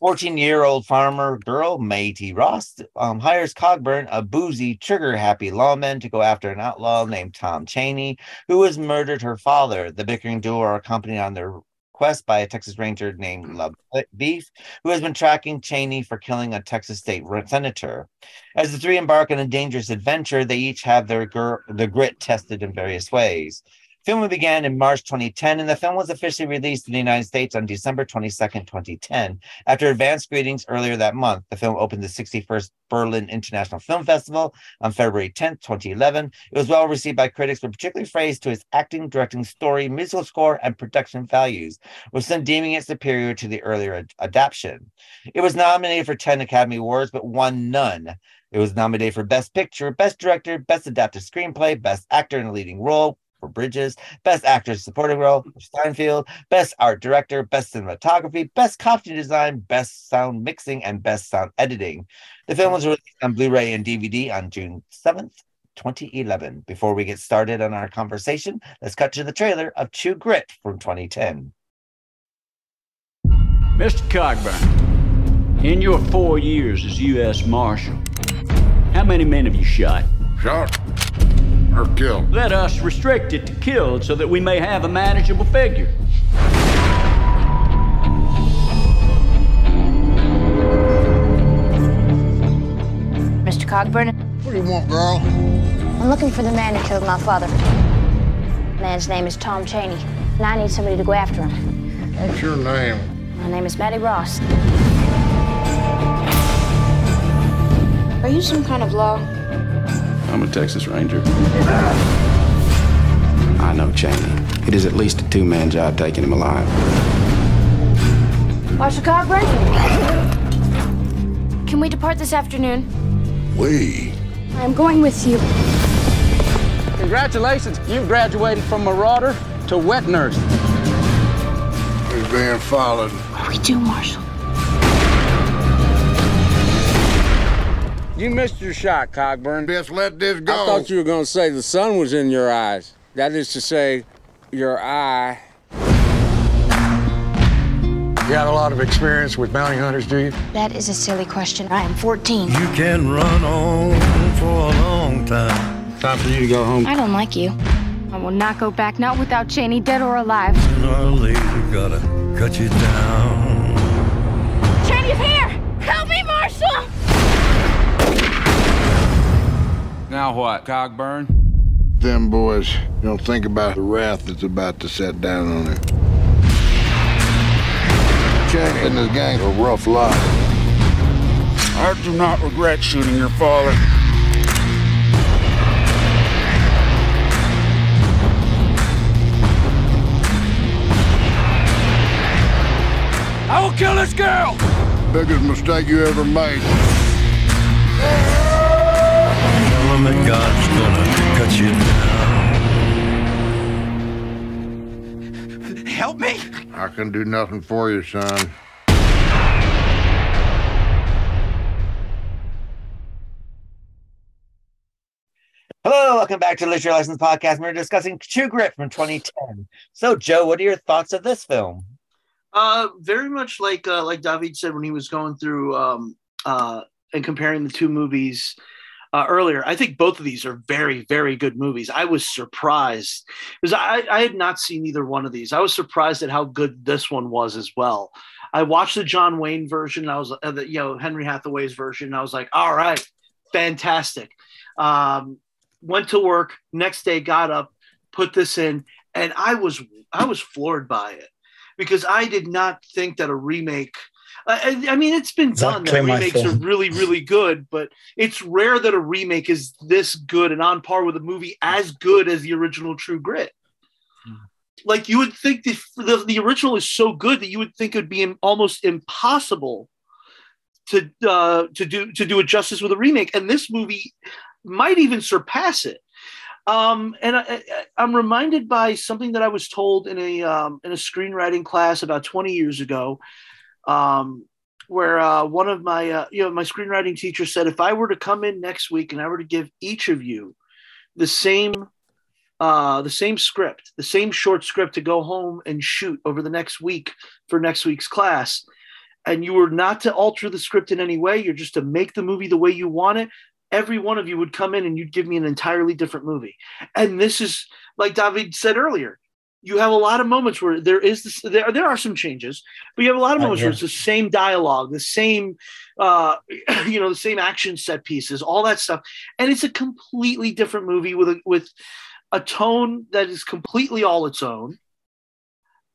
14 year old farmer girl, T. Ross, um, hires Cogburn, a boozy, trigger happy lawman, to go after an outlaw named Tom Chaney, who has murdered her father. The bickering duo are accompanied on their quest by a Texas Ranger named La Boeuf, who has been tracking Chaney for killing a Texas state senator. As the three embark on a dangerous adventure, they each have their, gr- their grit tested in various ways. Filming began in March 2010, and the film was officially released in the United States on December 22, 2010. After advanced screenings earlier that month, the film opened the 61st Berlin International Film Festival on February 10, 2011. It was well received by critics, but particularly praised to its acting, directing, story, musical score, and production values, with some deeming it superior to the earlier ad- adaptation. It was nominated for 10 Academy Awards, but won none. It was nominated for Best Picture, Best Director, Best Adapted Screenplay, Best Actor in a Leading Role for Bridges, Best Actor in Supporting Role for Steinfeld, Best Art Director, Best Cinematography, Best Costume Design, Best Sound Mixing, and Best Sound Editing. The film was released on Blu-ray and DVD on June 7th, 2011. Before we get started on our conversation, let's cut to the trailer of True Grit from 2010. Mr. Cogburn, in your four years as U.S. Marshal, how many men have you shot? Shot or killed? Let us restrict it to killed so that we may have a manageable figure. Mr. Cogburn, What do you want, girl? I'm looking for the man who killed my father. The man's name is Tom Chaney, and I need somebody to go after him. What's your name? My name is Mattie Ross. Are you some kind of law? I'm a Texas Ranger. I know Chaney. It is at least a two-man job taking him alive. Marshal Cogburn? Can we depart this afternoon? We. I'm going with you. Congratulations, you've graduated from marauder to wet nurse. He's being followed. What do we do, Marshal? You missed your shot, Cogburn. Best let this go. I thought you were going to say the sun was in your eyes. That is to say, your eye. You have a lot of experience with bounty hunters, do you? That is a silly question. I am 14. You can run on for a long time. Time for you to go home. I don't like you. I will not go back, not without Chaney, dead or alive. Sooner or later, gotta cut you down. Chaney's here! Help me, Marshal! Now what, Cogburn? Them boys don't think about the wrath that's about to set down on him. Chaney and his gang are rough lot. I do not regret shooting your father. I will kill this girl! Biggest mistake you ever made. Tell that God's gonna cut you down. Help me! I can do nothing for you, son. Hello, welcome back to the Literary License Podcast. We're discussing True Grit from 2010. So, Joe, what are your thoughts of this film? Uh, very much like uh, like David said when he was going through um, uh, and comparing the two movies uh, earlier. I think both of these are very very good movies. I was surprised because I, I had not seen either one of these. I was surprised at how good this one was as well. I watched the John Wayne version. I was uh, the you know Henry Hathaway's version. I was like, all right, fantastic. Um, went to work next day, got up, put this in, and I was I was floored by it because I did not think that a remake. I, I mean, it's been done Exactly that remakes are really, really good, but it's rare that a remake is this good and on par with a movie as good as the original True Grit. Like you would think the, the the original is so good that you would think it would be im- almost impossible to uh, to do to do it justice with a remake, and this movie might even surpass it. Um, and I, I, I'm reminded by something that I was told in a um, in a screenwriting class about 20 years ago, um, where uh, one of my uh, you know my screenwriting teacher said if I were to come in next week and I were to give each of you the same uh, the same script, the same short script to go home and shoot over the next week for next week's class, and you were not to alter the script in any way, you're just to make the movie the way you want it, every one of you would come in and you'd give me an entirely different movie. And this is like David said earlier. You have a lot of moments where there is this, there, there are some changes, but you have a lot of Uh, moments yeah. where it's the same dialogue, the same, uh, you know, the same action set pieces, all that stuff, and it's a completely different movie with a with a tone that is completely all its own,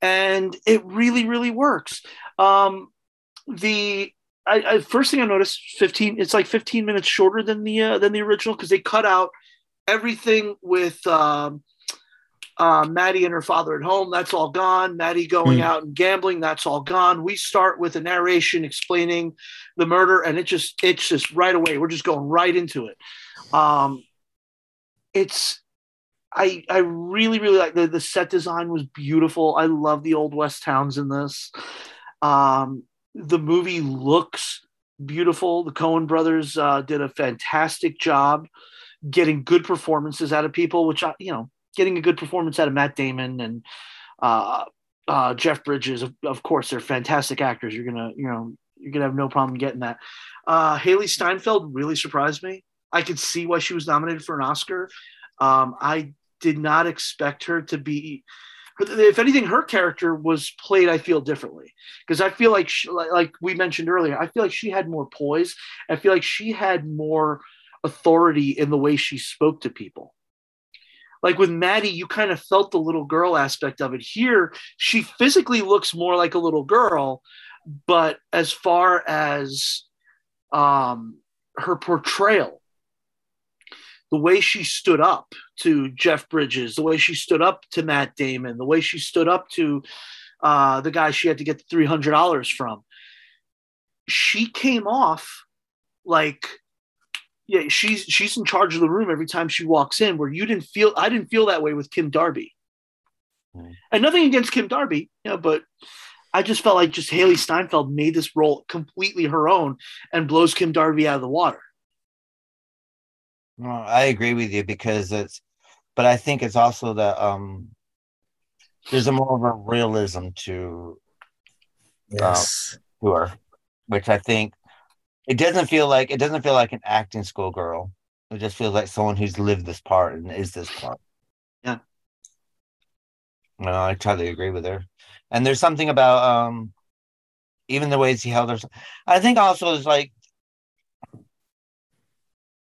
and it really, really works. Um, the I, I first thing I noticed, fifteen. It's like fifteen minutes shorter than the uh, than the original because they cut out everything with um, uh, Mattie and her father at home. That's all gone. Mattie going Hmm. out and gambling. That's all gone. We start with a narration explaining the murder, and it just it's just right away. We're just going right into it. Um, it's I I really really like the the set design was beautiful. I love the old west towns in this. Um, the movie looks beautiful. The Coen brothers uh, did a fantastic job getting good performances out of people, which I, you know, getting a good performance out of Matt Damon and uh, uh, Jeff Bridges. Of, of course, they're fantastic actors. You're gonna, you know, you're gonna have no problem getting that. Uh, Hailee Steinfeld really surprised me. I could see why she was nominated for an Oscar. Um, I did not expect her to be. If anything, her character was played. I feel differently because I feel like, she, like, like we mentioned earlier, I feel like she had more poise. I feel like she had more authority in the way she spoke to people. Like with Mattie, you kind of felt the little girl aspect of it. Here, she physically looks more like a little girl, but as far as um, her portrayal, the way she stood up to Jeff Bridges, the way she stood up to Matt Damon, the way she stood up to uh, the guy she had to get the three hundred dollars from, she came off like yeah, she's she's in charge of the room every time she walks in. Where you didn't feel, I didn't feel that way with Kim Darby, and nothing against Kim Darby, you know, but I just felt like just Hailee Steinfeld made this role completely her own and blows Kim Darby out of the water. No, I agree with you because it's, but I think it's also the um, there's a more of a realism to Yes. uh, to her, which I think it doesn't feel like it doesn't feel like an acting school girl. It just feels like someone who's lived this part and is this part. Yeah. No, I totally agree with her. And there's something about um even the ways he held her. I think also is like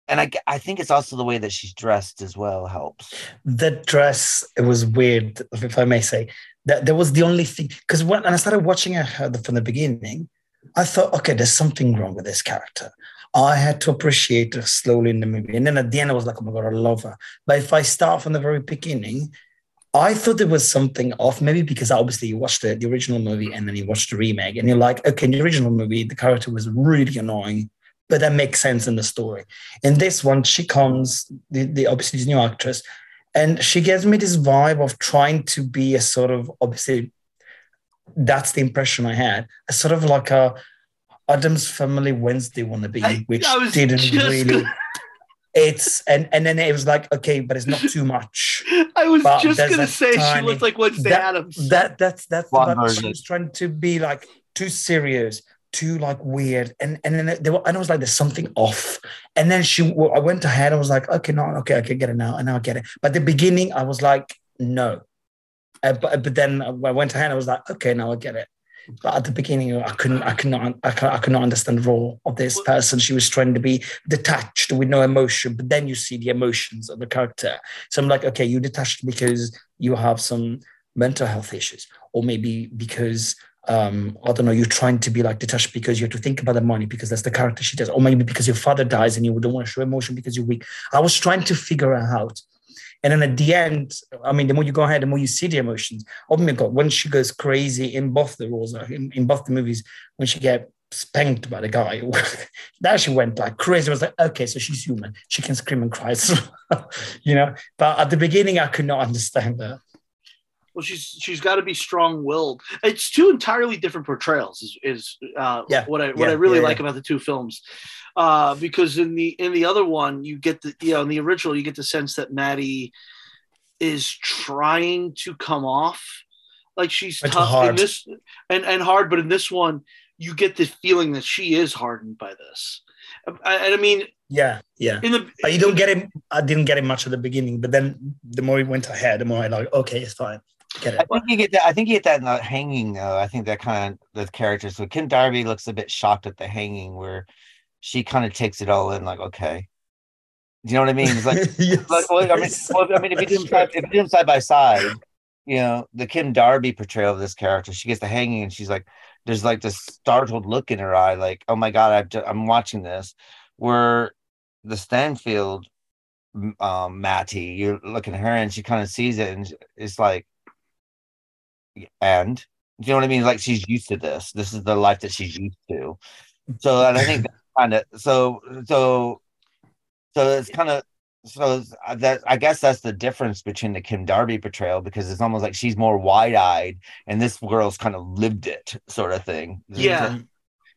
and I, I think it's also the way that she's dressed as well helps. the dress it was weird if i may say that that was the only thing because when i started watching her from the beginning i thought okay there's something wrong with this character. I had to appreciate her slowly in the movie. And then at the end i was like oh my god i love her. But if i start from the very beginning i thought there was something off maybe because obviously you watched the, the original movie and then you watched the remake and you're like okay in the original movie the character was really annoying but that makes sense in the story. In this one she comes the, the obviously this new actress and she gives me this vibe of trying to be a sort of obviously that's the impression I had a sort of like a Addams Family Wednesday wannabe, which I was didn't just really. gonna- it's and and then it was like okay, but it's not too much. I was But just gonna a say she tiny- looked like Wednesday that, Addams. That that's that's what she was trying to be like too serious, too like weird, and and then there were, and I was like, there's something off. And then she, I went ahead. I was like, okay, no, okay, I can get it now, and now I get it. But the beginning, I was like, no. Uh, but but then I went ahead. I was like, okay, now I get it. But at the beginning, I couldn't, I could not, I could, I could not understand the role of this person. She was trying to be detached with no emotion, but then you see the emotions of the character. So I'm like, okay, you detached because you have some mental health issues, or maybe because um, I don't know, you're trying to be like detached because you have to think about the money because that's the character she does, or maybe because your father dies and you don't want to show emotion because you're weak. I was trying to figure it out. And then at the end, I mean, the more you go ahead, the more you see the emotions. Oh my God, when she goes crazy in both the roles, uh, in, in both the movies, when she get spanked by the guy, that she went like crazy. I was like, okay, so she's human. She can scream and cry, you know. But at the beginning, I could not understand that. Well, she's she's got to be strong-willed. It's two entirely different portrayals. Is, is uh, Yeah, what I what yeah, I really yeah, like about the two films, uh, because in the in the other one you get the you know in the original you get the sense that Mattie is trying to come off like she's Way too tough in this and and hard, but in this one you get the feeling that she is hardened by this. I, I mean, Yeah, yeah. in the But you don't get it. I didn't get it much at the beginning, but then the more it went ahead, the more I like, okay, it's fine. Get it. I think you get that. I think you get that in the hanging though. I think that kind of the character. So Kim Darby looks a bit shocked at the hanging, where she kind of takes it all in, like, okay. Do you know what I mean? It's like, Yes, like well, I mean, well, I mean, if you do them side, if you do them side by side, you know, the Kim Darby portrayal of this character, she gets the hanging, and she's like, there's like this startled look in her eye, like, oh my god, I've ju- I'm watching this. Where the Steinfeld, um, Mattie, you're looking at her, and she kind of sees it, and it's like, and do you know what I mean? Like she's used to this. This is the life that she's used to. So, and I think that's kind of so so so it's kind of so uh, that I guess that's the difference between the Kim Darby portrayal because it's almost like she's more wide eyed and this girl's kind of lived it sort of thing. Yeah.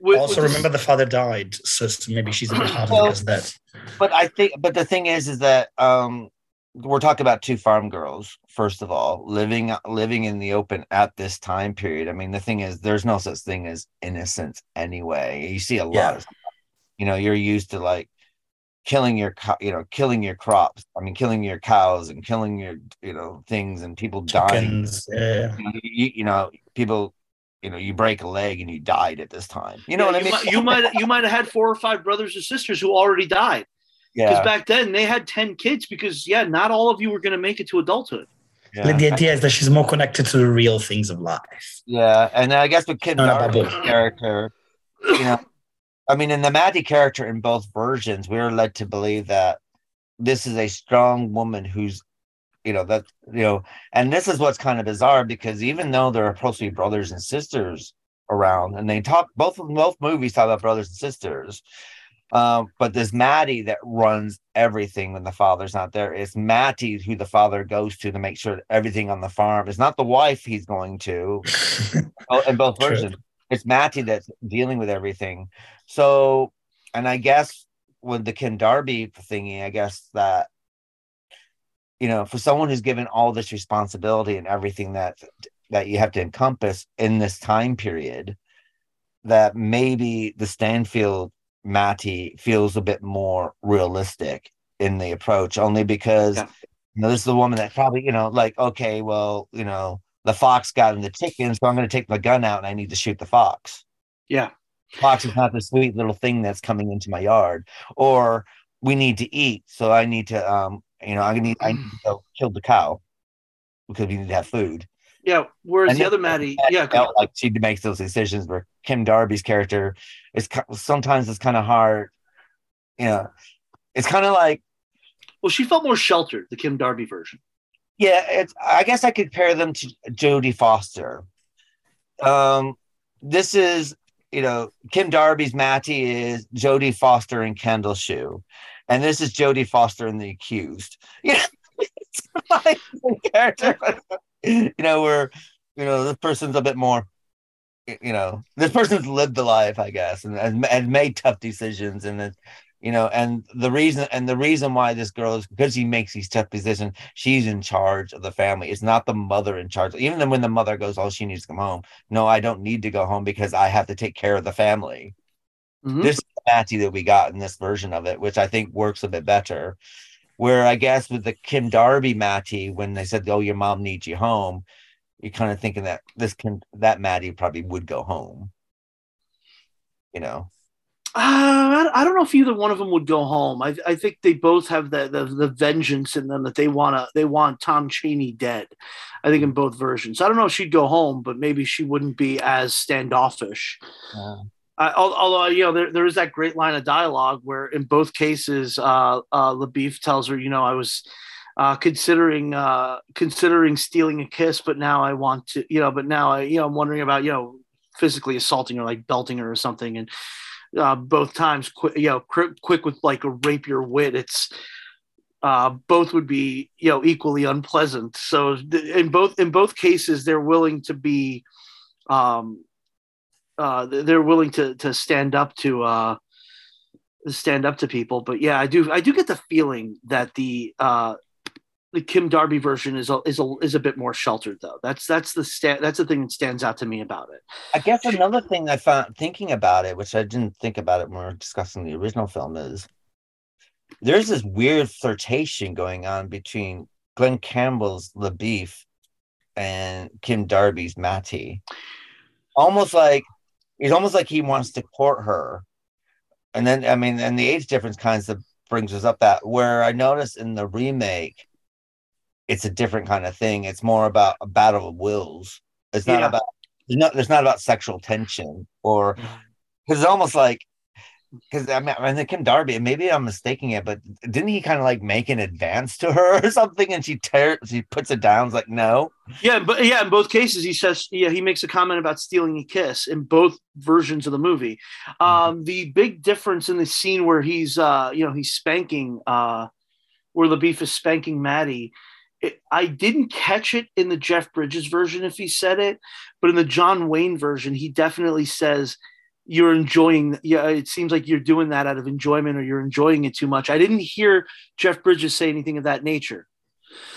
also, remember the father died, so so maybe she's a bit harder Well, because of that. but I think, but the thing is, is that um, we're talking about two farm girls. First of all, living living in the open at this time period. I mean, the thing is, there's no such thing as innocence anyway. You see a lot. Yeah. Of, you know, you're used to like killing your, you know, killing your crops. I mean, killing your cows and killing your, you know, things and people dying. Yeah. You, know, you, know, people. You know, you break a leg and you died at this time. You know Yeah, what I mean? Might, you might you might have had four or five brothers or sisters who already died. Because Yeah. back then they had ten kids. Because yeah, not all of you were going to make it to adulthood. Like, the idea is that she's more connected to the real things of life. Yeah, and I guess with Kim No, no, Darby's bubble. character, you know, I mean, in the Mattie character in both versions, we are led to believe that this is a strong woman who's, you know, that you know, and this is what's kind of bizarre because even though there are supposed to be brothers and sisters around, and they talk both of both movies talk about brothers and sisters. Um, but there's Maddie that runs everything when the father's not there. It's Mattie who the father goes to to make sure everything on the farm. It's not the wife he's going to. oh, in both versions, it's Mattie that's dealing with everything. So, and I guess with the Kim Darby thingy, I guess that you know, for someone who's given all this responsibility and everything that that you have to encompass in this time period, that maybe the Steinfeld Mattie feels a bit more realistic in the approach, only because you know this is the woman that probably you know like okay, well you know the fox got in the chicken, so I'm going to take my gun out and I need to shoot the fox. Yeah. Fox is not the sweet little thing that's coming into my yard, or we need to eat, so I need to um you know I need I need to go kill the cow because we need to have food. Yeah. Whereas And the other Mattie, yeah, felt like she makes those decisions where Kim Darby's character is sometimes it's kind of hard. You know, it's kind of like Well, she felt more sheltered, the Kim Darby version. yeah. It's I guess I could compare them to Jodie Foster. Um, this is you know Kim Darby's Mattie is Jodie Foster and Candleshoe, and this is Jodie Foster and the Accused. It's like character. you know, where you know this person's a bit more you know, this person's lived the life, I guess, and, and, and made tough decisions, and you know and the reason and the reason why this girl is because he makes these tough decisions she's in charge of the family. It's not the mother in charge. Even then when the mother goes oh she needs to come home. No i don't need to go home because i have to take care of the family. Mhm. this is the Mattie that we got in this version of it which i think works a bit better. Where i guess with the kim darby Mattie, when they said oh your mom needs you home you're kind of thinking that this can that Mattie probably would go home. You know Uh, I I don't know if either one of them would go home. I, I think they both have the, the the vengeance in them that they want to they want Tom Chaney dead. I think in both versions. I don't know if she'd go home, but maybe she wouldn't be as standoffish. I, al- although you know there, there is that great line of dialogue where in both cases uh, uh, La Boeuf tells her you know I was uh, considering uh, considering stealing a kiss but now I want to you know but now I you know I'm wondering about you know physically assaulting her like belting her or something and uh, both times quick you know quick, quick with like a rapier wit it's uh, both would be you know equally unpleasant so th- in both in both cases they're willing to be um, uh, they're willing to to stand up to uh, stand up to people. But yeah, I do I do get the feeling that the uh, the Kim Darby version is a, is a is a bit more sheltered though. That's that's the sta- that's the thing that stands out to me about it. I guess another thing I found thinking about it, which I didn't think about it when we were discussing the original film, is there's this weird flirtation going on between Glen Campbell's La Boeuf and Kim Darby's Mattie. Almost like it's almost like he wants to court her. And then I mean, and the age difference kind of brings us up that where I noticed in the remake, it's a different kind of thing. It's more about a battle of wills. It's not Yeah. about not there's not about sexual tension or because it's almost like because I mean, I mean Kim Darby, and maybe I'm mistaking it, but didn't he kind of like make an advance to her or something, and she tears, she puts it down, it's like no, Yeah, but yeah, in both cases, he says yeah he makes a comment about stealing a kiss in both versions of the movie. Um, the big difference in the scene where he's uh, you know he's spanking uh, where La Boeuf is spanking Mattie. It, I didn't catch it in the Jeff Bridges version if he said it, but in the John Wayne version, he definitely says you're enjoying yeah it seems like you're doing that out of enjoyment or you're enjoying it too much i didn't hear jeff bridges say anything of that nature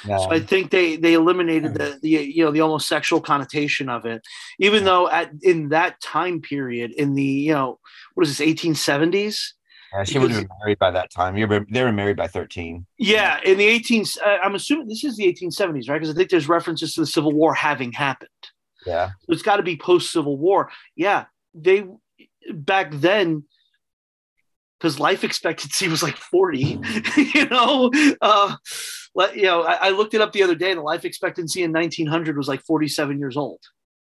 no. so I think they they eliminated the, the you know the almost sexual connotation of it, even though at in that time period in the you know what is this 1870s? Yeah, she would have been married by that time. You were they were married by thirteen. Yeah, in the 18s, uh, I'm assuming this is the 1870s, right? Because I think there's references to the Civil War having happened. Yeah, So it's got to be post Civil War. Yeah, they back then because life expectancy was like 40 you know uh let, you know I, I looked it up the other day and the life expectancy in 1900 was like 47 years old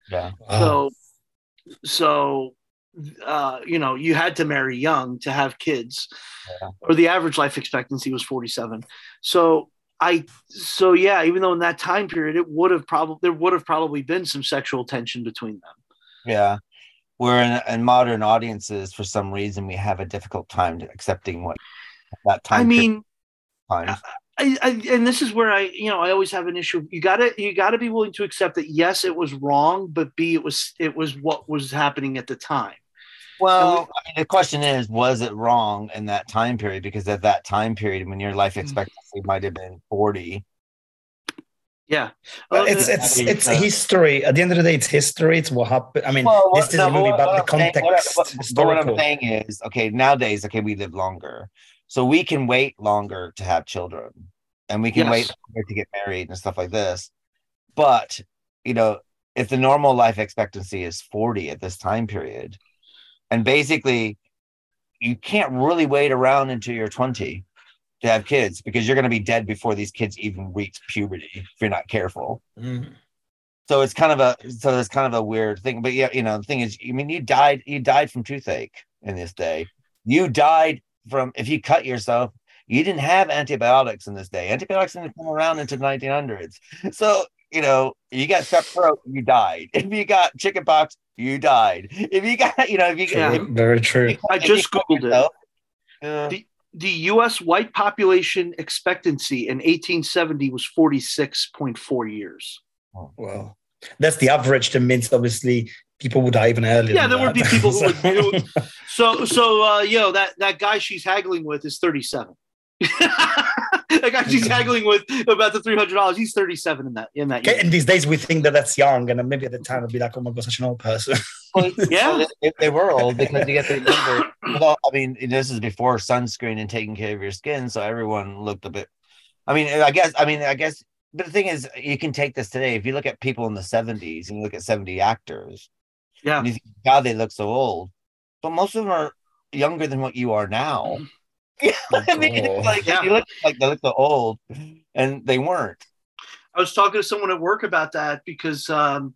yeah. so so uh you know you had to marry young to have kids Yeah. or the average life expectancy was 47 so i so yeah even though in that time period it would have probably there would have probably been some sexual tension between them Yeah. Where in, in modern audiences, for some reason, we have a difficult time accepting what that time. i mean. I, I, and this is where I, you know, I always have an issue. You gotta, you gotta be willing to accept that. Yes, it was wrong, but B, it was, it was what was happening at the time. Well, I mean, the question is, was it wrong in that time period? Because at that time period, when your life expectancy might have been forty, Yeah, Well, it's it's it's uh, history. At the end of the day, it's history. It's what happened. I mean, Well, this what- is no, a movie what- about the I'm saying- context. what I- what- what I'm historical. saying is, okay, nowadays, okay, we live longer, so we can wait longer to have children, and we can Yes. wait longer to get married and stuff like this. But you know, if the normal life expectancy is 40 at this time period, and basically, you can't really wait around until you're 20 to have kids because you're going to be dead before these kids even reach puberty if you're not careful. Mm. so it's kind of a so it's kind of a weird thing but yeah you know the thing is i mean you died you died from toothache in this day. You died from if you cut yourself you didn't have antibiotics in this day. Antibiotics didn't come around into 1900s so you know, you got strep throat, you died. If you got chickenpox, you died. If you got, you know, if you got very true. I just googled it. Uh, the, the U.S. white population expectancy in 1870 was 46.4 years. Oh, wow. That's the average. That means obviously people would die even earlier. Yeah, there would be people who would. You know, so, so uh, you know that that guy she's haggling with is 37. like guy she's haggling with about the three hundred dollars. He's thirty seven in that in that. Okay, year. And these days we think that that's young, and maybe at the time it'd be like, oh my god, such an old person. Well, yeah, they, they, were old because you get to remember. Well, I mean, this is before sunscreen and taking care of your skin, so everyone looked a bit. I mean, I guess. I mean, I guess. But the thing is, you can take this today. If you look at people in the '70s and you look at '70 actors, yeah, and you think, God, they look so old. But most of them are younger than what you are now. Mm-hmm I mean, it's like Yeah. you look like they look so old, and they weren't. I was talking to someone at work about that because um,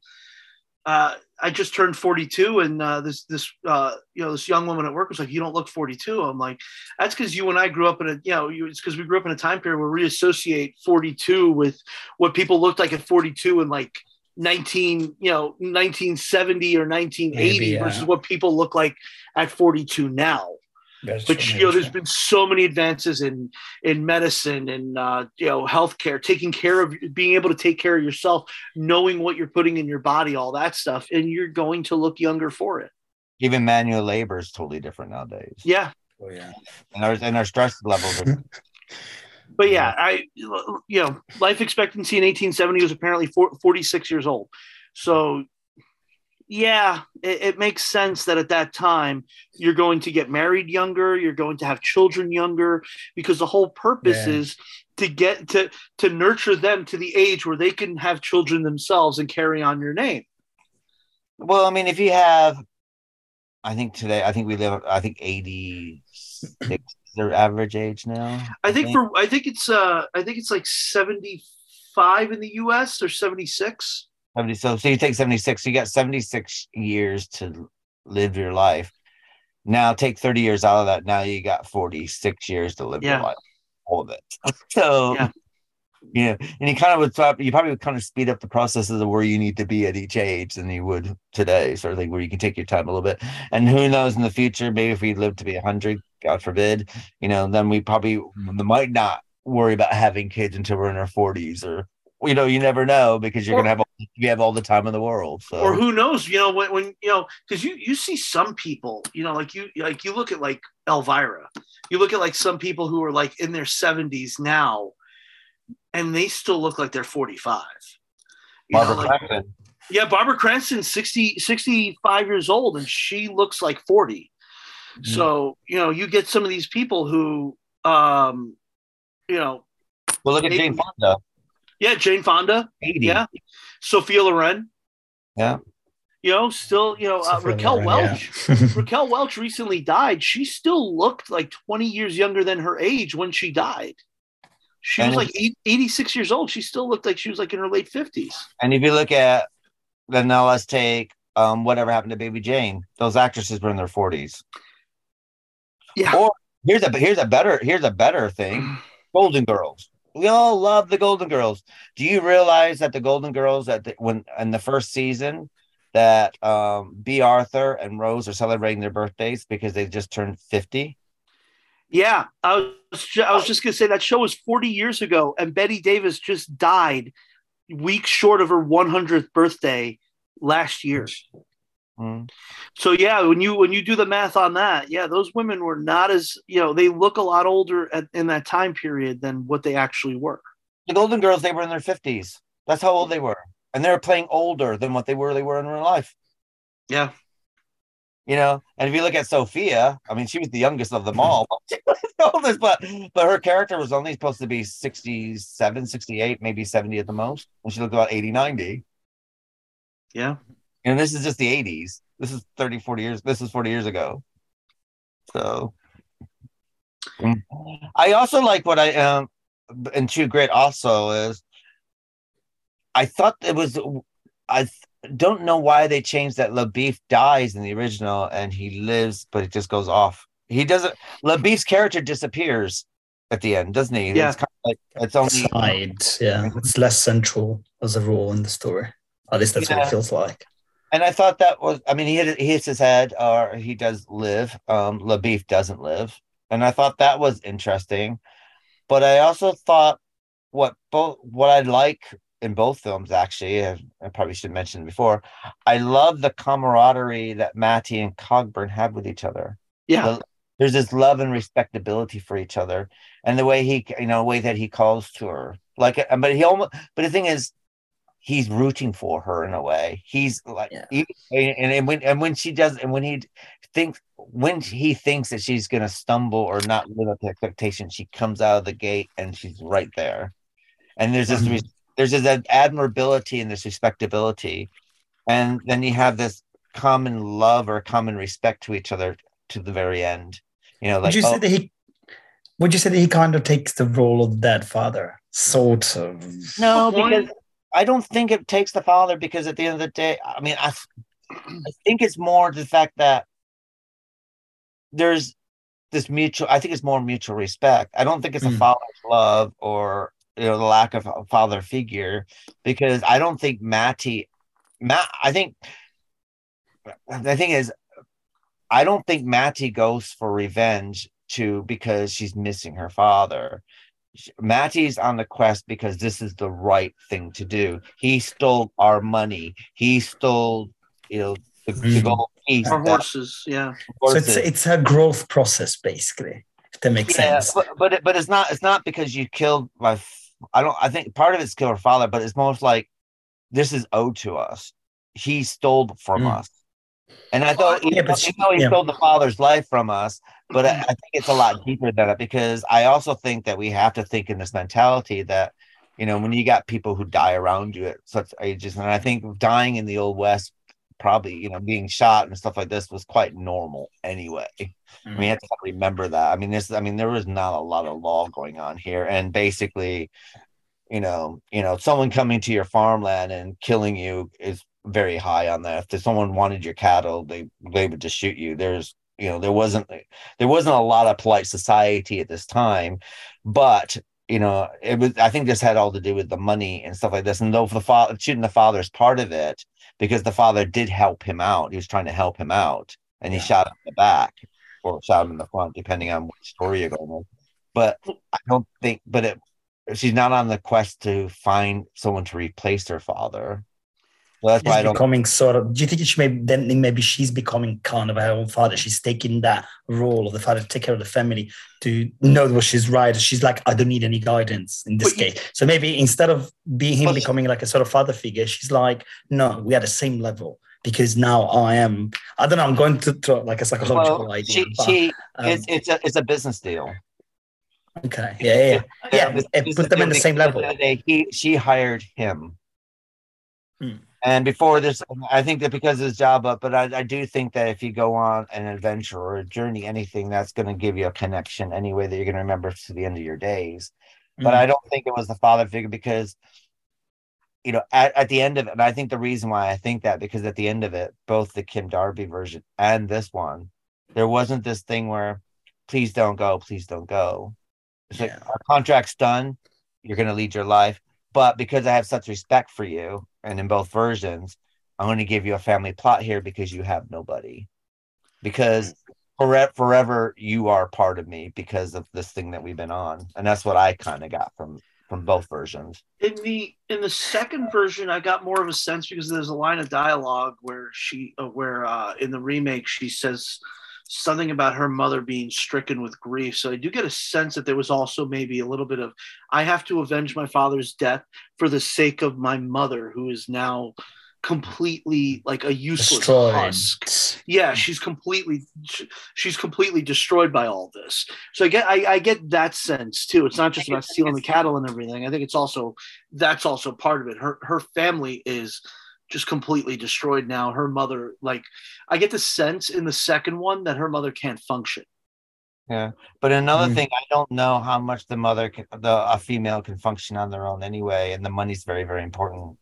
uh, I just turned 42, and uh, this this uh, you know this young woman at work was like, "You don't look 42." I'm like, "That's because you and I grew up in a you know you, it's because we grew up in a time period where we associate 42 with what people looked like at 42 in like 19 you know 1970 or 1980 Maybe, yeah. versus what people look like at 42 now." But you know there's been so many advances in in medicine and uh, you know healthcare taking care of being able to take care of yourself knowing what you're putting in your body all that stuff and you're going to look younger for it. Even manual labor is totally different nowadays, yeah. Oh yeah. and our and our stress levels are but yeah i you know life expectancy in 1870 was apparently four- 46 years old. So yeah it, it makes sense that at that time you're going to get married younger you're going to have children younger because the whole purpose Yeah. is to get to to nurture them to the age where they can have children themselves and carry on your name Well, I mean, if you have, I think today, I think we live, I think 86 is their average age now. i think for i think it's uh i think it's like 75 in the us or 76 70, so, so you take 76, you got 76 years to live your life. Now take 30 years out of that. Now you got 46 years to live Yeah. your life. All of it. So, yeah. and you kind of would stop, you probably would kind of speed up the processes of where you need to be at each age than you would today, sort of thing, where you can take your time a little bit. And who knows in the future, maybe if we live to be 100, God forbid, you know, then we probably mm-hmm. might not worry about having kids until we're in our 40s or, you know, you never know because you're Or- to have all, you have all the time in the world. So, or who knows you know when, when you know because you you see some people you know like you like you look at like elvira you look at like some people who are like in their 70s now and they still look like they're 45 You know, Barbara like- Crampton. yeah barbara crampton's 60 65 years old and she looks like 40 so you know you get some of these people who um you know Well, look at maybe- Jane Fonda. Yeah jane fonda 80. yeah sophia loren Yeah. you know, still, you know, uh, Raquel Loren, Welch. Raquel Welch recently died. She still looked like 20 years younger than her age when she died. She was like eight- 86 years old. She still looked like she was like in her late 50s. And if you look at, then now let's take um, whatever happened to Baby Jane. Those actresses were in their 40s. Yeah. Or here's a here's a better here's a better thing. Golden Girls. We all love the Golden Girls. Do you realize that the Golden Girls at the, when in the first season that um, Bea Arthur and Rose are celebrating their birthdays because they just turned 50? Yeah, I was I was just gonna say that show was 40 years ago, and Betty Davis just died weeks short of her 100th birthday last year. Mm. So yeah, when you when you do the math on that, yeah, those women were not as you know they look a lot older at, in that time period than what they actually were. The Golden Girls, they were in their 50s. That's how old they were. And they were playing older than what they were they were in real life. Yeah. You know, and if you look at Sophia, I mean, she was the youngest of them all. She was the oldest, but but her character was only supposed to be 67, 68, maybe 70 at the most. And she looked about 80, 90. Yeah. And this is just the 80s. This is 30, 40 years. This is 40 years ago. So I also like what I um in True Grit also is I thought it was I don't know why they changed that La Boeuf dies in the original and he lives, but it just goes off. He doesn't La Boeuf's character disappears at the end, doesn't he? Yeah. It's kind of like it's only Side, yeah, it's less central as a role in the story. At least that's what it feels like. And I thought that was, I mean, he hit, he hits his head, or he does live. Um, La Boeuf doesn't live, and I thought that was interesting. But I also thought what both what I like in both films. Actually, I, I probably should mention before. I love the camaraderie that Mattie and Cogburn have with each other. Yeah. The- there's this love and respectability for each other, and the way he, you know, the way that he calls to her, like, uh, but he almost, but the thing is, he's rooting for her in a way. He's like, he- and, and when and when she does, and when he thinks when he thinks that she's gonna stumble or not live up to expectation, she comes out of the gate and she's right there. And there's this Mhm. there's this admirability and this respectability, and then you have this common love or common respect to each other to the very end. You know, like would you oh, say that he? Would you say that he kind of takes the role of dead father, sort of? No, because I don't think it takes the father because at the end of the day, I mean, I, I think it's more the fact that there's this mutual. I think it's more mutual respect. I don't think it's a Mm. father's love or you know the lack of a father figure because I don't think Mattie, Matt. I think the thing is, I don't think Mattie goes for revenge to because she's missing her father. Mattie's on the quest because this is the right thing to do. He stole our money. He stole, you know, the, the Mm. gold piece. Our that- horses, yeah. So it's it's a growth process, basically. If that makes Yeah, sense. but but, it, but it's not it's not because you killed my. I don't. I think part of it's kill her father, but it's most like this is owed to us. He stole from Mm. us, and I thought Yeah, but she- even though he yeah. stole the father's life from us, but I, mm-hmm. I think it's a lot deeper than that because I also think that we have to think in this mentality that you know when you got people who die around you at such ages, and I think dying in the old west probably you know being shot and stuff like this was quite normal anyway. I mean, you have to remember that. I mean, this. I mean, there was not a lot of law going on here, and basically, you know, you know, someone coming to your farmland and killing you is very high on that. If someone wanted your cattle, they they would just shoot you. There's, you know, there wasn't there wasn't a lot of polite society at this time, but you know, it was. I think this had all to do with the money and stuff like this. And though the father shooting the father is part of it, because the father did help him out. He was trying to help him out, and he shot him in the back or shot him in the front, depending on which story you're going with. But I don't think. But it, she's not on the quest to find someone to replace her father. So that's why I She's don't. becoming sort of. Do you think she may then maybe she's becoming kind of her own father? She's taking that role of the father to take care of the family, to know what she's right. She's like, I don't need any guidance in this case. So maybe instead of being him becoming like a sort of father figure, she's like, no, we are the same level because now I am. I don't know. I'm going to throw like a psychological Well, idea. she, but, she um, it's it's a it's a business deal. okay. Yeah, yeah, yeah. yeah it Business put them in the same level. they- he she hired him. Hmm. And before this, I think that because of his job up, but I, I do think that if you go on an adventure or a journey, anything that's going to give you a connection anyway that you're going to remember to the end of your days. But Mm. I don't think it was the father figure because, you know, at, at the end of it, and I think the reason why I think that because at the end of it, both the Kim Darby version and this one, there wasn't this thing where, please don't go, please don't go. It's like our contract's done, you're going to lead your life, but because I have such respect for you, and in both versions, I'm going to give you a family plot here because you have nobody. Because forever, forever you are part of me because of this thing that we've been on, and that's what I kind of got from from both versions. in the in the second version i got more of a sense because there's a line of dialogue where she uh, where uh, in the remake she says something about her mother being stricken with grief. So i do get a sense that there was also maybe a little bit of i have to avenge my father's death for the sake of my mother who is now completely like a useless Destroyed. husk. Yeah she's completely she's completely destroyed by all this. So i get I, I get that sense too. It's not just about stealing the cattle and everything. I think it's also that's also part of it. Her her family is just completely destroyed now her mother like i get the sense in the second one that her mother can't function Yeah, but another Mm. thing, I don't know how much the mother, can, the a female can function on their own anyway, and the money's very, very important.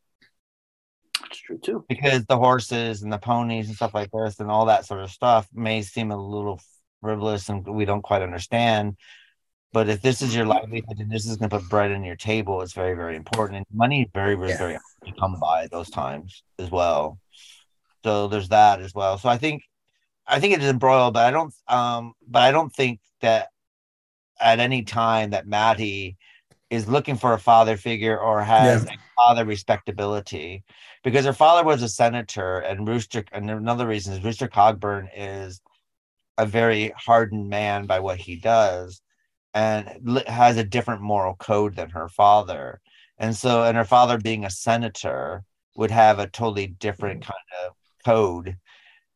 That's true too. Because the horses and the ponies and stuff like this and all that sort of stuff may seem a little frivolous and we don't quite understand. But if this is your livelihood and this is going to put bread on your table, it's very, very important. And money is very, very, very hard to come by those times as well. So there's that as well. So I think, I think it is embroiled, but I don't, um, but I don't think that at any time that Mattie is looking for a father figure or has Yeah. a father respectability because her father was a senator and Rooster and another reason is Rooster Cogburn is a very hardened man by what he does and has a different moral code than her father. And so and her father being a senator would have a totally different mm. kind of code.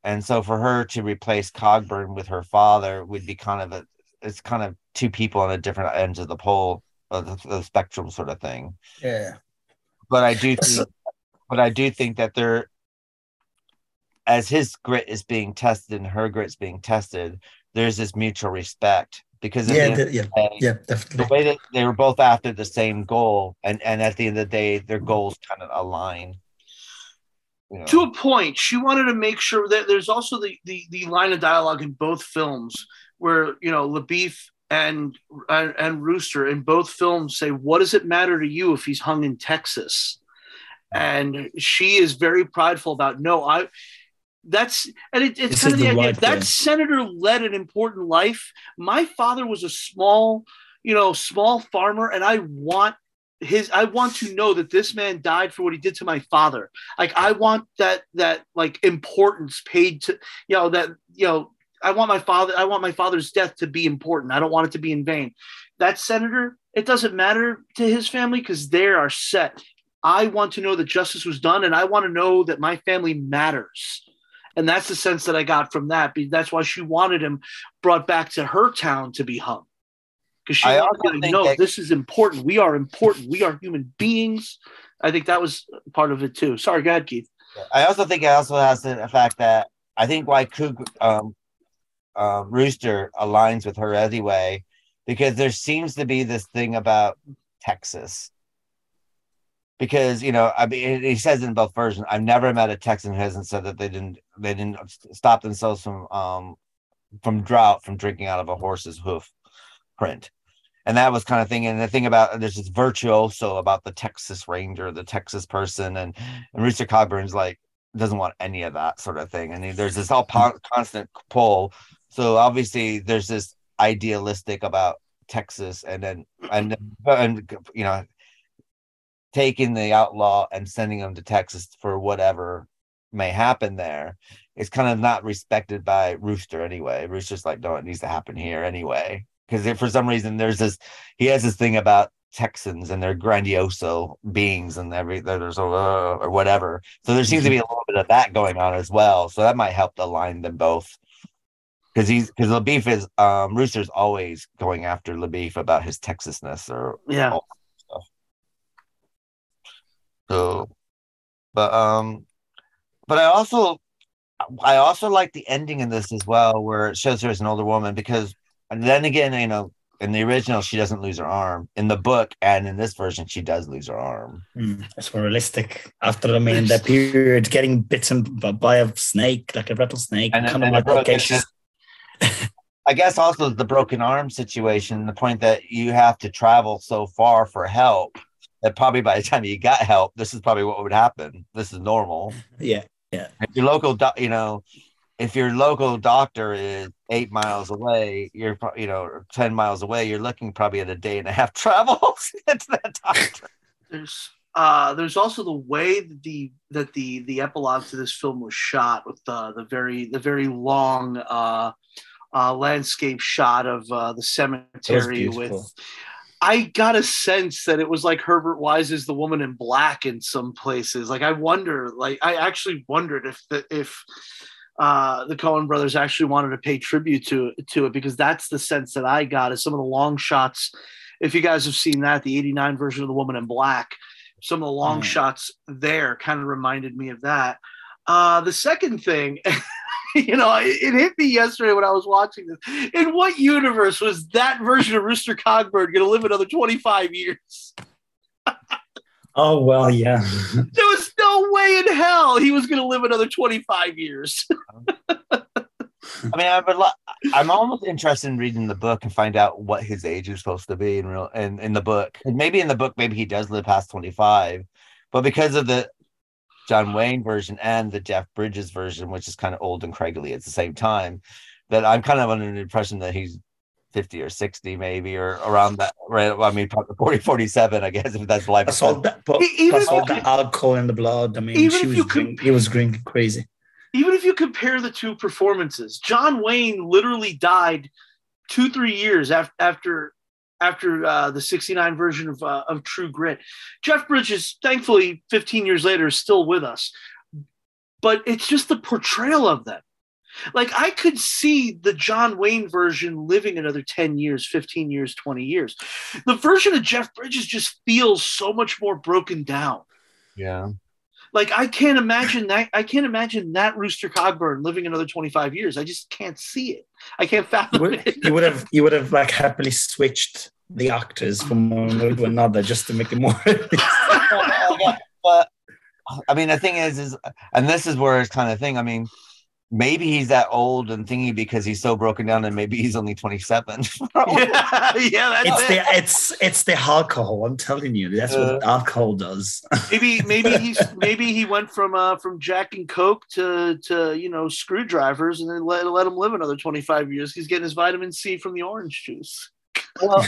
And so for her to replace Cogburn with her father would be kind of a it's kind of two people on a different ends of the pole of the, the spectrum sort of thing. Yeah. But I do think but I do think that there as his grit is being tested and her grit's being tested, there's this mutual respect because the Yeah, the- the yeah, day, yeah, the way that they were both after the same goal and and at the end of the day their goals kind of align you know. to a point she wanted to make sure that there's also the, the the line of dialogue in both films where you know La Boeuf and, and and Rooster in both films say what does it matter to you if he's hung in Texas and she is very prideful about no I that's and it, it's This kind of the, idea. that senator led an important life. My father was a small you know small farmer and I want his i want to know that this man died for what he did to my father. Like i want that that like importance paid to you know that you know i want my father i want my father's death to be important. I don't want it to be in vain. That senator it doesn't matter to his family because they are set. I want to know that justice was done and i want to know that my family matters and that's the sense that i got from that that's why she wanted him brought back to her town to be hung because she wanted to know that- this is important. We are important. We are human beings. I think that was part of it too. Sorry, go ahead, Keith. I also think it also has the fact that I think why Coog, um, um, Rooster aligns with her anyway, because there seems to be this thing about Texas. Because you know, I mean, he says in both versions, I've never met a Texan who hasn't said that they didn't they didn't stop themselves from um from drought from drinking out of a horse's hoof print. And that was kind of thing. And the thing about there's this virtuoso about the Texas Ranger, the Texas person, and, and Rooster Cogburn's like doesn't want any of that sort of thing. And there's this all po- constant pull. So obviously there's this idealistic about Texas, and then and and you know taking the outlaw and sending him to Texas for whatever may happen there is kind of not respected by Rooster anyway. Rooster's like, no, it needs to happen here anyway. Because for some reason there's this he has this thing about Texans and their grandioso beings and every there's a uh, or whatever. So there seems to be a little bit of that going on as well. So that might help align them both. Because he's because La Boeuf is um Rooster's always going after La Boeuf about his Texasness or Yeah. all that stuff. So but um but I also I also like the ending in this as well, where it shows her as an older woman because then again, you know, in the original she doesn't lose her arm. In the book and in this version, she does lose her arm. Mm, it's more realistic. After I mean that period, getting bitten by a snake, like a rattlesnake, And, kind and of like okay, she's- I guess also the broken arm situation, the point that you have to travel so far for help that probably by the time you got help, this is probably what would happen. This is normal. yeah, yeah. If your local, doc, you know, if your local doctor is eight miles away, you're you know ten miles away, you're looking probably at a day and a half travel to get to that doctor. There's uh, there's also the way that the that the the epilogue to this film was shot with uh, the very the very long uh, uh, landscape shot of uh, the cemetery with. I got a sense that it was like Herbert Wise is The Woman in Black in some places. Like I wonder, like I actually wondered if the if uh, the Coen brothers actually wanted to pay tribute to to it because that's the sense that I got. Is some of the long shots. If you guys have seen that, the '89 version of The Woman in Black, some of the long Mm. shots there kind of reminded me of that. Uh, the second thing, you know, it, it hit me yesterday when I was watching this. In what universe was that version of Rooster Cogburn going to live another 25 years? Oh well, yeah. There was no way in hell he was going to live another 25 years. I mean, I would lo- I'm almost interested in reading the book and find out what his age is supposed to be in real in, in the book. And maybe in the book, maybe he does live past 25, but because of the John Wayne version and the Jeff Bridges version, which is kind of old and craggly at the same time, that I'm kind of under the impression that he's 50 or 60 maybe or around that right i mean probably 40 47 i guess if that's life Plus all that, but, even plus all the alcohol in the blood. I mean, Even she if was you could- drink, he was drinking crazy. even if you compare the two performances, John Wayne literally died two three years after after after uh, the '69 version of uh, of True Grit. Jeff Bridges, thankfully, 15 years later, is still with us, but it's just the portrayal of them. Like I could see the John Wayne version living another 10 years, 15 years, 20 years. The version of Jeff Bridges just feels so much more broken down. yeah Like I can't imagine that. I can't imagine that Rooster Cogburn living another 25 years. I just can't see it. I can't You fathom would, it. you would have you would have like happily switched the actors from one to another just to make it more. but I mean, the thing is, is and this is where it's kind of thing. I mean, maybe he's that old and thingy because he's so broken down, and maybe he's only twenty seven. yeah, yeah, that's it's it. the it's it's the alcohol. I'm telling you, that's what Uh, alcohol does. maybe maybe he's maybe he went from uh from Jack and Coke to to you know screwdrivers and then let let him live another 25 years. He's getting his vitamin C from the orange juice. Well,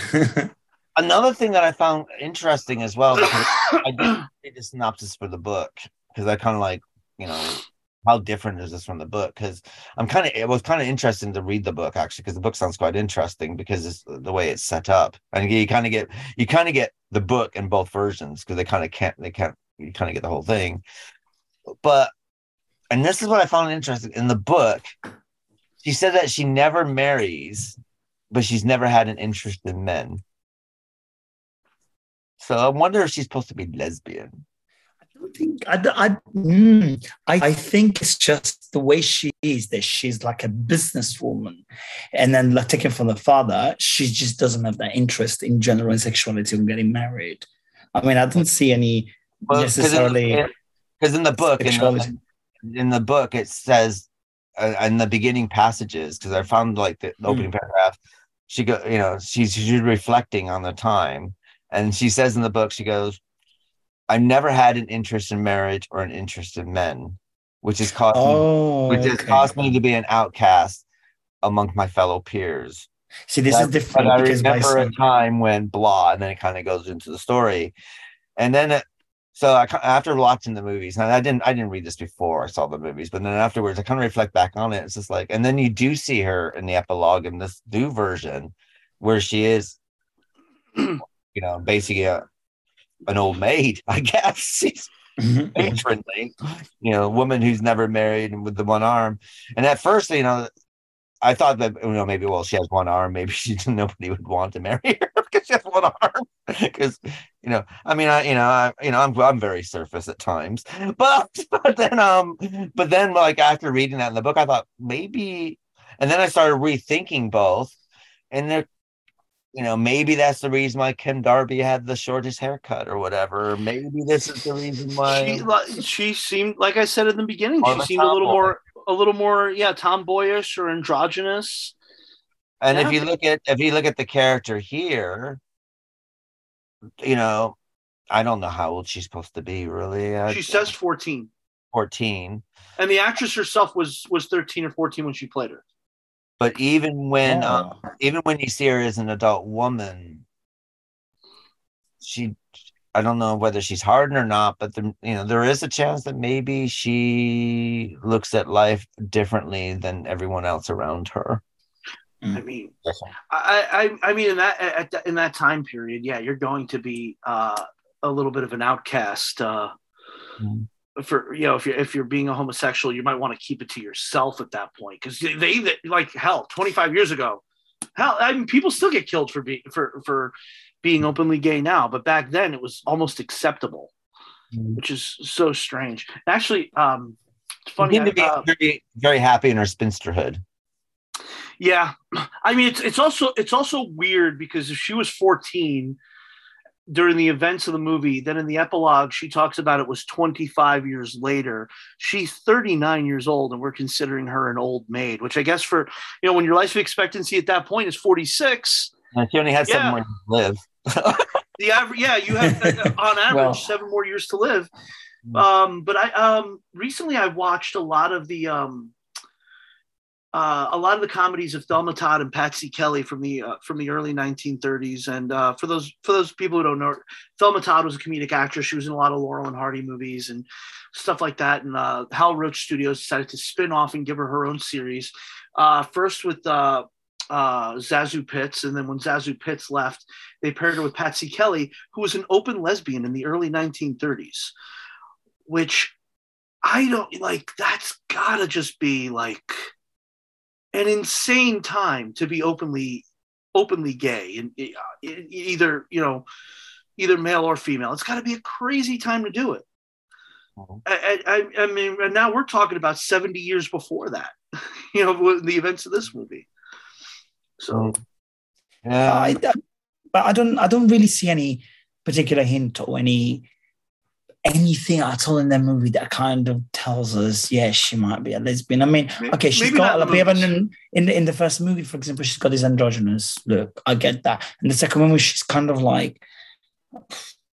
another thing that I found interesting as well, I did read the synopsis for the book because I kind of like, you know, how different is this from the book? Because I'm kind of, it was kind of interesting to read the book actually, because the book sounds quite interesting because it's the way it's set up, and you kind of get, you kind of get the book in both versions because they kind of can't, they can't, you kind of get the whole thing. But, and this is what I found interesting in the book. She said that she never marries, but she's never had an interest in men. So I wonder if she's supposed to be lesbian. I, I, mm, I, I think it's just the way she is that she's like a businesswoman. And then, like, taken from the father, she just doesn't have that interest in general in sexuality or getting married. I mean, I don't see any necessarily. Because in the book, in the, in the book, it says uh, in the beginning passages, because I found like the, the opening paragraph, she go, you know, she's she's reflecting on the time, and she says in the book, she goes, "I never had an interest in marriage or an interest in men, which has caused Oh, me, which has caused me to be an outcast among my fellow peers." See, this is different I remember a time when blah, and then it kind of goes into the story, and then it, so I after watching the movies, and I didn't I didn't read this before I saw the movies, but then afterwards I kind of reflect back on it. It's just like, and then you do see her in the epilogue in this new version, where she is, you know, basically a, an old maid, I guess. She's matronly, you know, woman who's never married and with the one arm. And at first, you know, I thought that you know maybe well she has one arm, maybe she nobody would want to marry her because she has one arm. Because you know, I mean, I you know, I you know, I'm I'm very surface at times, but but then um, but then like after reading that in the book, I thought maybe, and then I started rethinking both, and there. You know, maybe that's the reason why Kim Darby had the shortest haircut or whatever. Maybe this is the reason why. She she seemed like I said in the beginning. She seemed a little tomboy. more a little more yeah tomboyish or androgynous. And Yeah. if you look at if you look at the character here, you know, I don't know how old she's supposed to be. Really, I, She says 14, fourteen. and the actress herself was was 13 or 14 when she played her. But even when Oh. um, even when you see her as an adult woman, she I don't know whether she's hardened or not, but the, you know there is a chance that maybe she looks at life differently than everyone else around her. I mean, I, I I mean in that at, in that time period, yeah, you're going to be uh, a little bit of an outcast. Uh, For you know, if you're if you're being a homosexual, you might want to keep it to yourself at that point because they, they like hell. 25 years ago, hell, I mean, people still get killed for being for for being openly gay now, but back then it was almost acceptable, which is so strange. Actually, um, it's funny. To be uh, very, very happy in her spinsterhood. Yeah, I mean it's it's also it's also weird because if she was 14 during the events of the movie, then in the epilogue she talks about it was 25 years later. She's 39 years old, and we're considering her an old maid, which I guess for you know when your life expectancy at that point is 46, And she only had seven more years to live. the average yeah you have uh, on average Well- seven more years to live. Um, but I um recently I watched a lot of the um uh, a lot of the comedies of Thelma Todd and Patsy Kelly from the uh, from the early 1930s. And uh, for those for those people who don't know, Thelma Todd was a comedic actress. She was in a lot of Laurel and Hardy movies and stuff like that. And uh, Hal Roach Studios decided to spin off and give her her own series. Uh, first with uh, ZaSu Pitts, and then when ZaSu Pitts left, they paired her with Patsy Kelly, who was an open lesbian in the early 1930s, which I don't like. That's gotta just be like an insane time to be openly openly gay and uh, either you know either male or female. It's got to be a crazy time to do it. Uh-huh. I, I, I mean and now we're talking about 70 years before that you know the events of this movie. So mm-hmm. yeah. I, but i don't i don't really see any particular hint or any anything at all in that movie that kind of tells us, yeah, she might be a lesbian. I mean, okay, she's got like we haven't in, in in the first movie, for example, she's got this androgynous look. I get that. And the second movie, she's kind of like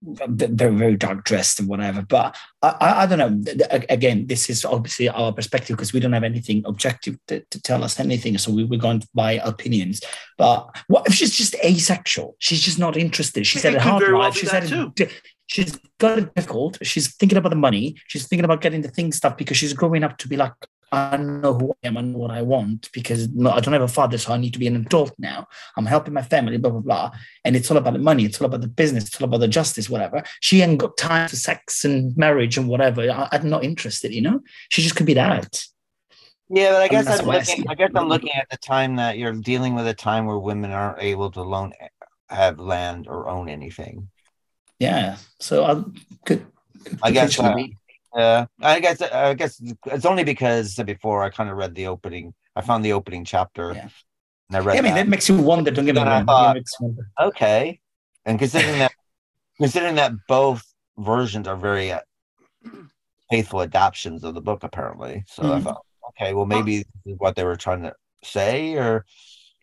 very very dark dressed and whatever. But I, I, I don't know. Again, this is obviously our perspective because we don't have anything objective to, to tell us anything. So we, we're going by opinions. But what if she's just asexual? She's just not interested. She said a hard life. Well she said it, she's got it difficult. She's thinking about the money. She's thinking about getting the thing stuff because she's growing up to be like, I know who I am and what I want because no, I don't have a father, so I need to be an adult now. I'm helping my family, blah, blah, blah. And it's all about the money. It's all about the business. It's all about the justice, whatever. She ain't got time for sex and marriage and whatever. I, am not interested, you know? She just could be that. Yeah, but I guess I'm looking, I, I guess I'm looking at the time that you're dealing with a time where women aren't able to loan have land or own anything yeah. So I could. could I guess. Uh, yeah, I guess. I guess it's only because before I kind of read the opening. I found the opening chapter. Yeah. And I read. Yeah, I mean, that. makes you wonder. Don't get me wrong. Okay, and considering that, considering that both versions are very uh, faithful adaptations of the book, apparently. So mm-hmm. I thought, okay, well, maybe this is what they were trying to say, or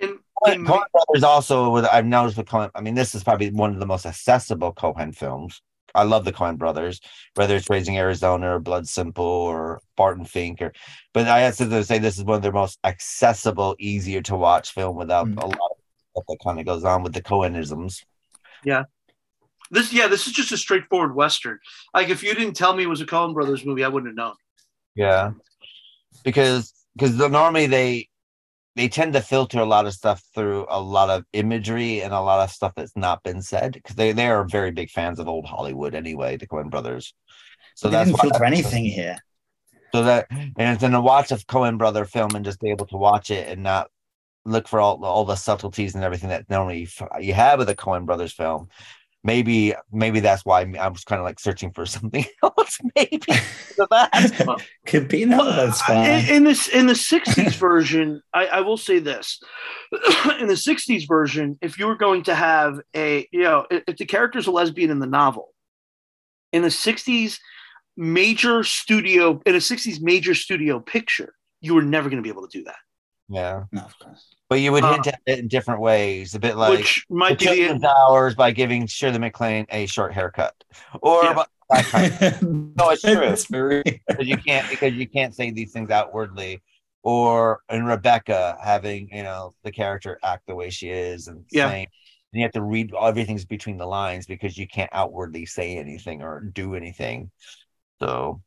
Coen Brothers also, I've noticed with Coen, I mean, this is probably one of the most accessible Coen films. I love the Coen brothers, whether it's Raising Arizona or Blood Simple or Barton Fink, or but I have to say this is one of their most accessible, easier to watch film without mm. a lot of stuff that kind of goes on with the Coenisms. Yeah. This yeah, this is just a straightforward Western. Like if you didn't tell me it was a Coen Brothers movie, I wouldn't have known. Yeah. Because because normally they they tend to filter a lot of stuff through a lot of imagery and a lot of stuff that's not been said because they, they are very big fans of old Hollywood anyway, the Coen brothers. So they that's didn't filter anything here. So that and then to watch a Coen brother film and just be able to watch it and not look for all all the subtleties and everything that normally you have with a Coen brothers film maybe maybe that's why I was kind of like searching for something else. Maybe that could be no. That's fine. In, in this in the '60s version, I, I will say this: in the '60s version, if you were going to have a you know if the character's a lesbian in the novel, in the '60s major studio in a '60s major studio picture, you were never going to be able to do that. Yeah, no, of course. But you would uh, hint at it in different ways, a bit like which might be the hours by giving Shirley MacLaine a short haircut, or yeah. no, it's true. It's very... because you can't because you can't say these things outwardly, or in Rebecca having you know the character act the way she is and yeah. saying, and you have to read everything's between the lines because you can't outwardly say anything or do anything. So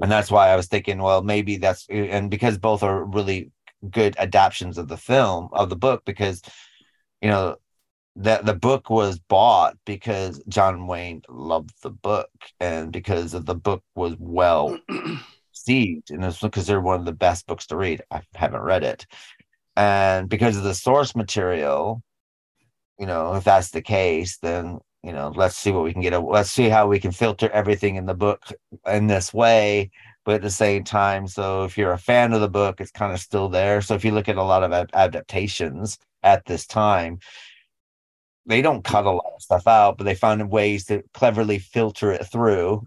and that's why I was thinking, well, maybe that's and because both are really good adaptations of the film of the book, because you know that the book was bought because John Wayne loved the book and because of the book was well received, and it's because they're one of the best books to read. I haven't read it, and because of the source material, you know, if that's the case, then you know, let's see what we can get. Let's see how we can filter everything in the book in this way, but at the same time, so if you're a fan of the book, it's kind of still there. So if you look at a lot of adaptations at this time, they don't cut a lot of stuff out, but they found ways to cleverly filter it through.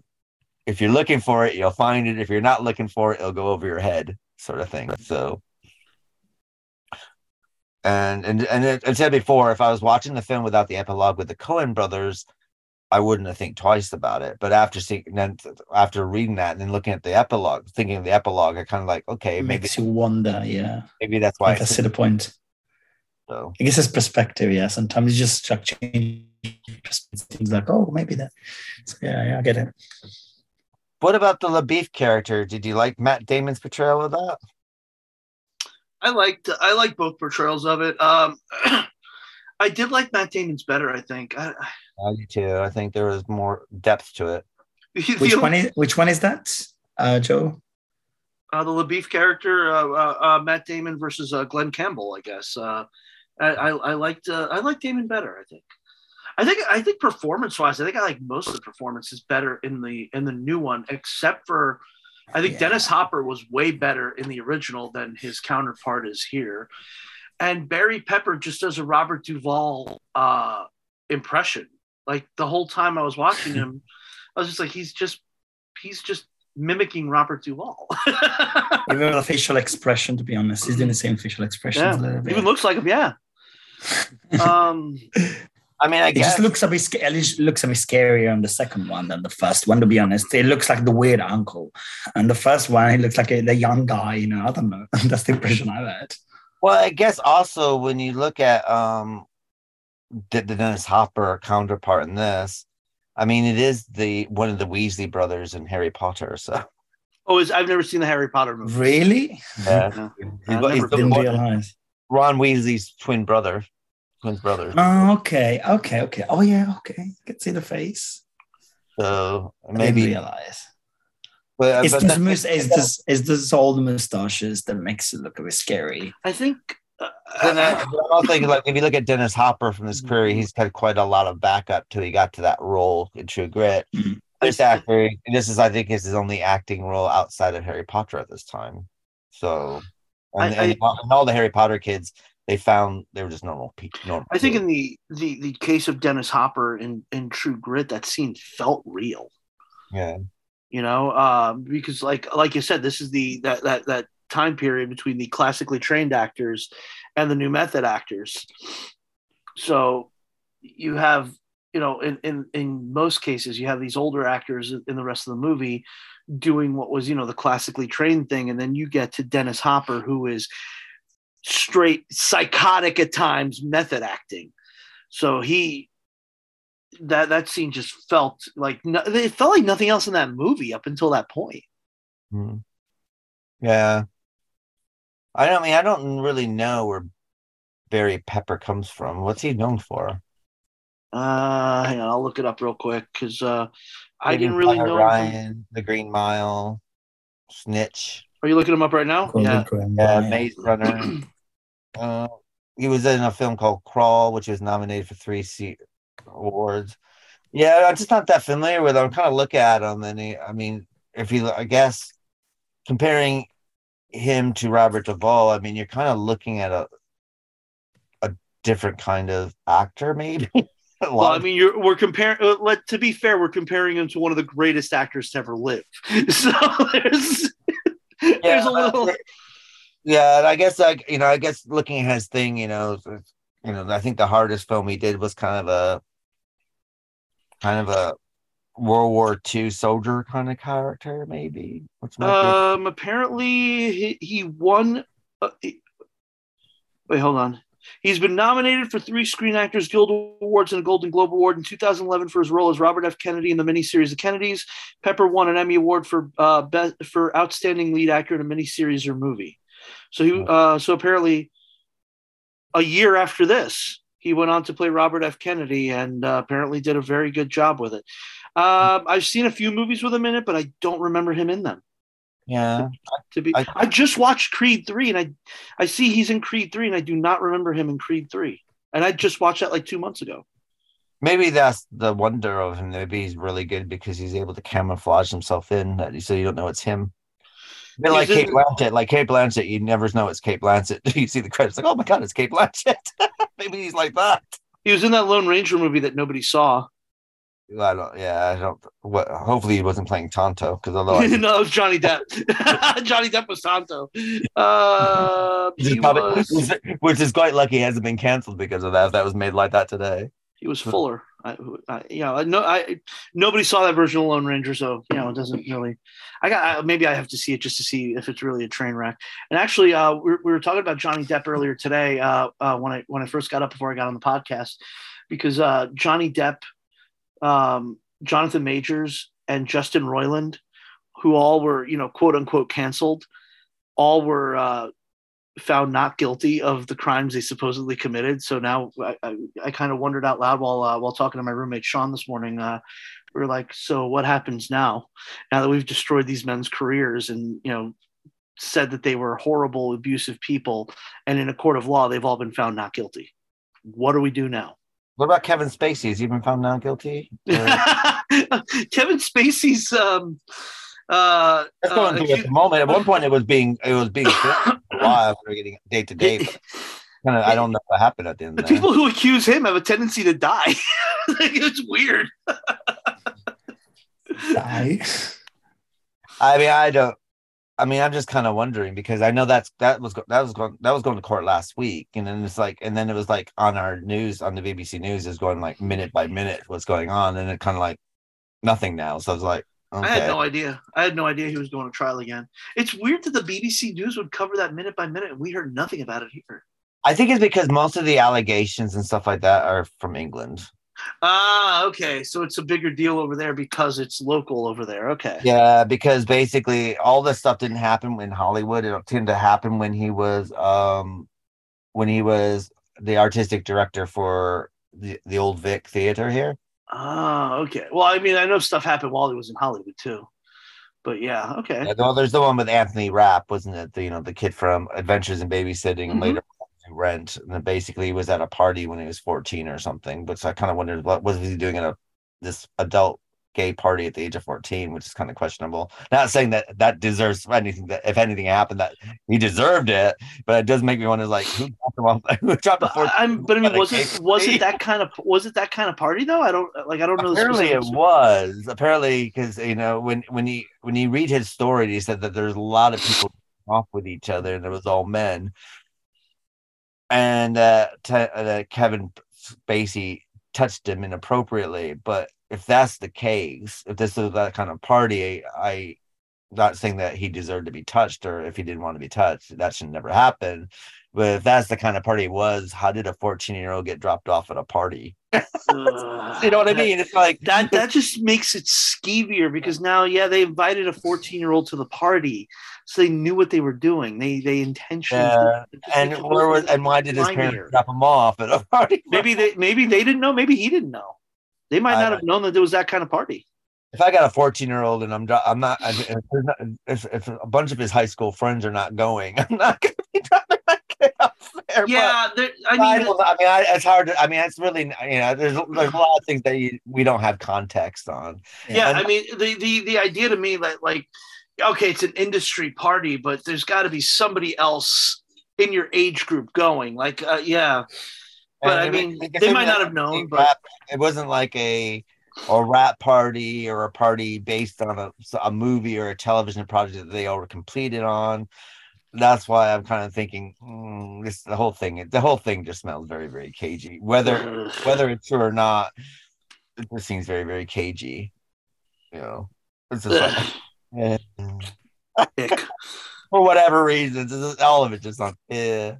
If you're looking for it, you'll find it. If you're not looking for it, it'll go over your head, sort of thing. So and and and I said before, if I was watching the film without the epilogue with the Coen brothers, I wouldn't have think twice about it. But after seeing then after reading that and then looking at the epilogue, thinking of the epilogue, I kind of like, okay, It maybe makes you wonder. Yeah, maybe that's why I can see the point. So I guess it's perspective. Yeah, sometimes you just like perspective. Things like, oh, maybe that. So, yeah, yeah, I get it. What about the La Boeuf character? Did you like Matt Damon's portrayal of that? I liked I liked both portrayals of it. Um, I did like Matt Damon's better. I think. I, I do too. I think there was more depth to it. Which one is which one is that, uh, Joe? uh, the La Boeuf character, uh, uh, uh, Matt Damon versus uh, Glen Campbell. I guess uh, I, I, I liked uh, I liked Damon better. I think. I think I think performance wise, I think I like most of the performances better in the in the new one, except for I think Dennis Hopper was way better in the original than his counterpart is here, and Barry Pepper just does a Robert Duvall uh, impression. Like the whole time I was watching him, I was just like, he's just he's just mimicking Robert Duvall. Even the facial expression, to be honest, he's doing the same facial expressions yeah, a little bit. even looks like him. Yeah. um, I mean, I it just looks a bit sca- at least looks a bit scarier on the second one than the first one. To be honest, it looks like the weird uncle, and the first one it looks like a, the young guy. You know, I don't know. That's the impression I've had. Well, I guess also when you look at um the, the Dennis Hopper counterpart in this, I mean, it is the one of the Weasley brothers in Harry Potter. So oh, is I've never seen the Harry Potter movie. Really? yeah, Yeah. He's- I he's the Didn't boy- realize. Ron Weasley's twin brother, twin brother. Oh, okay, okay, okay. Oh yeah, okay. I can see the face. So maybe I didn't maybe, realize. but, It's but the that- mus- it's this it's this old mustaches that makes it look a bit scary. I think. then I, but I'm also thinking, like if you look at Dennis Hopper from his career, he's had quite a lot of backup till he got to that role in True Grit. Mhm. This actor, this is, I think, is his only acting role outside of Harry Potter at this time. So, and, I- and, and all the Harry Potter kids, they found they were just normal people. Normal. I think in the the the case of Dennis Hopper in in True Grit, that scene felt real. yeah, You know, um, because like like you said, this is the that that that time period between the classically trained actors and the new method actors. So you have you know in in in most cases you have these older actors in the rest of the movie doing what was you know the classically trained thing and then you get to Dennis Hopper who is straight psychotic at times method acting so he that that scene just felt like no, it felt like nothing else in that movie up until that point Mhm. yeah. I don't I mean I don't really know where Barry Pepper comes from. What's he known for? uh hang on i'll look it up real quick because uh i didn't really Private know Ryan, The Green Mile, Snitch. are you looking him up right now yeah Yeah, Maze Runner. uh, he was in a film called Crawl, which was nominated for three C awards. Yeah, I'm just not that familiar with him. I'm kind of look at him, and he, I mean, if you, I guess, comparing him to Robert Duvall, I mean, you're kind of looking at a a different kind of actor, maybe. Well i mean you're we're comparing uh, let to be fair we're comparing him to one of the greatest actors to ever live so there's there's a little yeah, I guess like you know, I guess looking at his thing, you know, you know, I think the hardest film he did was kind of a kind of a World War II soldier kind of character, maybe. What's Um, apparently he, he won. Uh, he- wait, hold on. He's been nominated for three Screen Actors Guild Awards and a Golden Globe Award in 2011 for his role as Robert F. Kennedy in the miniseries The Kennedys. Pepper won an Emmy Award for uh, best for outstanding lead actor in a miniseries or movie. So he, uh, so apparently, a year after this, he went on to play Robert F. Kennedy and uh, apparently did a very good job with it. Um, I've seen a few movies with him in it, but I don't remember him in them yeah, to be I, just watched Creed 3 and I I see he's in Creed 3 and I do not remember him in Creed 3. And I just watched that like 2 months ago. maybe that's the wonder of him. Maybe he's really good because he's able to camouflage himself in, that- so you don't know it's him. Bit like Cate Blanchett, like Cate Blanchett, you never know it's Cate Blanchett. You see the credits, like, oh my god, it's Cate Blanchett. maybe he's like that. He was in that Lone Ranger movie that nobody saw. I don't. Yeah, I don't. What? Hopefully, he wasn't playing Tonto because although I no, it was Johnny Depp. Johnny Depp was Tonto. Uh, Which is, probably, was- which is quite lucky it hasn't been canceled because of that. If that was made like that today. He was Fuller. I, I, you know, no, I nobody saw that version of Lone Ranger, so you know, it doesn't really. I got I, maybe I have to see it just to see if it's really a train wreck. And actually, uh, we, we were talking about Johnny Depp earlier today uh, uh, when I when I first got up before I got on the podcast, because uh, Johnny Depp, um, Jonathan Majors, and Justin Roiland, who all were you know quote unquote canceled, all were uh, found not guilty of the crimes they supposedly committed. So now I, I, I kind of wondered out loud while uh, while talking to my roommate Sean this morning. Uh, we are like, so what happens now? Now that we've destroyed these men's careers and you know said that they were horrible, abusive people, and in a court of law they've all been found not guilty. What do we do now? What about Kevin Spacey? Has he been found not guilty? Kevin Spacey's. Um, uh, That's going uh, through at the moment. At one point, it was being it was being filmed for a while. We were getting day to day. Kind of, I don't know what happened at the end. The There. people who accuse him have a tendency to die. like, it's weird. Die. I mean, I don't. I mean, I'm just kind of wondering because I know that's that was go- that was going that was going to court last week, and then it's like, and then it was like on our news on the BBC News is going like minute by minute what's going on, and it kind of like nothing now. So I was like, okay. I had no idea. I had no idea he was going to trial again. It's weird that the BBC News would cover that minute by minute, and we heard nothing about it here. I think it's because most of the allegations and stuff like that are from England. Ah, okay. So it's a bigger deal over there because it's local over there. Okay. Yeah, because basically all this stuff didn't happen in Hollywood. It tended to happen when he was um when he was the artistic director for the, the old Vic Theater here. Ah, okay. Well, I mean, I know stuff happened while he was in Hollywood too, but yeah, okay. Yeah, well, there's the one with Anthony Rapp, wasn't it? The, you know, the kid from Adventures in Babysitting and Mhm. later Rent. And then basically he was at a party when he was 14 or something. But so I kind of wondered what was he doing at a this adult gay party at the age of 14, which is kind of questionable. Not saying that that deserves anything that if anything happened that he deserved it, but it does make me wonder like who dropped him who dropped a 14 I'm, but I mean, was it was it that kind of was it that kind of party though? I don't like. I don't know. apparently it was apparently because you know when when he when he read his story he said that there's a lot of people off with each other and it was all men and uh, te- uh kevin spacey touched him inappropriately but if that's the case if this is that kind of party i not saying that he deserved to be touched or if he didn't want to be touched that should never happen but if that's the kind of party it was how did a 14 year old get dropped off at a party you know what I mean? It's like that that just makes it skeevier because now, yeah, they invited a 14 year old to the party, so they knew what they were doing. They they intentionally Yeah, did it. It just and where was and why did his parents drop him off at a party? Maybe they maybe they didn't know. Maybe he didn't know. They might I not have known that there was that kind of party. If I got a 14 year old and I'm I'm not if, not if, if a bunch of his high school friends are not going, I'm not gonna be dropping my kid off there. Yeah, there, I I, mean, don't. I mean, I, it's hard. To, I mean, it's really you know, there's there's a lot of things that you, we don't have context on. yeah, And- I mean, the the the idea to me that like, okay, it's an industry party, but there's got to be somebody else in your age group going. Like, uh, yeah, but I mean, they might not have known, but it wasn't like a a rap party or a party based on a, a movie or a television project that they all were completed on. That's why I'm kind of thinking hmm, this the whole thing. The whole thing just smells very very cagey. Whether whether it's true or not, it just seems very very cagey. You know, it's just like eh. for whatever reasons, all of it just not. Eh.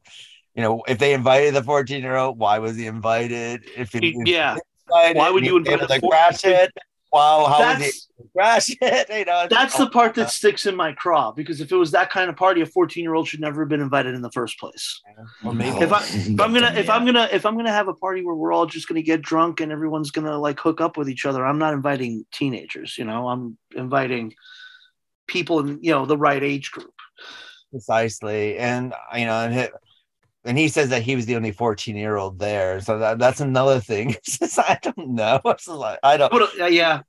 You know, if they invited the 14 year old, why was he invited? If it, yeah, invited, Why would you invite 14 crash it? Wow, how was he That's- crash it? You know, that's just- the part that sticks in my craw because if it was that kind of party, a 14 year old should never have been invited in the first place. Maybe If, I, if I'm gonna if I'm gonna if I'm gonna have a party where we're all just gonna get drunk and everyone's gonna like hook up with each other, I'm not inviting teenagers. You know, I'm inviting people in you know the right age group. precisely, and you know, and he, says that he was the only 14 year old there, so that, that's another thing. Just, I don't know. It's just like, I don't. Uh, yeah,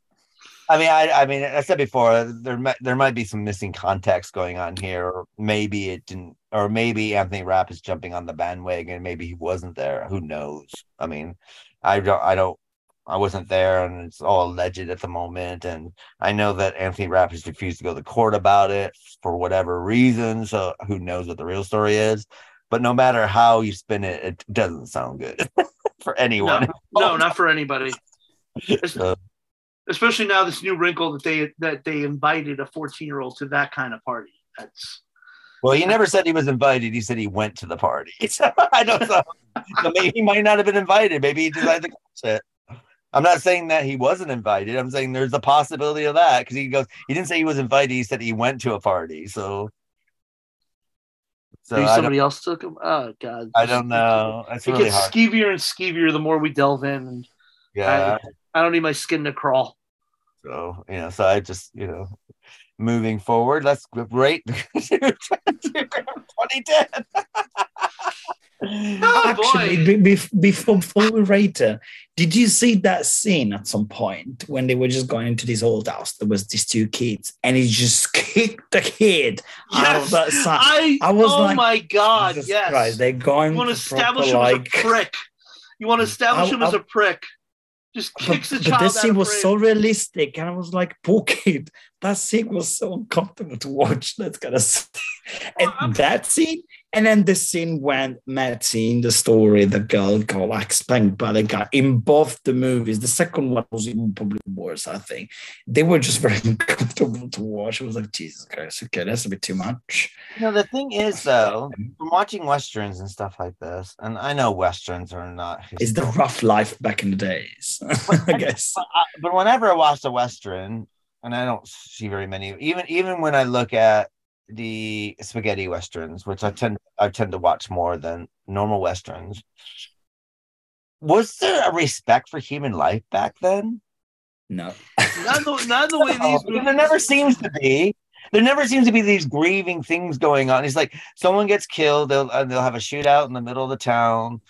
I mean, I, I mean, I said before, there might, there might be some missing context going on here, or maybe it didn't, or maybe Anthony Rapp is jumping on the bandwagon, and maybe he wasn't there. Who knows? I mean, I don't, I don't, I wasn't there, and it's all alleged at the moment. And I know that Anthony Rapp has refused to go to court about it for whatever reason. So who knows what the real story is? But no matter how you spin it, it doesn't sound good. for anyone. No, no, oh. not for anybody. So, uh, Especially now, this new wrinkle that they that they invited a 14 year old to that kind of party. That's well, he never said he was invited. He said he went to the party. So, I don't know. So maybe he might not have been invited. Maybe he decided to catch it. I'm not saying that he wasn't invited. I'm saying there's a possibility of that because he goes. He didn't say he was invited. He said he went to a party. So, so maybe somebody else took him. Oh God, I don't know. It's It really gets hard. skeevier and skeevier the more we delve in. And Yeah. I, I don't need my skin to crawl. So you know, so I just you know, moving forward, let's rate 2010. Oh, Actually, be, be, before, before we rate it, did you see that scene at some point when they were just going into this old house? There was these two kids, and he just kicked the kid out of Yes, that side. I, I was oh like, my God, Jesus yes. Christ, they're going You want to establish him like- as a prick. You want to establish I- him as a prick. Just kicks the but child this out scene of was so realistic, and I was like, "Poor kid." That scene was so uncomfortable to watch. That's gonna, say. and that scene, and then the scene when Mattie in the story, the girl got like spanked by the guy in both the movies. The second one was even probably worse. I think they were just very uncomfortable to watch. It was like, Jesus Christ, okay, that's a bit too much. You know, the thing is, though, um, from watching westerns and stuff like this, and I know westerns are not. It's the rough life back in the days, I guess. But, but whenever I watch a western, and I don't see very many, even even when I look at the spaghetti westerns, which I tend I tend to watch more than normal westerns. Was there a respect for human life back then? No. Not the, not the way these No, because there never seems to be. There never seems to be these grieving things going on. It's like someone gets killed, they'll and they'll have a shootout in the middle of the town.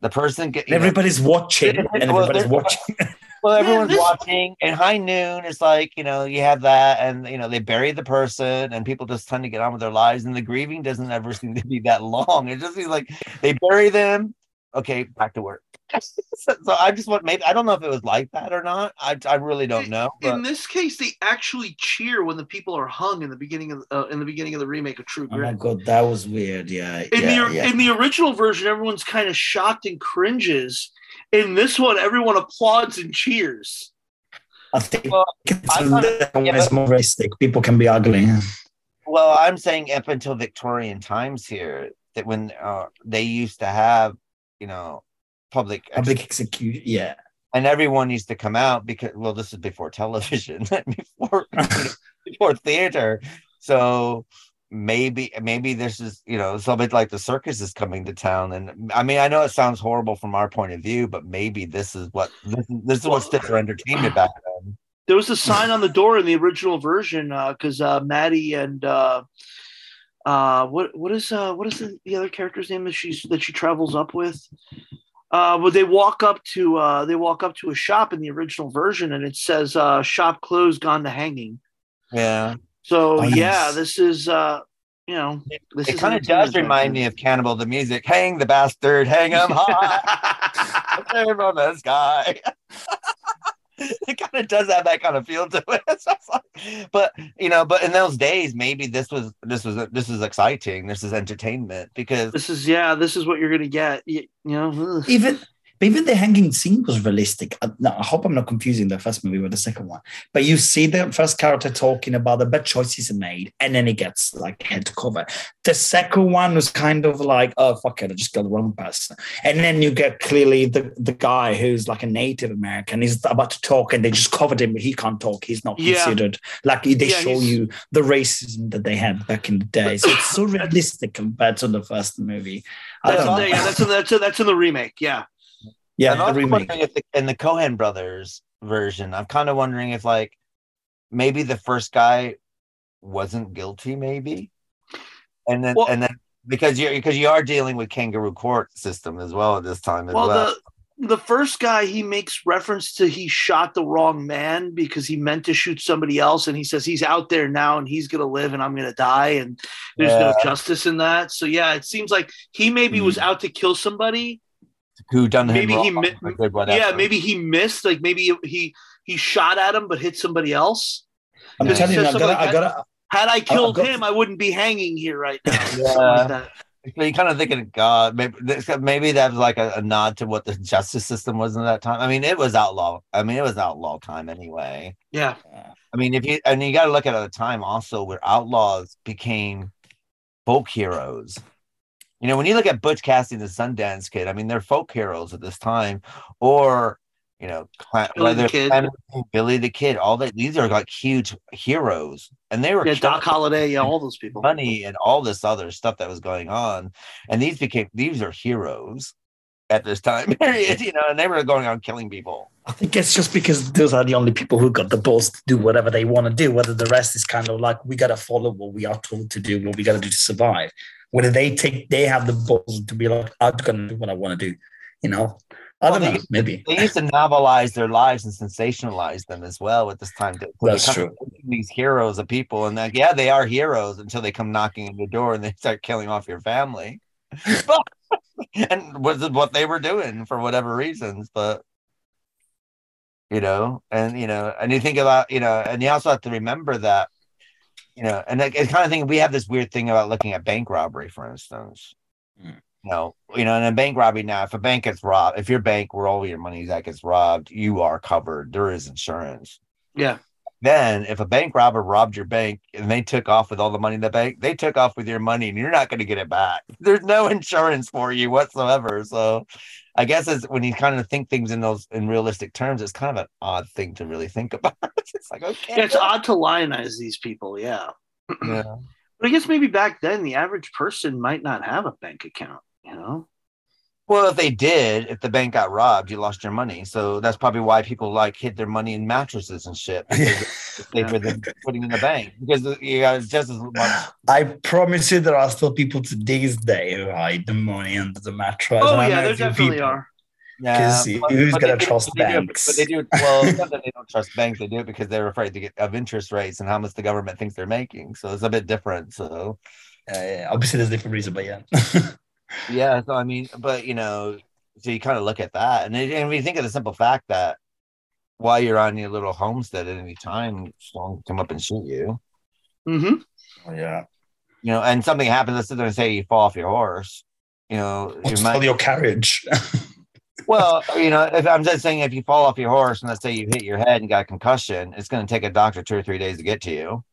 The person get you know- Everybody's watching, and everybody's they're- watching. well, everyone's this- watching, and high noon is like you know you have that, and you know they bury the person, and people just tend to get on with their lives, and the grieving doesn't ever seem to be that long. It just seems like they bury them, okay, back to work. so, so I just want maybe I don't know if it was like that or not. I I really don't know. But In this case, they actually cheer when the people are hung in the beginning of uh, in the beginning of the remake of True Oh my Grit. god, that was weird. Yeah, in yeah, the yeah. in the original version, everyone's kind of shocked and cringes. In this one, everyone applauds and cheers. I think I it's thought- that yeah, is more realistic. People can be ugly. Well, I'm saying up until Victorian times here, that when uh, they used to have, you know, public, Public execution. Yeah. and everyone used to come out because, well, this is before television, before you know, before theater. So maybe maybe this is you know something like the circus is coming to town and i mean i know it sounds horrible from our point of view but maybe this is what this, is- this is what stood for entertainment back then There was a sign on the door in the original version because uh, Mattie and uh, uh, what what is uh, what is the, the other character's name that she's that she travels up with? Uh, but they walk up to uh, they walk up to a shop in the original version and it says uh, "shop closed, gone to hanging." yeah. So Oh, yeah, this is uh, you know this it is kind of does remind me of cannibal the music. Hang the bastard hang him high. There on the sky it kind of does have that kind of feel to it So like- but you know but in those days maybe this was this was this is exciting this is entertainment because This is yeah, this is what you're gonna get. You, you know. Even but even the hanging scene was realistic. Uh, No, I hope I'm not confusing the first movie with the second one. But you see the first character talking about the bad choices he made, and then he gets like head to cover. The second one was kind of like, oh fuck it, I just got the wrong person. And then you get clearly the, the guy who's like a Native American. He's about to talk, and they just covered him, but he can't talk. He's not Yeah. considered like they Yeah, show he's- you the racism that they had back in the day. So it's so realistic compared to the first movie. That's, yeah, that's in, that's in, that's in the remake. Yeah, Yeah, I'm also remake. wondering if the, in the Coen brothers version, I'm kind of wondering if like maybe the first guy wasn't guilty, maybe, and then Well- and then because you because you are dealing with kangaroo court system as well at this time as well, well. the the first guy he makes reference to he shot the wrong man because he meant to shoot somebody else, and he says he's out there now and he's gonna live and I'm gonna die, and there's no justice in that. So yeah, it seems like he maybe was mm. out to kill somebody. Who done him Maybe he wrong, mi- or did whatever. Yeah, maybe he missed. Like maybe he he shot at him but hit somebody else. I'm Because he telling you, I gotta, I gotta, Had I killed got- him, I wouldn't be hanging here right now. Yeah. like that. So you kind of thinking, God, maybe maybe that was like a, a, nod to what the justice system was in that time. I mean, it was outlaw. I mean, it was outlaw time anyway. Yeah. I mean, if you and you got to look at at a time also where outlaws became folk heroes. You know, when you look at Butch Cassidy, the Sundance Kid, I mean, they're folk heroes at this time, or you know, Billy the Kid. Billy the Kid, all that. These are like huge heroes, and they were yeah, Doc Holliday, yeah, all those people, money, and all this other stuff that was going on, and these became these are heroes at this time period, you know, and they were going on killing people. I think it's just because those are the only people who got the balls to do whatever they want to do. Whether the rest is kind of like we gotta follow what we are told to do, what we gotta do to survive. Whether they take, they have the balls to be like, I'm gonna do what I want to do, you know. I don't know, maybe. they used to novelize their lives and sensationalize them as well at this time. To, That's come- These heroes of people, and like, yeah, they are heroes until they come knocking on your door and they start killing off your family. and was what they were doing for whatever reasons, but you know, and you know, and you think about, you know, and you also have to remember that, you know, and like, it's kind of thing we have this weird thing about looking at bank robbery, for instance. Hmm. You know, you know, in a bank robbery now, if a bank gets robbed, if your bank where all your money is that gets robbed, you are covered. There is insurance. Yeah. Then, if a bank robber robbed your bank and they took off with all the money in the bank, they took off with your money and you're not going to get it back. There's no insurance for you whatsoever. So, I guess it's when you kind of think things in those in realistic terms, it's kind of an odd thing to really think about. it's like okay, Yeah, it's odd to lionize these people. Yeah. yeah. But I guess maybe back then the average person might not have a bank account, you know? Well, if they did, if the bank got robbed, you lost your money. So that's probably why people like hid their money in mattresses and shit. Because they were then putting in the bank because you got just as much. I promise you, there are still people to this day who hide the money under the mattress. Oh, And yeah, there definitely people. are. Because but- who's but gonna they do- trust but they do banks? But they do. Well, it's not that they don't trust banks. They do it because they're afraid to get of interest rates and how much the government thinks they're making. So it's a bit different. So Yeah, yeah. Obviously, there's a different reasons, but yeah. yeah. So I mean, but you know, so you kind of look at that, and, it, and we think of the simple fact that while you're on your little homestead at any time, someone can come up and shoot you. Mm-hmm. Oh, yeah. You know, and something happens. Let's sit there and say you fall off your horse. You know, What's might- your carriage? Well, you know, if I'm just saying, if you fall off your horse and let's say you hit your head and got a concussion, it's going to take a doctor two or three days to get to you.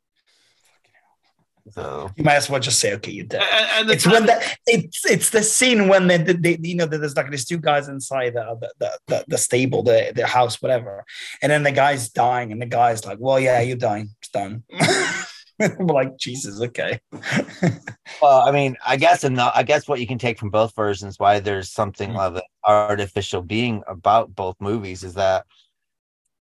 So you might as well just say, okay, you're dead. And it's when that it's it's the scene when they, they, they you know there's like these two guys inside the the, the, the, the stable the the house whatever and then the guy's dying and the guy's like well yeah you're dying it's done we're like jesus okay Well, I mean, I guess and I guess what you can take from both versions, why there's something Mm. of an artificial being about both movies, is that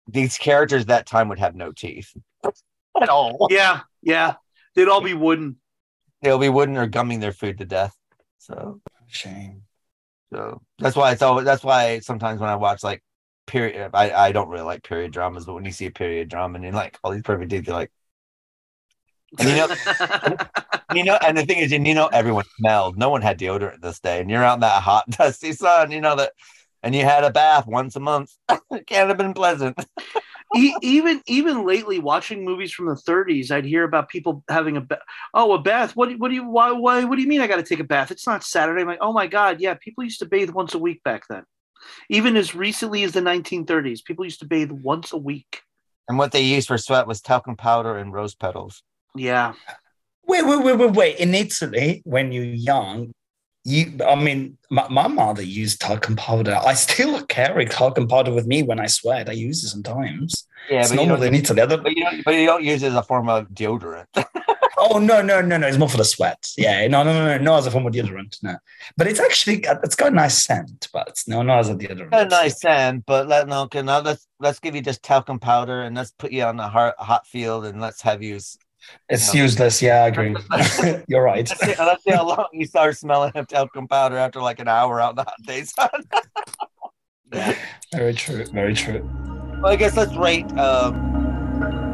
these characters that time would have no teeth at all. Yeah, yeah. They'd all be wooden. They'll be wooden or gumming their food to death. So shame. So that's why it's always that's why sometimes when I watch like period, I I don't really like period dramas, but when you see a period drama and you're like all these perfect teeth, you're like. And you know, you know, and the thing is, and you know, everyone smelled. No one had deodorant this day, and you're out in that hot, dusty sun. You know that, and you had a bath once a month. it can't have been pleasant. E- even even lately, watching movies from the 30s, I'd hear about people having a ba- oh a bath. What do- what do you why why what do you mean I got to take a bath? It's not Saturday. I'm like oh my god, yeah. People used to bathe once a week back then. Even as recently as the 1930s, people used to bathe once a week. And what they used for sweat was talcum powder and rose petals. Yeah. wait wait wait wait wait in italy when you're young you i mean my, my mother used talcum powder i still carry talcum powder with me when i sweat i use it sometimes Yeah, it's but you normal don't- in italy I don't- But you don't, but you don't use it as a form of deodorant. Oh no no no no! It's more for the sweat. Yeah, no no no no, no as a form of deodorant. No, but it's actually it's got a nice scent. But it's no, not as a deodorant. a nice scent, but let no, okay, now let's let's give you just talcum powder and let's put you on a hot, hot field and let's have you. It's know, useless. Yeah, I agree. You're right. Let's see, let's see how long you start smelling of talcum powder after like an hour out in the hot day sun. Very true. Very true. well, I guess let's rate. Um,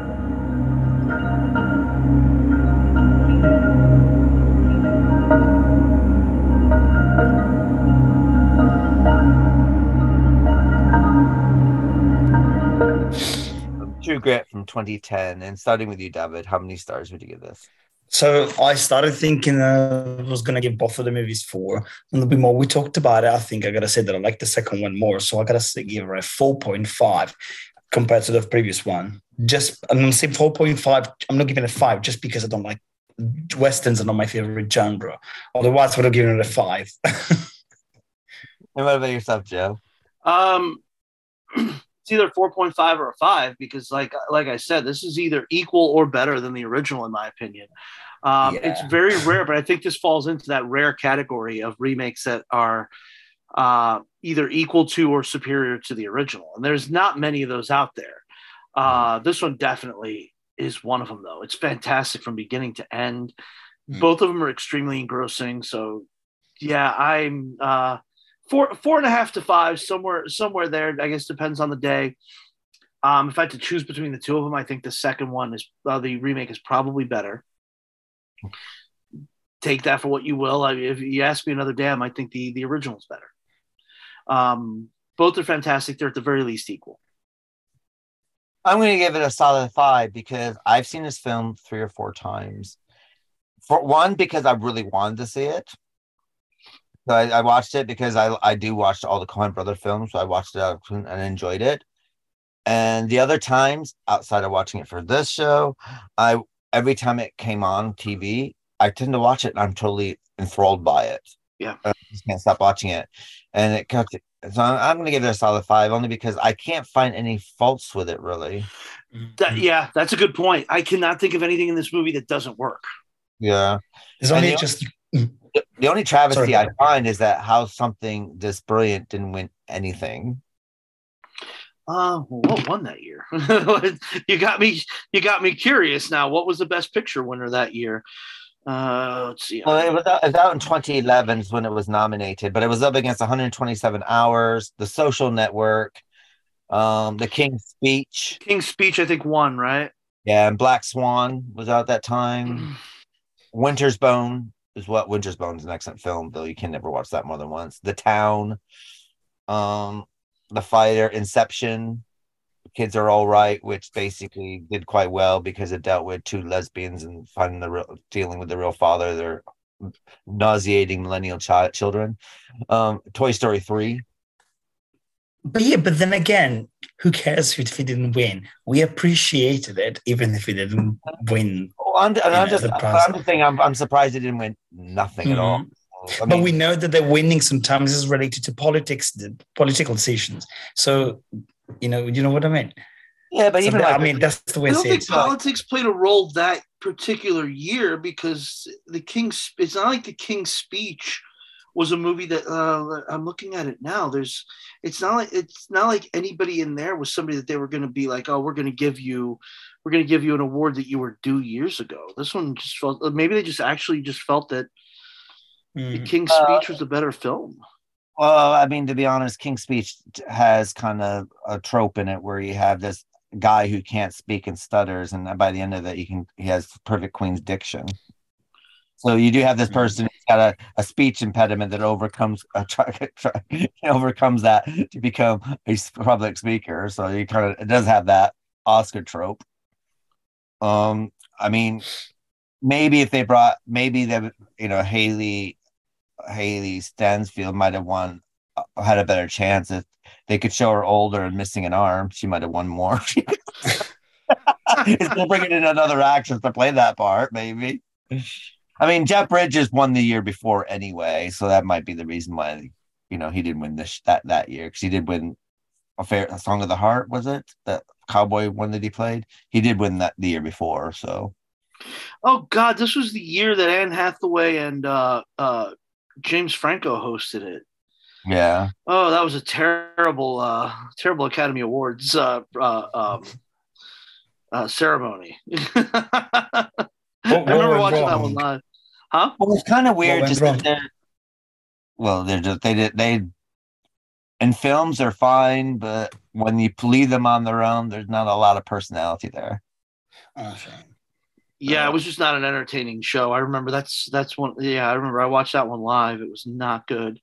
True Grit from 2010, and starting with you, David, how many stars would you give this? So I started thinking uh, I was gonna give both of the movies four. A little bit more. We talked about it. I think I gotta say that I like the second one more. So I gotta say, give her a four point five compared to the previous one. Just I'm gonna say four point five. I'm not giving it a five just because I don't like westerns are not my favorite genre. Otherwise, I would have given it a five. And what about yourself, Joe? Um, it's either 4.5 or a 5 because like like I said this is either equal or better than the original in my opinion. Um, Yeah. It's very rare, but I think this falls into that rare category of remakes that are uh, either equal to or superior to the original, and there's not many of those out there. Uh, this one definitely is one of them, though. It's fantastic from beginning to end. Both of them are extremely engrossing. So, yeah, I'm uh, four four and a half to five, somewhere somewhere there. I guess depends on the day. Um, if I had to choose between the two of them, I think the second one is uh, the remake is probably better. Take that for what you will. I, if you ask me another day, I might think the the original is better. Um, both are fantastic. They're at the very least equal. I'm going to give it a solid five because I've seen this film three or four times. For one, because I really wanted to see it. So I, I watched it because I I do watch all the Coen Brother films, so I watched it and enjoyed it. And the other times, outside of watching it for this show, I every time it came on TV, I tend to watch it and I'm totally enthralled by it. Yeah, I just can't stop watching it, and it kept. So I'm, I'm going to give it a solid five, only because I can't find any faults with it, really. That, mm-hmm. yeah, that's a good point. I cannot think of anything in this movie that doesn't work. Yeah. There's And only just The, the only travesty Sorry. I find is that how something this brilliant didn't win anything. Uh, what won that year? you got me. You got me curious now. What was the best picture winner that year? Uh, let's see. Well, it was, out, it was out in 2011 is when it was nominated, but it was up against 127 Hours, The Social Network, um, The King's Speech. King's Speech, I think, won, right? Yeah, and Black Swan was out that time. Winter's Bone is what Winter's Bone is an excellent film, though you can never watch that more than once. The Town, um, The Fighter, Inception, Kids Are All Right, which basically did quite well because it dealt with two lesbians and finding the real dealing with the real father, their nauseating millennial child children. Um, Toy Story 3. But yeah, but then again, who cares if it didn't win? We appreciated it, even if it didn't win. Oh, I'm, and I'm Yeah, just, the I'm just saying, I'm, I'm surprised it didn't win nothing at all. Mm-hmm. I but we know that the winning sometimes is related to politics, the political decisions. So, you know, you know what I mean? Yeah, but So even that- like- I mean, that's the way I I don't see think it. politics played a role that particular year because the King's. It's not like the King's Speech was a movie that uh, I'm looking at it now. There's. It's not like it's not like anybody in there was somebody that they were going to be like, oh, we're going to give you, we're going to give you an award that you were due years ago. This one just felt maybe they just actually just felt that the King's Uh, Speech was a better film. Well, I mean, to be honest, King's Speech has kind of a trope in it where you have this guy who can't speak and stutters, and by the end of it, he can he has perfect Queen's diction. So you do have this person who's got a, a speech impediment that overcomes uh, try, try, overcomes that to become a public speaker. So you kind of it does have that Oscar trope. Um, I mean, maybe if they brought maybe they you know Hailee Hailee Steinfeld might have won uh, had a better chance if they could show her older and missing an arm. She might have won more. Of bringing in another actress to play that part, maybe. I mean, Jeff Bridges won the year before anyway, so that might be the reason why you know he didn't win this that that year because he did win a fair a Song of the Heart. Was it that cowboy one that he played? He did win that the year before, so. Oh God, this was the year that Anne Hathaway and uh, uh, James Franco hosted it. Yeah. Oh, that was a terrible, uh, terrible Academy Awards uh, uh, um, uh, ceremony. I remember watching that one live. Huh? Well, it's kind of weird. went Just that they're, well, they're just they did they. In films, they're fine, but when you leave them on their own, there's not a lot of personality there. Yeah, it was just not an entertaining show. I remember that's that's one. Yeah, I remember I watched that one live. It was not good.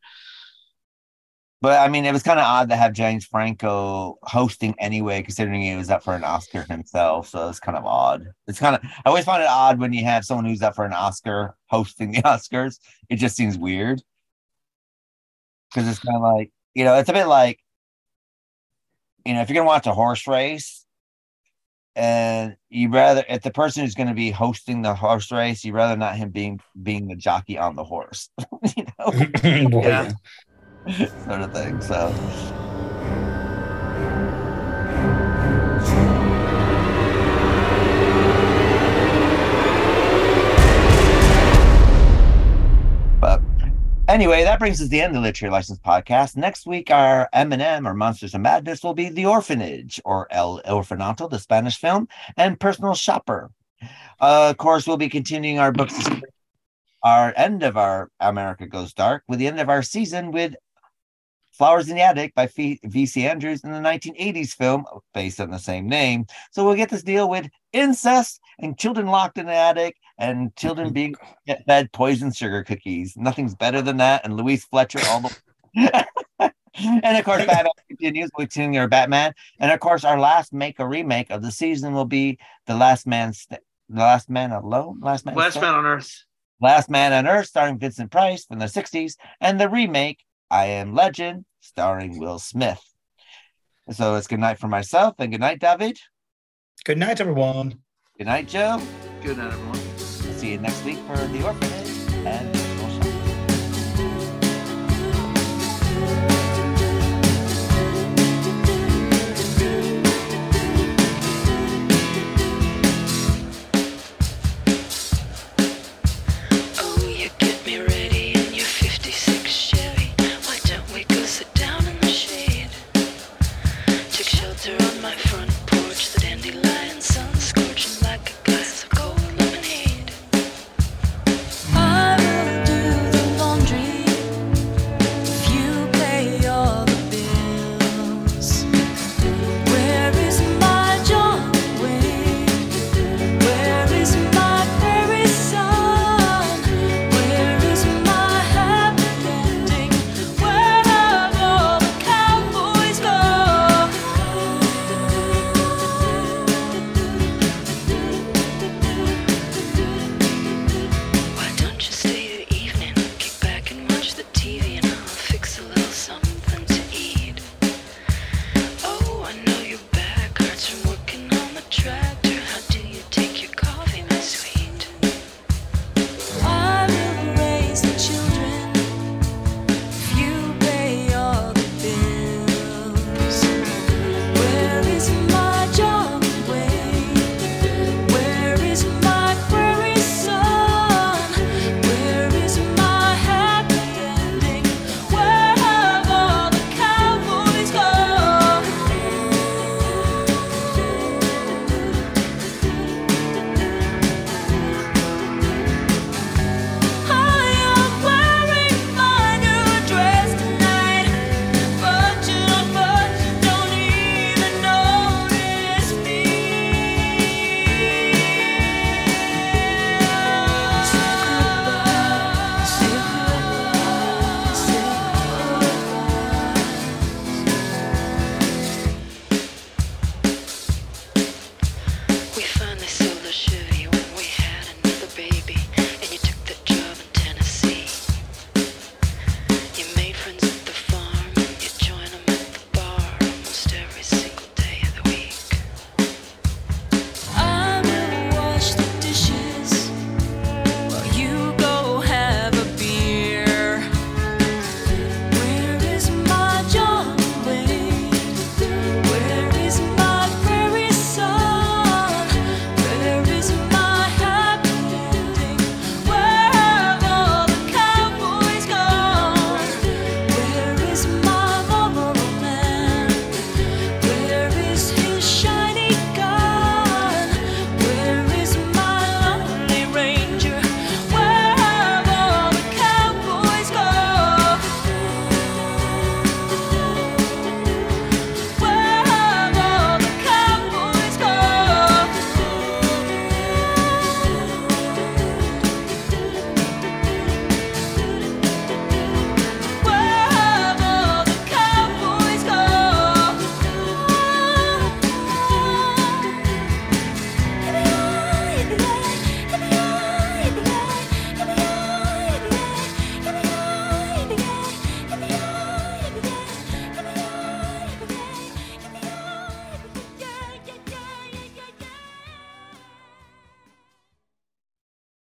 But I mean, it was kind of odd to have James Franco hosting anyway, considering he was up for an Oscar himself. So it's kind of odd. It's kind of I always find it odd when you have someone who's up for an Oscar hosting the Oscars. It just seems weird because it's kind of like you know, it's a bit like you know, if you're gonna watch a horse race, and you rather if the person who's going to be hosting the horse race, you rather not him being being the jockey on the horse, you know, yeah. sort of thing. So. But anyway, that brings us to the end of the Literary License podcast. Next week, our M&M or Monsters of Madness will be The Orphanage or El Orfanato, the Spanish film, and Personal Shopper. Uh, of course, we'll be continuing our books, our end of our America Goes Dark with the end of our season with Flowers in the Attic by V.C. Andrews in the 1980s film based on the same name. So we'll get this deal with incest and children locked in the attic and children mm-hmm. being fed poison sugar cookies. Nothing's better than that. And Louise Fletcher all the and of course, Batman continues. We're seeing our Batman, and of course, our last make a remake of the season will be the Last Man, St- the Last Man Alone, Last Man, Last Man on Earth, Last Man on Earth, starring Vincent Price from the '60s, and the remake I Am Legend, starring Will Smith. So it's good night for myself, and good night, David. Good night, everyone. Good night, Joe. Good night, everyone. See you next week for the orphanage and.